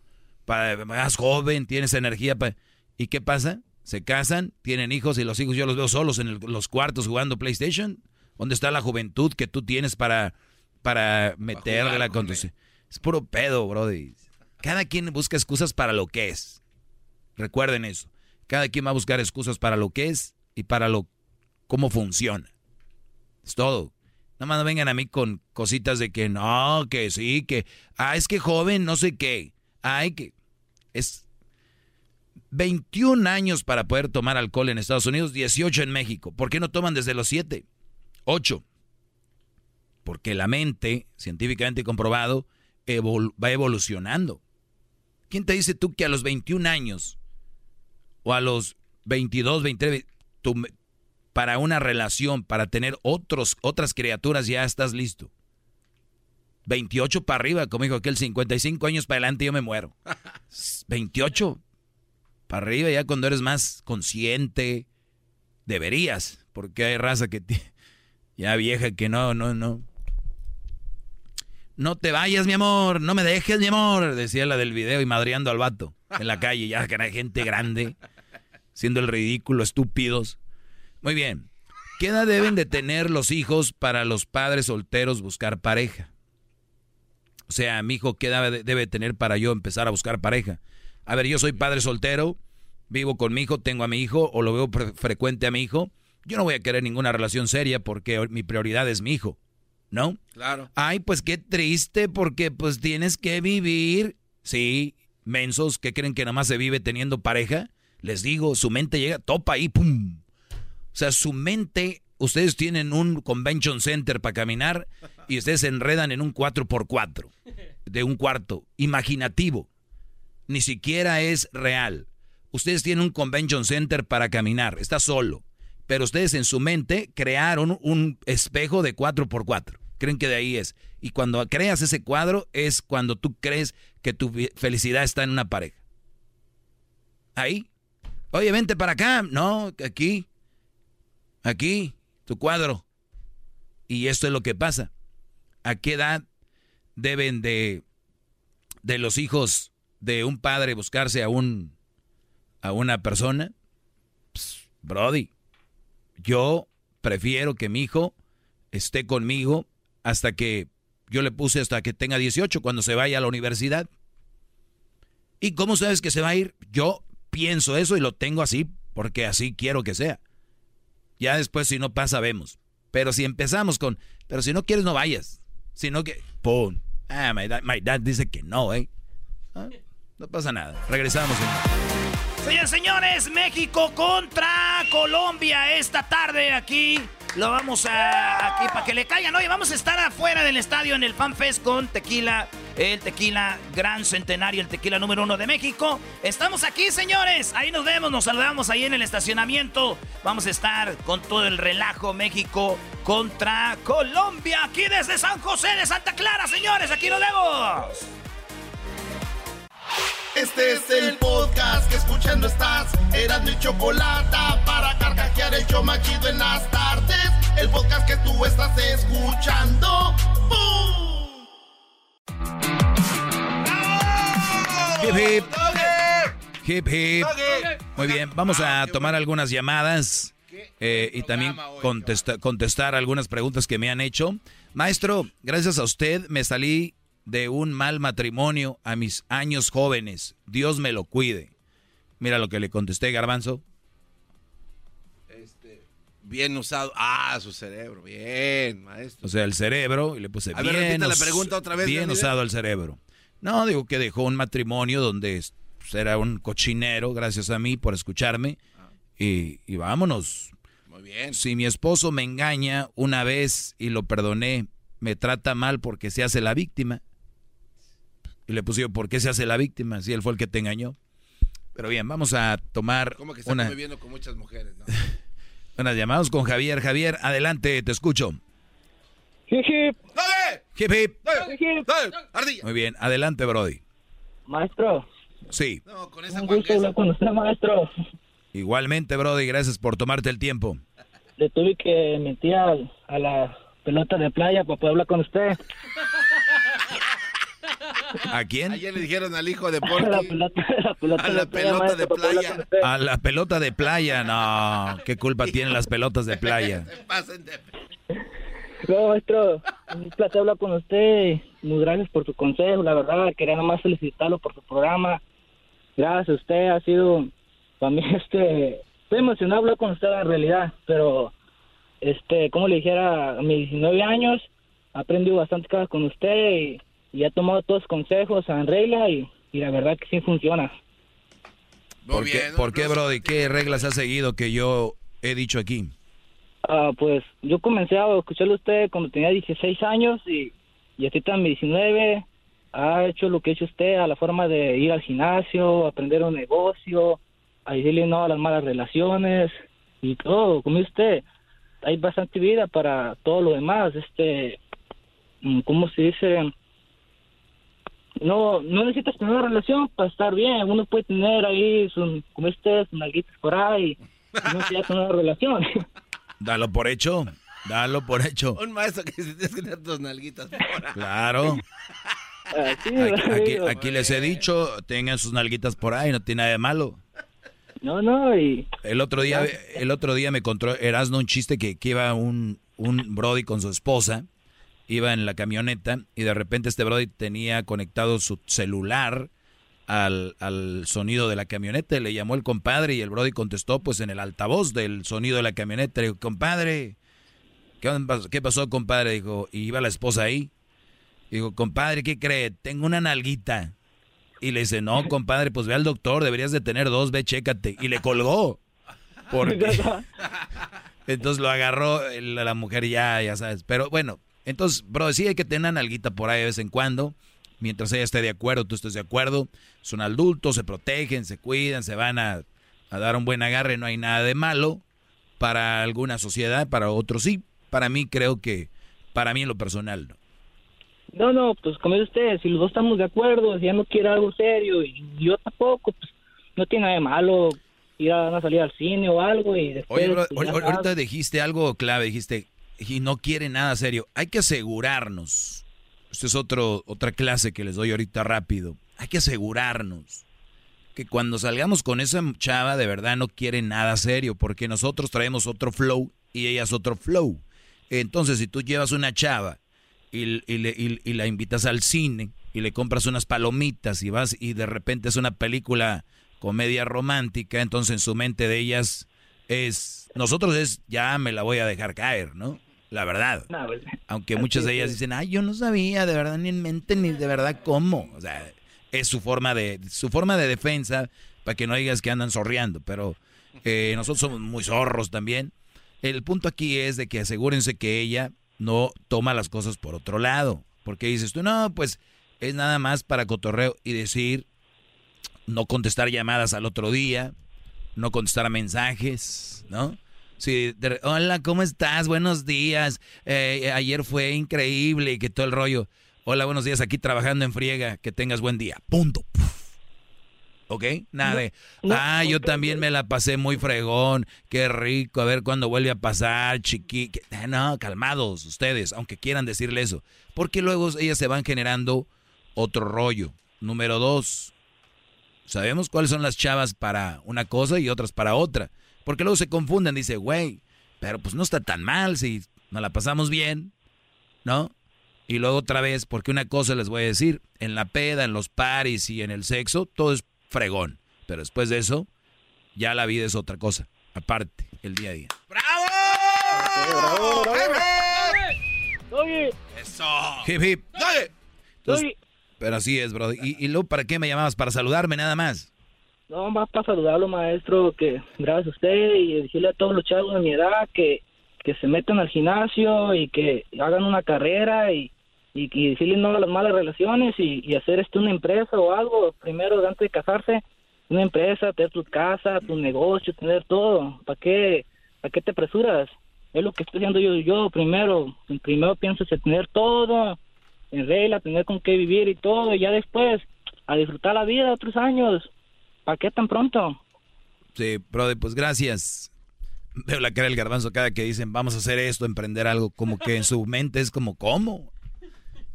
Para, más joven, tienes energía. pa- ¿Y qué pasa? Se casan, tienen hijos y los hijos yo los veo solos en el- los cuartos jugando PlayStation. ¿Dónde está la juventud que tú tienes para, para meterle la con tus- Es puro pedo, brody. Cada quien busca excusas para lo que es. Recuerden eso. Cada quien va a buscar excusas para lo que es y para lo cómo funciona. Es todo. Nada más no vengan a mí con cositas de que no, que sí, que ah, es que joven, no sé qué. Ay, que es 21 años para poder tomar alcohol en Estados Unidos, 18 en México. ¿Por qué no toman desde los 7? 8. Porque la mente, científicamente comprobado, evol- va evolucionando. ¿Quién te dice tú que a los 21 años o a los 22, 23, tú para una relación, para tener otros, otras criaturas, ya estás listo? 28 para arriba, como dijo aquel 55 años para adelante yo me muero. [laughs] 28 para arriba ya cuando eres más consciente, deberías, porque hay raza que ya vieja que no, no, no. No te vayas, mi amor, no me dejes, mi amor, decía la del video y madreando al vato en la calle, ya que era gente grande, siendo el ridículo, estúpidos. Muy bien. ¿Qué edad deben de tener los hijos para los padres solteros buscar pareja? O sea, mi hijo, ¿qué debe tener para yo empezar a buscar pareja? A ver, yo soy padre soltero, vivo con mi hijo, tengo a mi hijo o lo veo fre- frecuente a mi hijo. Yo no voy a querer ninguna relación seria porque mi prioridad es mi hijo, ¿no? Claro. Ay, pues qué triste porque pues tienes que vivir. Sí, mensos que creen que nada más se vive teniendo pareja. Les digo, su mente llega, topa ahí, pum. O sea, su mente, ustedes tienen un convention center para caminar [laughs] y ustedes se enredan en un 4x4 de un cuarto imaginativo. Ni siquiera es real. Ustedes tienen un convention center para caminar, está solo. Pero ustedes en su mente crearon un espejo de 4x4. Creen que de ahí es. Y cuando creas ese cuadro es cuando tú crees que tu felicidad está en una pareja. Ahí. Oye, vente para acá. No, aquí. Aquí, tu cuadro. Y esto es lo que pasa. ¿A qué edad deben de, de los hijos de un padre buscarse a un a una persona? Ps, brody, yo prefiero que mi hijo esté conmigo hasta que yo le puse hasta que tenga 18 cuando se vaya a la universidad. ¿Y cómo sabes que se va a ir? Yo pienso eso y lo tengo así porque así quiero que sea. Ya después si no pasa vemos. Pero si empezamos con, pero si no quieres no vayas. Si no que, ¡pum! Ah, my dad, my dad dice que no, ¿eh? Ah, No pasa nada. Regresamos. Señores, señores, México contra Colombia esta tarde aquí. Lo vamos a aquí para que le caigan. Oye, vamos a estar afuera del estadio en el Fan Fest con tequila, el tequila Gran Centenario, el tequila número uno de México. Estamos aquí, señores. Ahí nos vemos, nos saludamos ahí en el estacionamiento. Vamos a estar con todo el relajo México contra Colombia aquí desde San José de Santa Clara, señores. Aquí nos vemos. Este es el podcast que escuchando estás. Eran mi chocolate para carcajear el show más chido en las tardes. El podcast que tú estás escuchando. ¡Bum! Hip hip. Hip hip. Muy bien, vamos a tomar algunas llamadas eh, y también contesta- contestar algunas preguntas que me han hecho. Maestro, gracias a usted me salí de un mal matrimonio a mis años jóvenes. Dios me lo cuide. Mira lo que le contesté, Garbanzo. Bien usado. Ah, su cerebro. Bien, maestro. O sea, el cerebro, y le puse A bien, la pregunta otra vez, bien usado el cerebro. No, digo que dejó un matrimonio donde pues, era un cochinero, gracias a mí por escucharme. y, y vámonos. Muy bien. Si mi esposo me engaña una vez y lo perdoné, me trata mal porque se hace la víctima. Y le puse yo, ¿por qué se hace la víctima si él fue el que te engañó? Pero bien, vamos a tomar Como que una, conviviendo con muchas mujeres, ¿no? [laughs] unas llamadas con Javier. Javier, adelante, te escucho. Hip, hip. Hip, hip. Hip, hip. Muy bien, adelante, Brody. Maestro, Sí, un gusto hablar con usted, maestro. igualmente, Brody, gracias por tomarte el tiempo. Le tuve que mentir a, la pelota de playa para poder hablar con usted. [laughs] ¿A quién? Ayer le dijeron al hijo de A la Porky. pelota, la pelota A de la playa, pelota maestro, de playa. A la pelota de playa, no. ¿Qué culpa tienen las pelotas de playa? [laughs] No, maestro, un placer hablar con usted. Muy gracias por su consejo, la verdad. Quería nomás felicitarlo por su programa. Gracias a usted, ha sido para mí, [laughs] este, estoy emocionado de hablar con usted en realidad, pero, este, como le dijera, a mis 19 años, he aprendido bastante cosas con usted y, y he tomado todos los consejos en regla y, y la verdad que sí funciona. ¿Por qué, ¿Por qué, Brody? ¿Qué reglas ha seguido que yo he dicho aquí? Ah, pues yo comencé a escucharlo a usted cuando tenía 16 años y, y ahorita mis 19 ha hecho lo que ha hecho usted a la forma de ir al gimnasio, aprender un negocio, a decirle no a las malas relaciones y todo, como usted, hay bastante vida para todo lo demás, este, mm, ¿cómo se dice? No, no necesitas tener una relación para estar bien, uno puede tener ahí, su, como sus nalguitas por ahí, y no necesitas tener una relación. [laughs] Dalo por hecho. Dalo por hecho. Un maestro que se tienes que tener tus nalguitas por ahí. Claro. Así, Aquí, aquí- digo. aquí les he dicho, tengan sus nalguitas por ahí, no tiene nada de malo. No, no, y... El otro día, el otro día me contó Erasno un chiste que, que iba un, un Brody con su esposa, iba en la camioneta y de repente este Brody tenía conectado su celular al, al sonido de la camioneta. Le llamó el compadre y el Brody contestó pues en el altavoz del sonido de la camioneta. Le dijo, compadre, ¿qué, qué pasó compadre? Dijo, y iba la esposa ahí. Digo, compadre, ¿qué cree? Tengo una nalguita. Y le dice, no, [laughs] compadre, pues ve al doctor, deberías de tener dos, ve, chécate. Y le colgó. [laughs] Porque [laughs] entonces lo agarró la mujer ya, ya sabes. Pero bueno, entonces, bro, sí hay que tener una nalguita por ahí de vez en cuando. Mientras ella esté de acuerdo, tú estés de acuerdo. Son adultos, se protegen, se cuidan, se van a, a dar un buen agarre. No hay nada de malo para alguna sociedad, para otros sí. Para mí creo que, para mí en lo personal, no. No, no, pues como dice usted, si los dos estamos de acuerdo, si ella no quiere algo serio y yo tampoco, pues no tiene nada de malo ir a salida al cine o algo y después... Oye, bro, pues, ya ahor- ahorita dijiste algo clave, dijiste, y no quiere nada serio. Hay que asegurarnos. Esta es otro, otra clase que les doy ahorita rápido. Hay que asegurarnos que cuando salgamos con esa chava de verdad no quiere nada serio, porque nosotros traemos otro flow y ella es otro flow. Entonces, si tú llevas una chava y- y la invitas al cine y le compras unas palomitas y vas y de repente es una película comedia romántica, entonces en su mente de ellas es, nosotros es, ya me la voy a dejar caer, ¿no? La verdad. No, pues, Aunque muchas de ellas dicen, ay, yo no sabía de verdad ni en mente ni de verdad cómo. O sea, es su forma de, su forma de defensa para que no digas que andan zorreando. Pero eh, nosotros somos muy zorros también. El punto aquí es de que asegúrense que ella no toma las cosas por otro lado. Porque dices tú, no, pues es nada más para cotorreo y decir, no contestar llamadas al otro día, no contestar mensajes, ¿no? Sí, de- hola, ¿cómo estás? Buenos días. Eh, ayer fue increíble y que todo el rollo. Hola, buenos días, aquí trabajando en friega. Que tengas buen día. Punto. ¿Ok? Nada de, ah, yo también me la pasé muy fregón. Qué rico. A ver cuándo vuelve a pasar, chiqui. eh, No, calmados ustedes, aunque quieran decirle eso. Porque luego ellas se van generando otro rollo. Número dos, sabemos cuáles son las chavas para una cosa y otras para otra. Porque luego se confunden, dice, güey, pero pues no está tan mal si nos la pasamos bien, ¿no? Y luego otra vez, porque una cosa les voy a decir, en la peda, en los paris y en el sexo, todo es fregón. Pero después de eso, ya la vida es otra cosa, aparte, el día a día. bravo, bravo. Oye, Eso. Hip hip. Entonces, pero así es, bro. ¿Y, y luego para qué me llamabas? Para saludarme nada más. No, más para saludarlo, maestro, que gracias a usted y decirle a todos los chavos de mi edad que, que se metan al gimnasio y que hagan una carrera y, y, y decirle no a las malas relaciones y, y hacer este una empresa o algo, primero antes de casarse, una empresa, tener tu casa, tu negocio, tener todo. ¿Para qué, para qué te apresuras? Es lo que estoy haciendo yo, yo primero, primero pienso en tener todo en regla, tener con qué vivir y todo, y ya después a disfrutar la vida otros años. ¿Para qué tan pronto? Sí, brother, pues gracias. Veo la cara del garbanzo cada que dicen vamos a hacer esto, emprender algo, como que en su [laughs] mente es como, ¿cómo?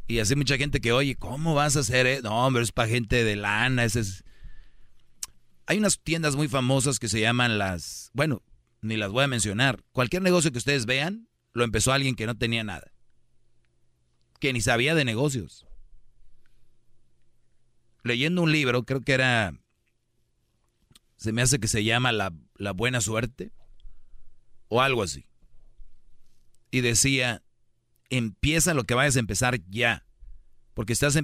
Y así mucha gente que, oye, ¿cómo vas a hacer eso? No, hombre, es para gente de lana, ese es... Hay unas tiendas muy famosas que se llaman las, bueno, ni las voy a mencionar. Cualquier negocio que ustedes vean, lo empezó alguien que no tenía nada. Que ni sabía de negocios. Leyendo un libro, creo que era, se me hace que se llama La, la Buena Suerte, o algo así. Y decía, empieza lo que vayas a empezar ya. Porque estás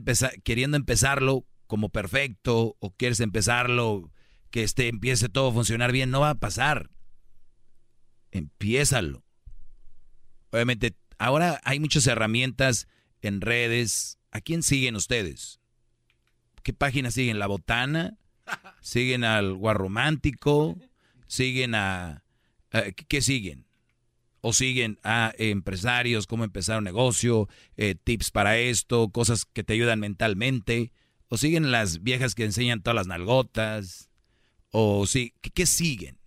queriendo empezarlo como perfecto, o quieres empezarlo que este, empiece todo a funcionar bien, no va a pasar. Empiézalo. Obviamente, ahora hay muchas herramientas en redes. ¿A quién siguen ustedes? ¿Qué página siguen? ¿La Botana? ¿Siguen al Guarromántico? ¿Siguen a... ¿Qué siguen? ¿O siguen a empresarios, cómo empezar un negocio, eh, tips para esto, cosas que te ayudan mentalmente? ¿O siguen las viejas que enseñan todas las nalgotas? o sí, ¿qué, siguen?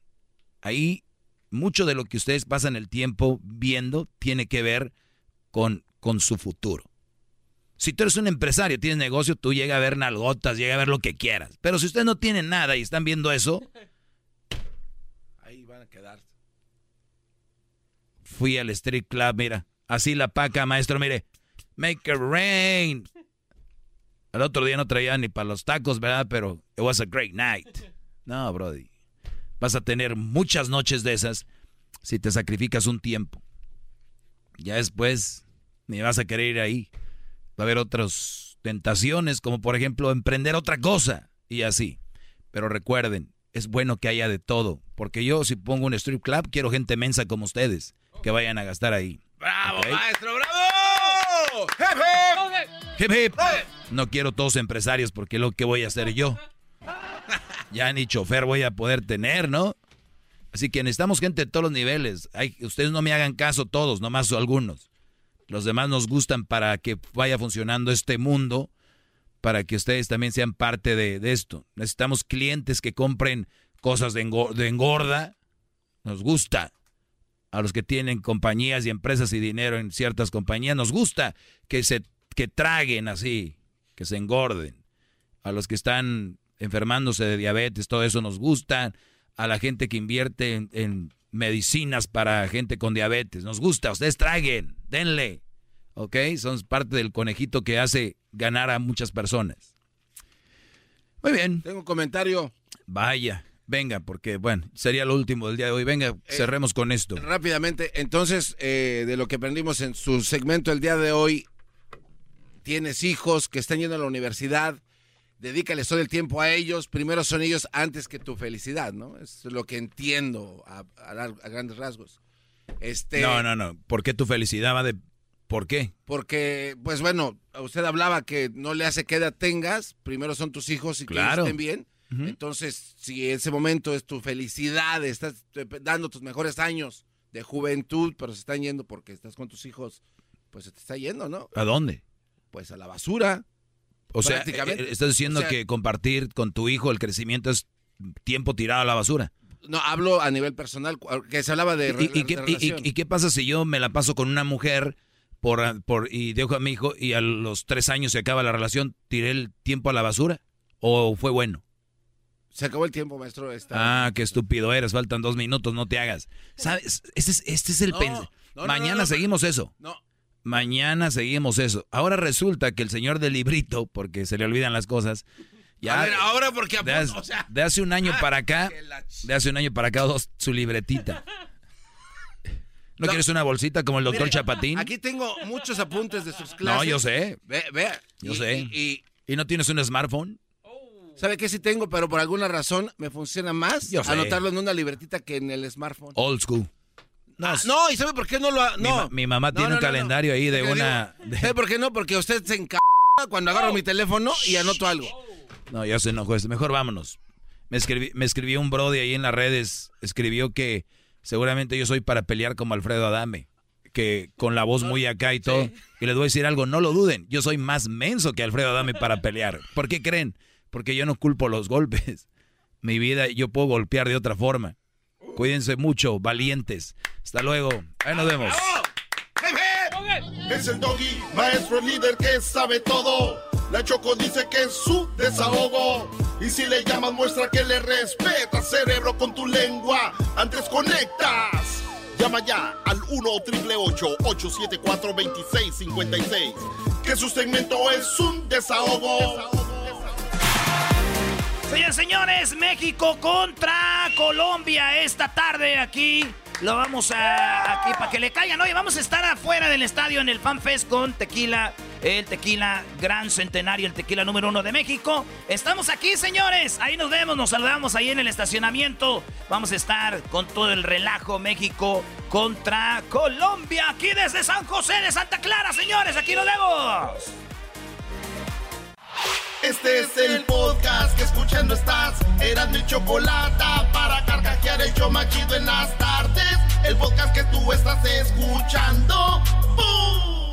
Ahí mucho de lo que ustedes pasan el tiempo viendo tiene que ver con, con su futuro. Si tú eres un empresario, tienes negocio, tú llega a ver nalgotas, llega a ver lo que quieras. Pero si ustedes no tienen nada y están viendo eso, ahí van a quedar. Fui al street club, mira, así la paca, maestro, mire, make it rain. El otro día no traía ni para los tacos, ¿verdad? Pero it was a great night. No, Brody. Vas a tener muchas noches de esas si te sacrificas un tiempo. Ya después ni vas a querer ir ahí. Va a haber otras tentaciones, como por ejemplo emprender otra cosa y así. Pero recuerden, es bueno que haya de todo. Porque yo si pongo un strip club, quiero gente mensa como ustedes que vayan a gastar ahí. ¡Bravo, maestro! ¡Bravo! ¡Hip, hip! No quiero todos empresarios porque lo que voy a hacer yo ya ni chofer voy a poder tener, ¿no? Así que necesitamos gente de todos los niveles. Hay, ustedes no me hagan caso todos, nomás algunos. Los demás nos gustan para que vaya funcionando este mundo, para que ustedes también sean parte de, esto. Necesitamos clientes que compren cosas de, engorda. Nos gusta. A los que tienen compañías y empresas y dinero en ciertas compañías, nos gusta que se que traguen así, que se engorden. A los que están enfermándose de diabetes, todo eso nos gusta. A la gente que invierte en, medicinas para gente con diabetes, nos gusta. Ustedes traguen, denle. ¿Ok? Son parte del conejito que hace ganar a muchas personas. Muy bien. Tengo un comentario. Vaya, venga, porque bueno, sería lo último del día de hoy. Venga, eh, cerremos con esto. Rápidamente, entonces, eh, de lo que aprendimos en su segmento el día de hoy, tienes hijos que están yendo a la universidad, dedícale todo el tiempo a ellos, primero son ellos antes que tu felicidad, ¿no? Es lo que entiendo a, grandes rasgos. Este, no, no, no. ¿Por qué tu felicidad va de... ¿Por qué? Porque, pues bueno, usted hablaba que no le hace que edad tengas, primero son tus hijos y que estén bien. Entonces, si ese momento es tu felicidad, estás dando tus mejores años de juventud, pero se están yendo porque estás con tus hijos, pues se te está yendo, ¿no? ¿A dónde? Pues a la basura. O sea, eh, estás diciendo que compartir con tu hijo el crecimiento es tiempo tirado a la basura. No, hablo a nivel personal, que se hablaba de... ¿Y, y, qué, pasa si yo me la paso con una mujer por, por, y dejo a mi hijo y a los tres años se acaba la relación, tiré el tiempo a la basura? ¿O fue bueno? Se acabó el tiempo, maestro. Ah, qué estúpido eres, faltan dos minutos, no te hagas. ¿Sabes? Este es, este es el... Mañana seguimos eso. No, Mañana seguimos eso. Ahora resulta que el señor del librito, porque se le olvidan las cosas, ya. ahora porque de, hace un año para acá, [laughs] de hace un año para acá, dos, su libretita. ¿No, quieres una bolsita como el doctor Chapatín? Aquí tengo muchos apuntes de sus clases. No, yo sé. Ve, ve. Yo sé. Y, no tienes un smartphone? ¿Sabe qué sí tengo? Pero por alguna razón me funciona más Yo sé. anotarlo en una libretita que en el smartphone. Old school. No, Ah, no, ¿y sabe por qué no lo ha- mi, No. ma- mi mamá No, tiene no, un calendario ahí de una... digo, ¿Sabe por qué no? Porque usted se enca cuando agarro mi teléfono y anoto algo. No, ya se enojó. este. Mejor vámonos. Me, escribí, me escribió un brody ahí en las redes. Escribió que seguramente yo soy para pelear como Alfredo Adame. Que con la voz muy acá y todo. Y les voy a decir algo, no lo duden. Yo soy más menso que Alfredo Adame para pelear. ¿Por qué creen? Porque yo no culpo los golpes. Mi vida, yo puedo golpear de otra forma. Cuídense mucho, valientes. Hasta luego. Ahí nos vemos. Es el doggy, maestro líder que sabe todo. La Choco dice que es su desahogo. Y si le llamas, muestra que le respeta, cerebro, con tu lengua. Antes conectas. Llama ya al 1-888-874-2656. Que su segmento es un desahogo. Señores, señores, México contra Colombia esta tarde aquí. Lo vamos a aquí para que le caigan. Oye, vamos a estar afuera del estadio en el Fan Fest con tequila, el tequila Gran Centenario, el tequila número uno de México. Estamos aquí, señores. Ahí nos vemos, nos saludamos ahí en el estacionamiento. Vamos a estar con todo el relajo México contra Colombia aquí desde San José de Santa Clara, señores. Aquí nos vemos. Este es el podcast que escuchando estás. Eran mi chocolate para carcajear el yo machido en las tardes. El podcast que tú estás escuchando. ¡Bum!